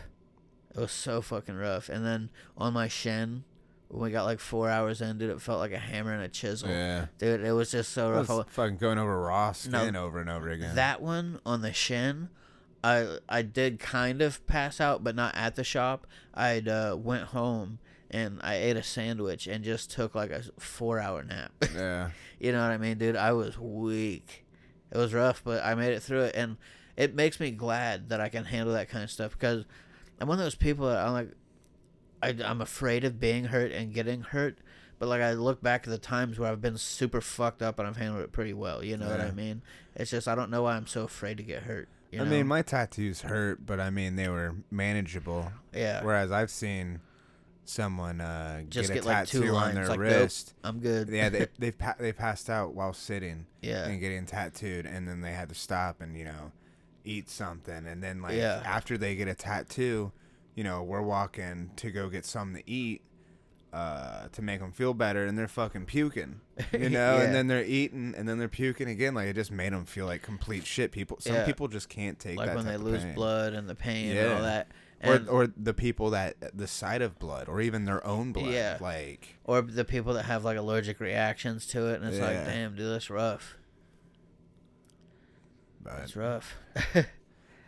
It was so fucking rough. And then on my shin, when we got like four hours in, dude, it felt like a hammer and a chisel. yeah. Dude, it was just so rough. was fucking going over raw No, over and over again. That one on the shin, I I did kind of pass out, but not at the shop. I'd uh, went home and I ate a sandwich and just took like a four hour nap. (laughs) yeah. You know what I mean, dude? I was weak. It was rough, but I made it through it, and it makes me glad that I can handle that kind of stuff because I'm one of those people that I'm like, I, I'm afraid of being hurt and getting hurt. But like I look back at the times where I've been super fucked up and I've handled it pretty well. You know what I mean? It's just I don't know why I'm so afraid to get hurt. You I mean, my tattoos hurt, but I mean they were manageable. yeah, Whereas I've seen someone uh, Just get a get, like, two tattoo on their like, nope. wrist. I'm good. Yeah, they (laughs) they pa- they passed out while sitting yeah, and getting tattooed, and then they had to stop and you know eat something, and then like Yeah. after they get a tattoo, you know we're walking to go get something to eat. Uh, to make them feel better, and they're fucking puking, (laughs) you know, Yeah. and then they're eating, and then they're puking again. Like it just made them feel like complete shit. People, some Yeah. people just can't take it. like that when they lose pain. blood and the pain and Yeah. all that. or And- or the people that the sight of blood, or even their own blood. Yeah. like or the people that have like allergic reactions to it, and it's like, damn, dude, that's rough. but That's rough. (laughs)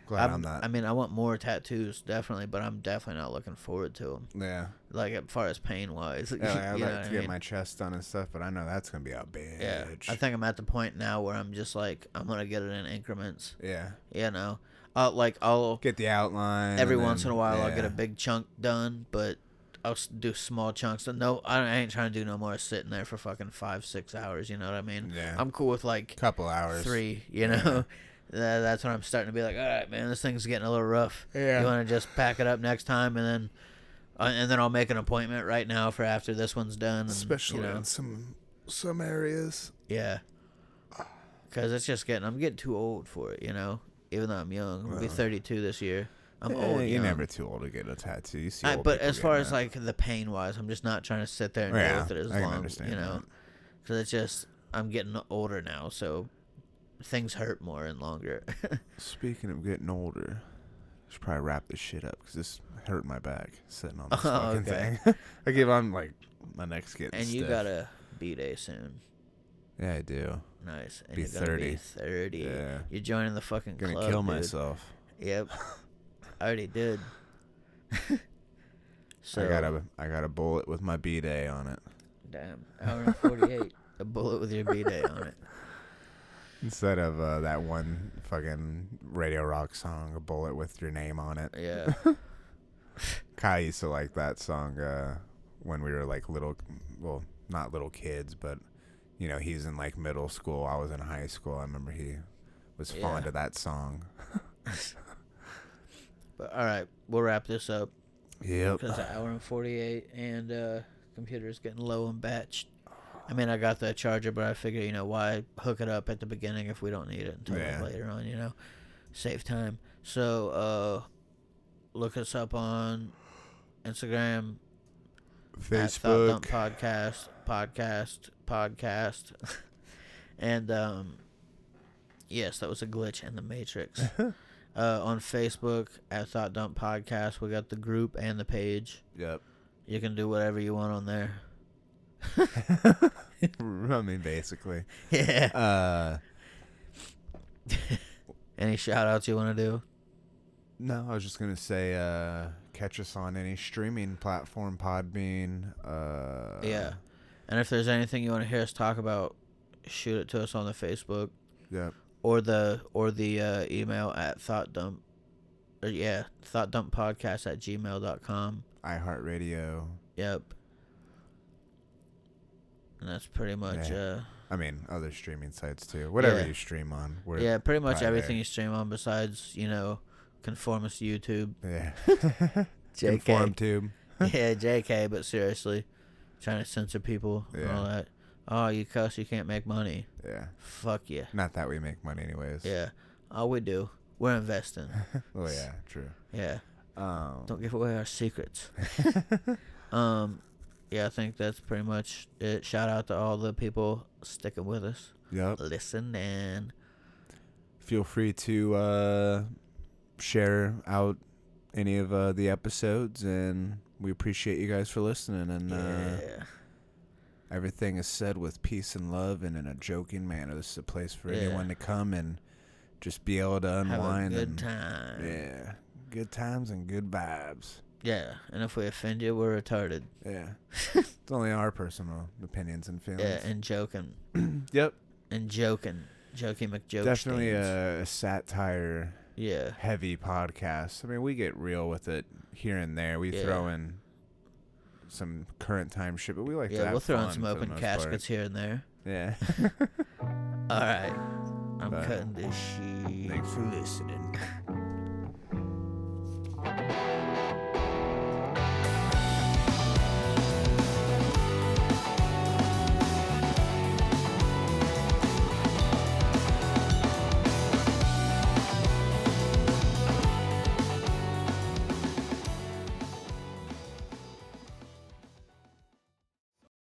glad I'm, I'm, not. I mean, I want more tattoos, definitely, but I'm definitely not looking forward to them. yeah, Like as far as pain wise, (laughs) yeah like, (laughs) I'd like to I get mean? my chest done and stuff, but I know that's gonna be a bitch. yeah. I think I'm at the point now where I'm just like, I'm gonna get it in increments. yeah, You know, uh, like I'll get the outline. every once in a while I'll get a big chunk done, but I'll do small chunks. No, I ain't trying to do no more sitting there for fucking five, six hours. You know what I mean? Yeah. I'm cool with like couple hours. three. You know, that's when I'm starting to be like, all right, man, this thing's getting a little rough. Yeah. You want to just pack it up next time, and then, uh, and then I'll make an appointment right now for after this one's done. And, especially you know, in some some areas. yeah. Because it's just getting, I'm getting too old for it. You know, even though I'm young, I'm gonna be 32 this year. I'm Eh, old. You're young. never too old to get a tattoo. You see I, but as far as that. like the pain wise, I'm just not trying to sit there and Yeah, deal with it as I long, understand you know, because it's just I'm getting older now, so things hurt more and longer. (laughs) Speaking of getting older, I should probably wrap this shit up because this hurt my back sitting on (laughs) this Oh, fucking okay. thing. (laughs) I give on like my neck's getting and you got a B day soon. Yeah, I do. Nice. And Be you're gonna 30. Be Thirty. Yeah. You're joining the fucking Gonna club, kill dude. myself. Yep. I already did. so I got a I got a bullet with my B day on it. damn hour and forty eight. a bullet with your B day on it. Instead of uh, that one fucking Radio Rock song, a bullet with your name on it. Yeah. (laughs) Kai used to like that song uh, when we were like little, well, not little kids, but you know, he's in like middle school. I was in high school. I remember he was fond of that song. (laughs) But all right, we'll wrap this up. Yep. because an hour and 48 and uh computer's getting low and batched i mean i got the charger but i figure you know why hook it up at the beginning if we don't need it until Yeah. later on you know save time so uh look us up on instagram Facebook. podcast podcast podcast (laughs) and um yes that was a glitch in the matrix (laughs) uh, on Facebook at Thought Dump Podcast. We got the group and the page. Yep. You can do whatever you want on there. (laughs) I mean, basically. Yeah. Uh, Any shout outs you want to do? no, I was just gonna say, uh, catch us on any streaming platform, Podbean. Uh, yeah. And if there's anything you want to hear us talk about, shoot it to us on the Facebook Yep. or the or the uh, email at Thought Dump. Or yeah, Thought Dump Podcast at gmail.com. iHeartRadio. Yep. And that's pretty much Yeah. uh I mean, other streaming sites too. Whatever Yeah. you stream on. We're yeah, pretty much everything there. you stream on besides, you know, conformist YouTube. Yeah. (laughs) (laughs) JK. Conform tube. (laughs) yeah, JK, but seriously, trying to censor people and all that. Oh, you cuss, you can't make money. Yeah. Fuck yeah. Not that we make money anyways. Yeah. All we do, we're investing. oh yeah, true. Yeah. Um, Don't give away our secrets. um, yeah, I think that's pretty much it. Shout out to all the people sticking with us, yep. listening. Feel free to uh, share out any of uh, the episodes, and we appreciate you guys for listening. And uh, everything is said with peace and love and in a joking manner. This is a place for Yeah. anyone to come and just be able to Have a unwind good and time. yeah, good times and good vibes. Yeah, and if we offend you, we're retarded. Yeah, (laughs) it's only our personal opinions and feelings. Yeah, and joking. (clears throat) yep, And joking. Jokey McJoke. definitely a, a satire Yeah. heavy podcast. I mean, we get real with it here and there. We throw in some current time shit, but we like to Yeah, we'll throw in some open caskets here and there. Yeah. (laughs) (laughs) All right. I'm Bye. cutting this shit. Thanks for listening.